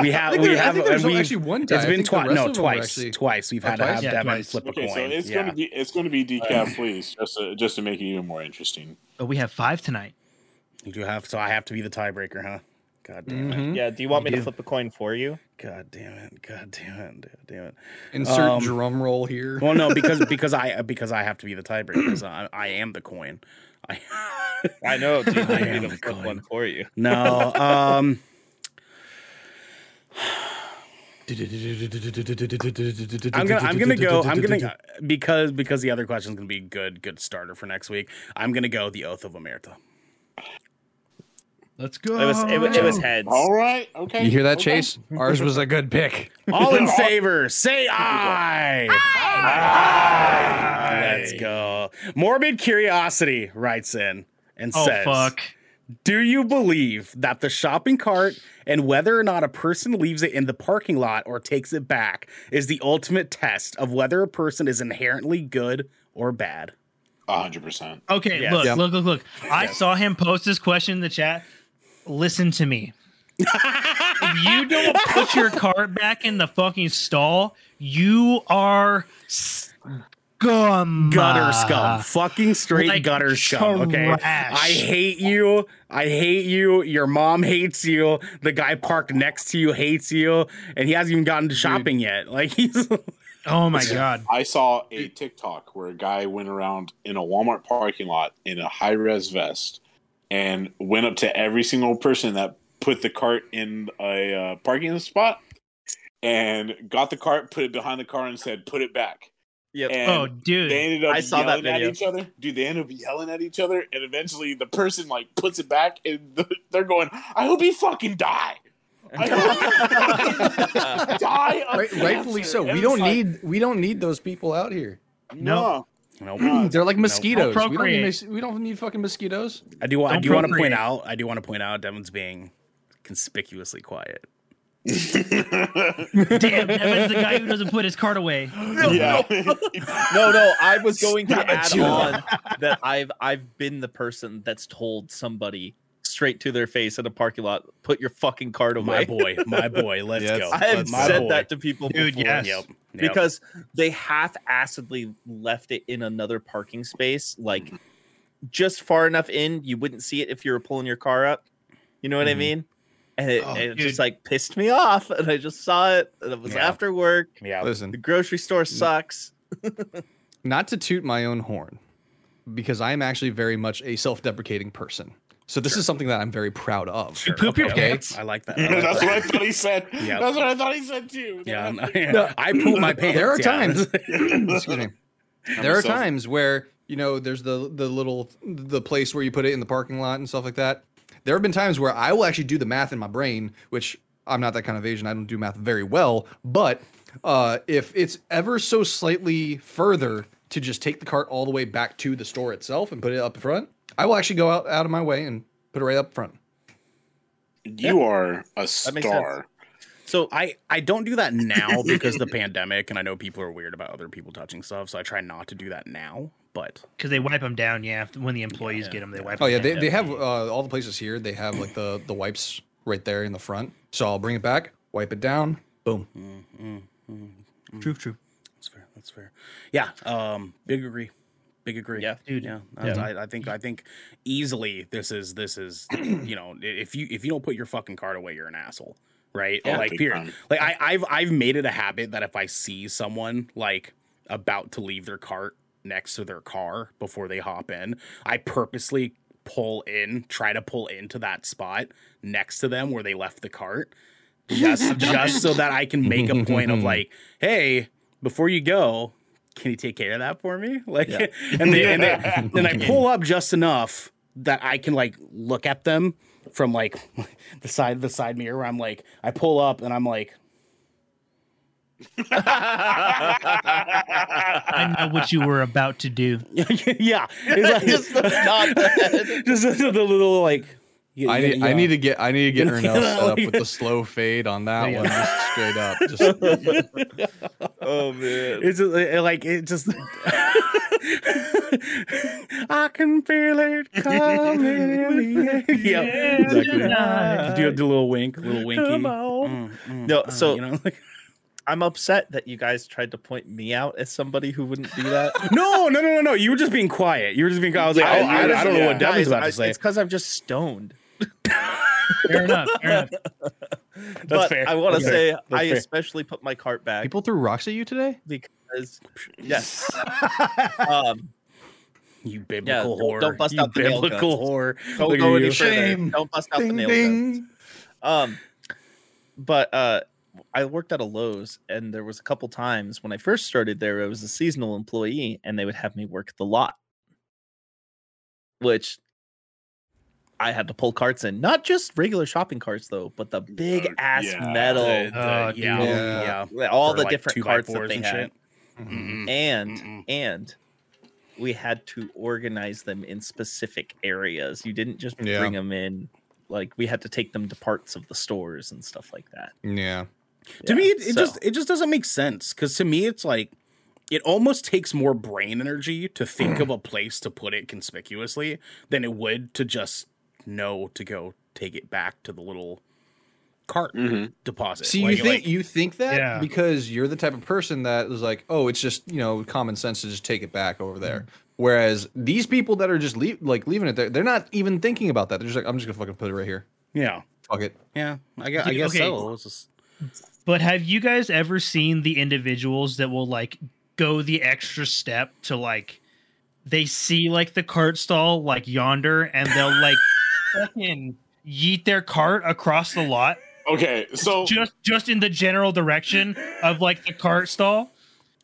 We have. I think We have. think there's and we've- actually one tie. It's I been think twice. No, of them were twice. actually- Twice. We've had to have Yeah, Devin twice. flip a coin. so it's yeah. gonna be it's gonna be decaf, please, just to, just to make it even more interesting. but we have five tonight. You do have. So I have to be the tiebreaker, huh? God damn it. Mhm. Yeah. Do you want me You to do. flip a coin for you? God damn it. God damn it. God damn it. Insert Um, drum roll here. Well, no, because because I because I have to be the tiebreaker. because I, I am the coin. I I know. Do you I want me am to the flip coin. one for you? no. Um. I'm gonna I'm gonna go I'm gonna because because the other question is gonna be a good good starter for next week. I'm gonna go the oath of Omerta. Let's go. It was. It, was- it was heads. All right, okay. You hear that, okay. Chase? Ours was a good pick. All in favor, say aye. Aye. Let's go. Morbid curiosity writes in and Oh says, fuck. Do you believe that the shopping cart and whether or not a person leaves it in the parking lot or takes it back is the ultimate test of whether a person is inherently good or bad? A hundred percent. Okay, Yes. look, Yeah. look, look, look. I saw him post this question in the chat. Listen to me. if you don't put your cart back in the fucking stall, you are scum. Gutter scum. Fucking straight like gutter scum. Okay. I hate you. I hate you. Your mom hates you. The guy parked next to you hates you. And he hasn't even gotten to shopping yet. Like he's Oh my god. I saw a TikTok where a guy went around in a Walmart parking lot in a high res vest and went up to every single person that put the cart in a uh, parking spot and got the cart, put it behind the car, and said, "Put it back." Yeah. Oh, dude. they ended up I saw that yelling at each other. Dude, they ended up yelling at each other, and eventually the person like puts it back, and they're going, "I hope he fucking die." I hope he die. Right, rightfully so. And We don't like, need we don't need those people out here. no. Nope. They're like mosquitoes. We don't, need, procreate. we don't need fucking mosquitoes. I do. I Don't do want to point out. I do want to point out. Devin's being conspicuously quiet. Damn, Devin's the guy who doesn't put his card away. yeah. no, no, I was going to add on that I've I've been the person that's told somebody straight to their face in a parking lot, put your fucking card away. My boy, my boy. Let's Yes. go. I have said boy. that to people Dude, before. yes. Yep. yep. Because they half-assedly left it in another parking space, like just far enough in you wouldn't see it if you were pulling your car up. You know what I Mhm. mean? And it, Oh, it just like pissed me off, and I just saw it, and it was Yeah. after work. yeah. Listen, The grocery store sucks. not to toot my own horn, because I am actually very much a self-deprecating person. So this is something that I'm very proud of. You poop your Okay, pants. I like that. I like That's that. what I thought he said. Yeah. That's what I thought he said too. Yeah, I poop my pants. There are yeah. times. excuse me. There are times where you know there's the the little the place where you put it in the parking lot and stuff like that. There have been times where I will actually do the math in my brain, which I'm not that kind of Asian. I don't do math very well, but uh, if it's ever so slightly further to just take the cart all the way back to the store itself and put it up front, I will actually go out, out of my way and put it right up front. You are a star. So I, I don't do that now because the pandemic, and I know people are weird about other people touching stuff, so I try not to do that now. But Because they wipe them down, yeah. When the employees get them, they wipe Oh them yeah, they, they have uh, all the places here. They have like the the wipes right there in the front. So I'll bring it back, wipe it down, boom. True, true. that's fair. That's fair. Yeah. Um. Big agree. Big agree. Yeah. Dude. Yeah. that's- I, I think. I think easily this is this is you know if you if you don't put your fucking card away, you're an asshole. Right. Yeah, like big period. time. Like I, I've I've made it a habit that if I see someone like about to leave their cart next to their car before they hop in, I purposely pull in, try to pull into that spot next to them where they left the cart. Just just so that I can make a point of like, hey, before you go, can you take care of that for me? Like and they and, they, and I pull up just enough that I can like look at them from like the side the side mirror where I'm like I pull up and I'm like I know what you were about to do. yeah it's like, Just the nod the head. just the, the little like you- I you- need, I need to get I need to get Ernell set up with the slow fade on that one, just straight up. Just Oh man. It's just, uh, like it just. I can feel it coming. in the air. yeah, exactly. tonight. Do a little wink, a little winky. Mm, mm, No, uh, so- you know, like, I'm upset that you guys tried to point me out as somebody who wouldn't do that. no, no, no, no, no. You were just being quiet. You were just being. I was like, oh, I, I don't know what Devin's Guys, about I- to say. It's because I'm just stoned. Fair enough. Fair enough. but fair. I want to say fair. I fair. especially put my cart back people threw rocks at you today. because yes. um, You biblical don't- whore. don't bust you out the nail biblical guns. whore. don't Look go any Shame. Don't bust out the Ding nail guns. Um, but uh, I worked at a Lowe's, and there was a couple times when I first started there, I was a seasonal employee, and they would have me work the lot, which I had to pull carts in, not just regular shopping carts though, but the big Uh, ass yeah. metal, The- the- Oh, yeah, dude. yeah. yeah, all For, the like, different carts that they and had, shit. Mhm. and Mm-mm. and we had to organize them in specific areas. You didn't just Yeah. bring them in. Like we had to take them to parts of the stores and stuff like that. Yeah. to me it, it so- just it just doesn't make sense because to me it's like it almost takes more brain energy to think of a place to put it conspicuously than it would to just know to go take it back to the little cart Mhm. deposit See, Like- you think like- you think that Yeah. because you're the type of person that is like, oh, it's just you know common sense to just take it back over there. Whereas these people that are just leave, like leaving it there, they're not even thinking about that. They're just like, I'm just gonna fucking put it right here. yeah Fuck it. yeah i guess, I guess okay. so just- But have you guys ever seen the individuals that will like go the extra step to like they see like the cart stall like yonder and they'll like fucking yeet their cart across the lot Okay, so just just in the general direction of like the cart stall.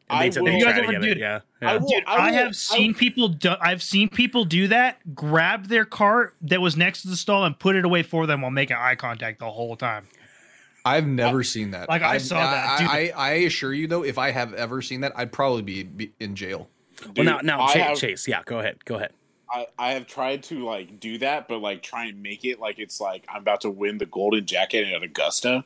I they, will- You guys ever get it. it? Yeah. I will- Dude, I I, have seen people. Do, I've seen people do that. Grab their cart that was next to the stall and put it away for them while making eye contact the whole time. I've never seen that. Like, I I've- saw that, dude. I, I, I assure you though, if I have ever seen that, I'd probably be, be in jail. Well, now, now Chase, have- Chase. Yeah, go ahead. Go ahead. I, I have tried to like do that, but like try and make it like it's like I'm about to win the golden jacket at Augusta.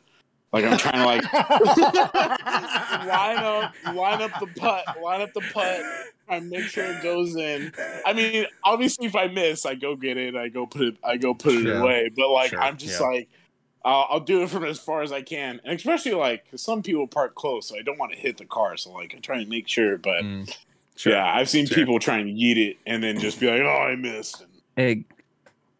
Like I'm trying to like line up, line up the putt, line up the putt, and make sure it goes in. I mean, obviously, if I miss, I go get it, I go put it, I go put it Sure. away. But like, Sure, I'm just yeah. like, I'll, I'll do it from as far as I can, and especially like 'cause some people park close, so I don't want to hit the car. So like, I try and make sure. But Mm. Sure. yeah, I've seen Sure. people try and yeet it and then just be like, "Oh, I missed." Hey,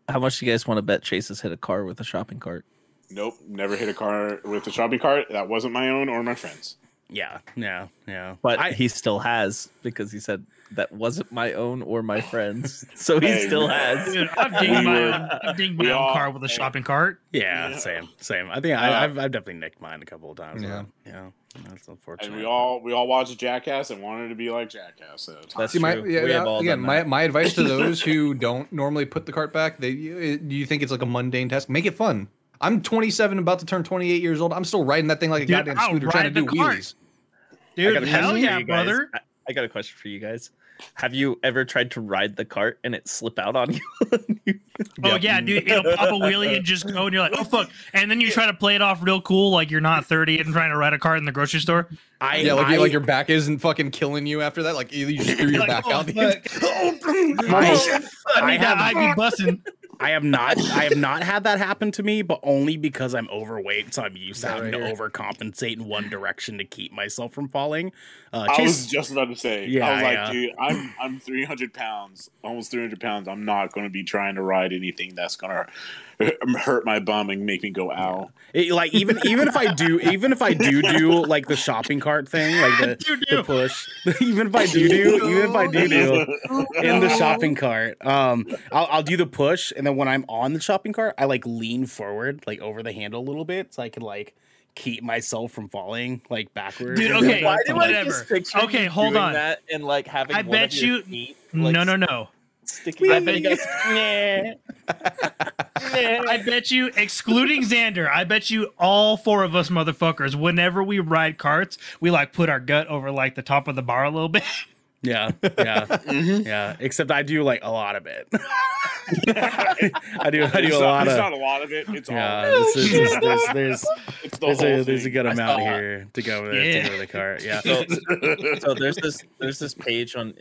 how much do you guys want to bet Chase has hit a car with a shopping cart? Nope, never hit a car with a shopping cart. That wasn't my own or my friend's. Yeah. Yeah. Yeah. But I, he still has because he said that wasn't my own or my friend's. So he Hey, still has. Dude, I've dinged my own, I've dinged we my own all- car with a hey. shopping cart. yeah, Yeah. Same. Same. I think Uh, I, I've, I've definitely nicked mine a couple of times. Yeah. Yeah. Yeah. That's unfortunate. And we all we all watched Jackass and wanted to be like Jackass. So That's See, my, true. yeah, We have yeah, all again, done my, that. my advice to those who don't normally put the cart back, they you, you think it's like a mundane task, make it fun. I'm 27, about to turn 28 years old. I'm still riding that thing like a Dude, goddamn I'll scooter, trying to do the cart. wheelies. Dude, hell yeah, brother. I, I got a question for you guys. Have you ever tried to ride the cart and it slip out on you? Oh yeah, dude, it'll pop a wheelie and just go, and you're like, oh fuck, and then you try to play it off real cool, like you're not 30 and trying to ride a cart in the grocery store. I, Yeah, like, I, like your back isn't fucking killing you after that. Like you you just threw your Like, back oh, out. the fuck. Oh, I, I I mean, that have- I'd be busting. I have not I have not had that happen to me, but only because I'm overweight, so I'm used to having right to overcompensate in one direction to keep myself from falling. Uh, I was just about to say. Yeah, I was like, yeah. dude, I'm I'm 300 pounds, almost 300 pounds. I'm not going to be trying to ride anything that's going to hurt my bum and make me go ow. it- like even even if I do even if I do do like the shopping cart thing, like the, the push, even if I do do even if I do do in the shopping cart, um, I'll, I'll do the push, and then when I'm on the shopping cart, I like lean forward, like over the handle a little bit, so I can like keep myself from falling like backwards. Dude, okay, stuff. do I just picture Okay, hold on. That and like having I one bet of your you- feet, like, no, no, no. Sticking I bet goes, "Nyeh." I bet you, excluding Xander, I bet you all four of us motherfuckers, whenever we ride carts, we like put our gut over like the top of the bar a little bit. Yeah, yeah, Mhm. yeah. Except I do like a lot of it. I do, I do it's a not, lot it's of. It's not a lot of it. It's Yeah, all. this is, this, there's there's It's the there's whole a, there's a good amount here to go with Yeah. to go with the cart. Yeah. So, so there's this there's this page on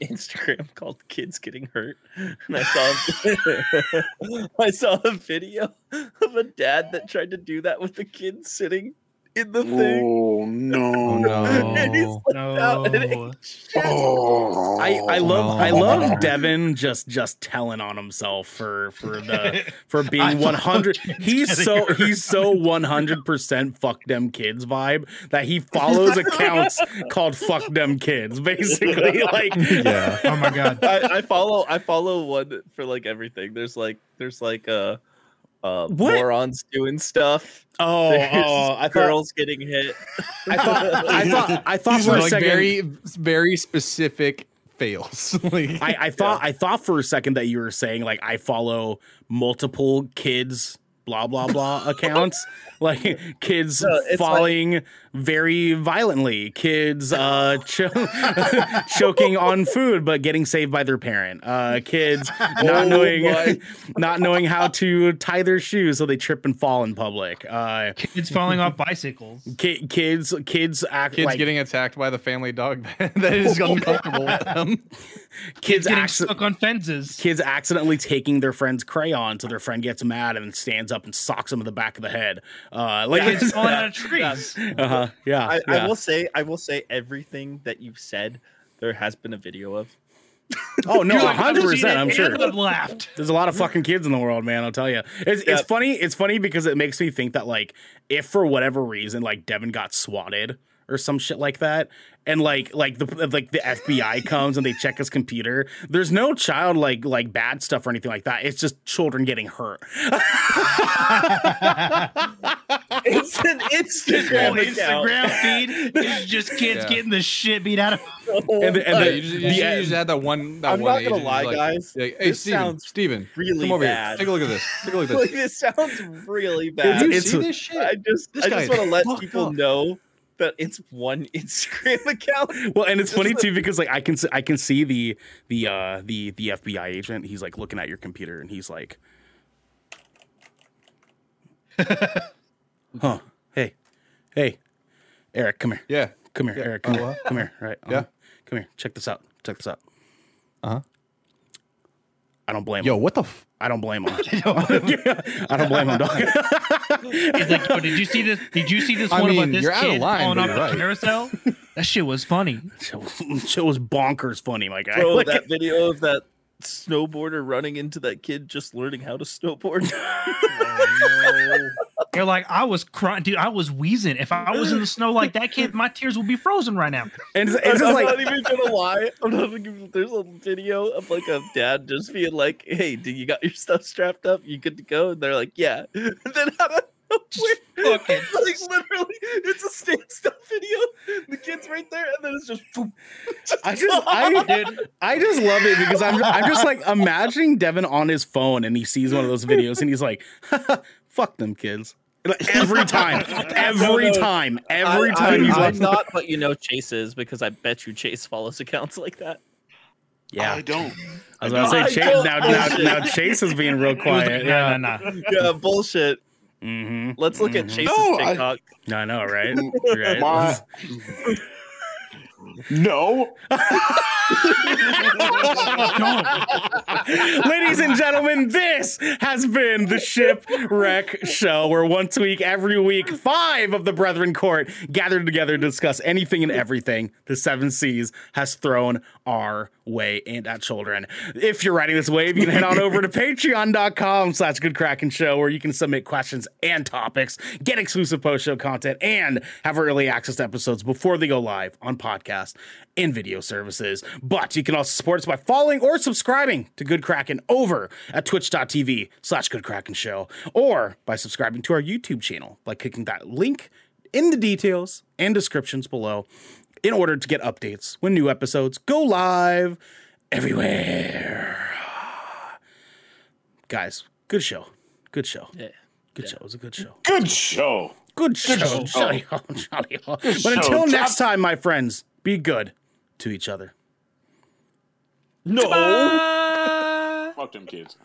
Instagram called Kids Getting Hurt, and I saw I saw a video of a dad that tried to do that with the kid sitting in the thing. Oh no! no. And he's slipped out and it No. Oh, I, I love I love Devin just just telling on himself for for the for being one hundred. He's so Hurt. he's so one hundred percent fuck them kids vibe that he follows accounts called fuck them kids. Basically, like yeah. Oh my god. I, I follow I follow one for like everything. There's like there's like uh uh What? morons doing stuff. oh There's oh I thought girls getting hit. I thought I thought I thought These for are a like second. very very specific fails. like, I, I thought I thought for a second that you were saying like I follow multiple kids blah blah blah accounts like kids No, it's falling very violently kids uh cho- choking on food but getting saved by their parent uh kids not Oh knowing not knowing how to tie their shoes so they trip and fall in public uh Kids falling off bicycles. ki- kids kids act kids like getting attacked by the family dog that is uncomfortable with them. kids Getting acci- stuck on fences. kids accidentally taking their friend's crayon so their friend gets mad and stands up and socks him in the back of the head. Uh, like Kids falling out of trees. uh-huh, yeah, I, yeah. I will say I will say everything that you've said there has been a video of. oh no, You're like, I've hundred percent. I'm sure. laughed. There's a lot of fucking kids in the world, man. I'll tell you. It's it's funny. It's funny because it makes me think that like if for whatever reason like Devin got swatted or some shit like that. And like like the like the FBI comes and they check his computer. There's no child like like bad stuff or anything like that. It's just children getting hurt. It's an Instagram The account. Instagram feed It's just kids Yeah. getting the shit beat out of them. Oh and the- and Yeah, you just, you the- just, you just had that one. That I'm one not gonna lie, like, guys. like, hey, This Steven, sounds Steven, really come over bad. here. Take a look at this. Take a look at Like, this. this sounds really Did bad. you it's- see this shit? I just, This I just want to let people up. know that it's one Instagram account. Well, and it's Just funny the- too because like I can s- I can see the the uh the the FBI agent. He's like looking at your computer and he's like, "Huh? Hey, hey, Eric, come here, yeah. come here, Yeah, Eric, come uh, here, come here, right? Yeah. uh-huh. come here. Check this out. Check this out. Uh-huh. I don't blame Yo, him. Yo, what the? F- I don't blame him. I don't blame him, dog. He's like, Yo, did you see this? Did you see this I one about this you're out of kid line, falling off you're the carousel? That shit was funny. shit, was, shit was bonkers funny, my guy. Bro, Like, that video of that snowboarder running into that kid just learning how to snowboard. Oh, They're like, I was crying, dude. I was wheezing. If I was in the snow like that kid, my tears would be frozen right now. and it's, it's I'm like not even gonna lie. I'm not even, there's a video of like a dad just being like, "Hey, do you got your stuff strapped up? You good to go?" And they're like, "Yeah." And then out of nowhere, fucking- like literally, it's a standstill video. The kid's right there, and then it's just. boom. I just I I just love it because I'm I'm just like imagining Devin on his phone and he sees one of those videos and he's like, "Fuck them kids." Like, Every time, every no. time, every I, time I, he's I'm like, not, but you know, Chase is because I bet you Chase follows accounts like that. "Yeah." I don't. I was gonna I say Chase. Now, now, now Chase is being real It was like, quiet. nah, Yeah, nah, nah. Yeah, bullshit. Mm-hmm. Let's look at Mhm. Chase's No, I- TikTok. I know, right? right. My- no. Ladies and gentlemen, this has been the Shipwreck Show, where once a week, every week, five of the Brethren Court gathered together to discuss anything and everything the Seven Seas has thrown our way and at children. If you're riding this wave, you can head on over to patreon.com slash show where you can submit questions and topics, get exclusive post-show content, and have early access to episodes before they go live on podcast and video services. But you can also support us by following or subscribing to Good Kraken over at twitch.tv slash Good Kraken Show, or by subscribing to our YouTube channel by clicking that link in the details and descriptions below in order to get updates when new episodes go live everywhere. Guys, good show. Good show. Yeah. Good show. It was a good show. Good show. Good show. show. Jolly ho, jolly ho. But until Tap- next time, my friends, be good to each other. No. Fuck them kids.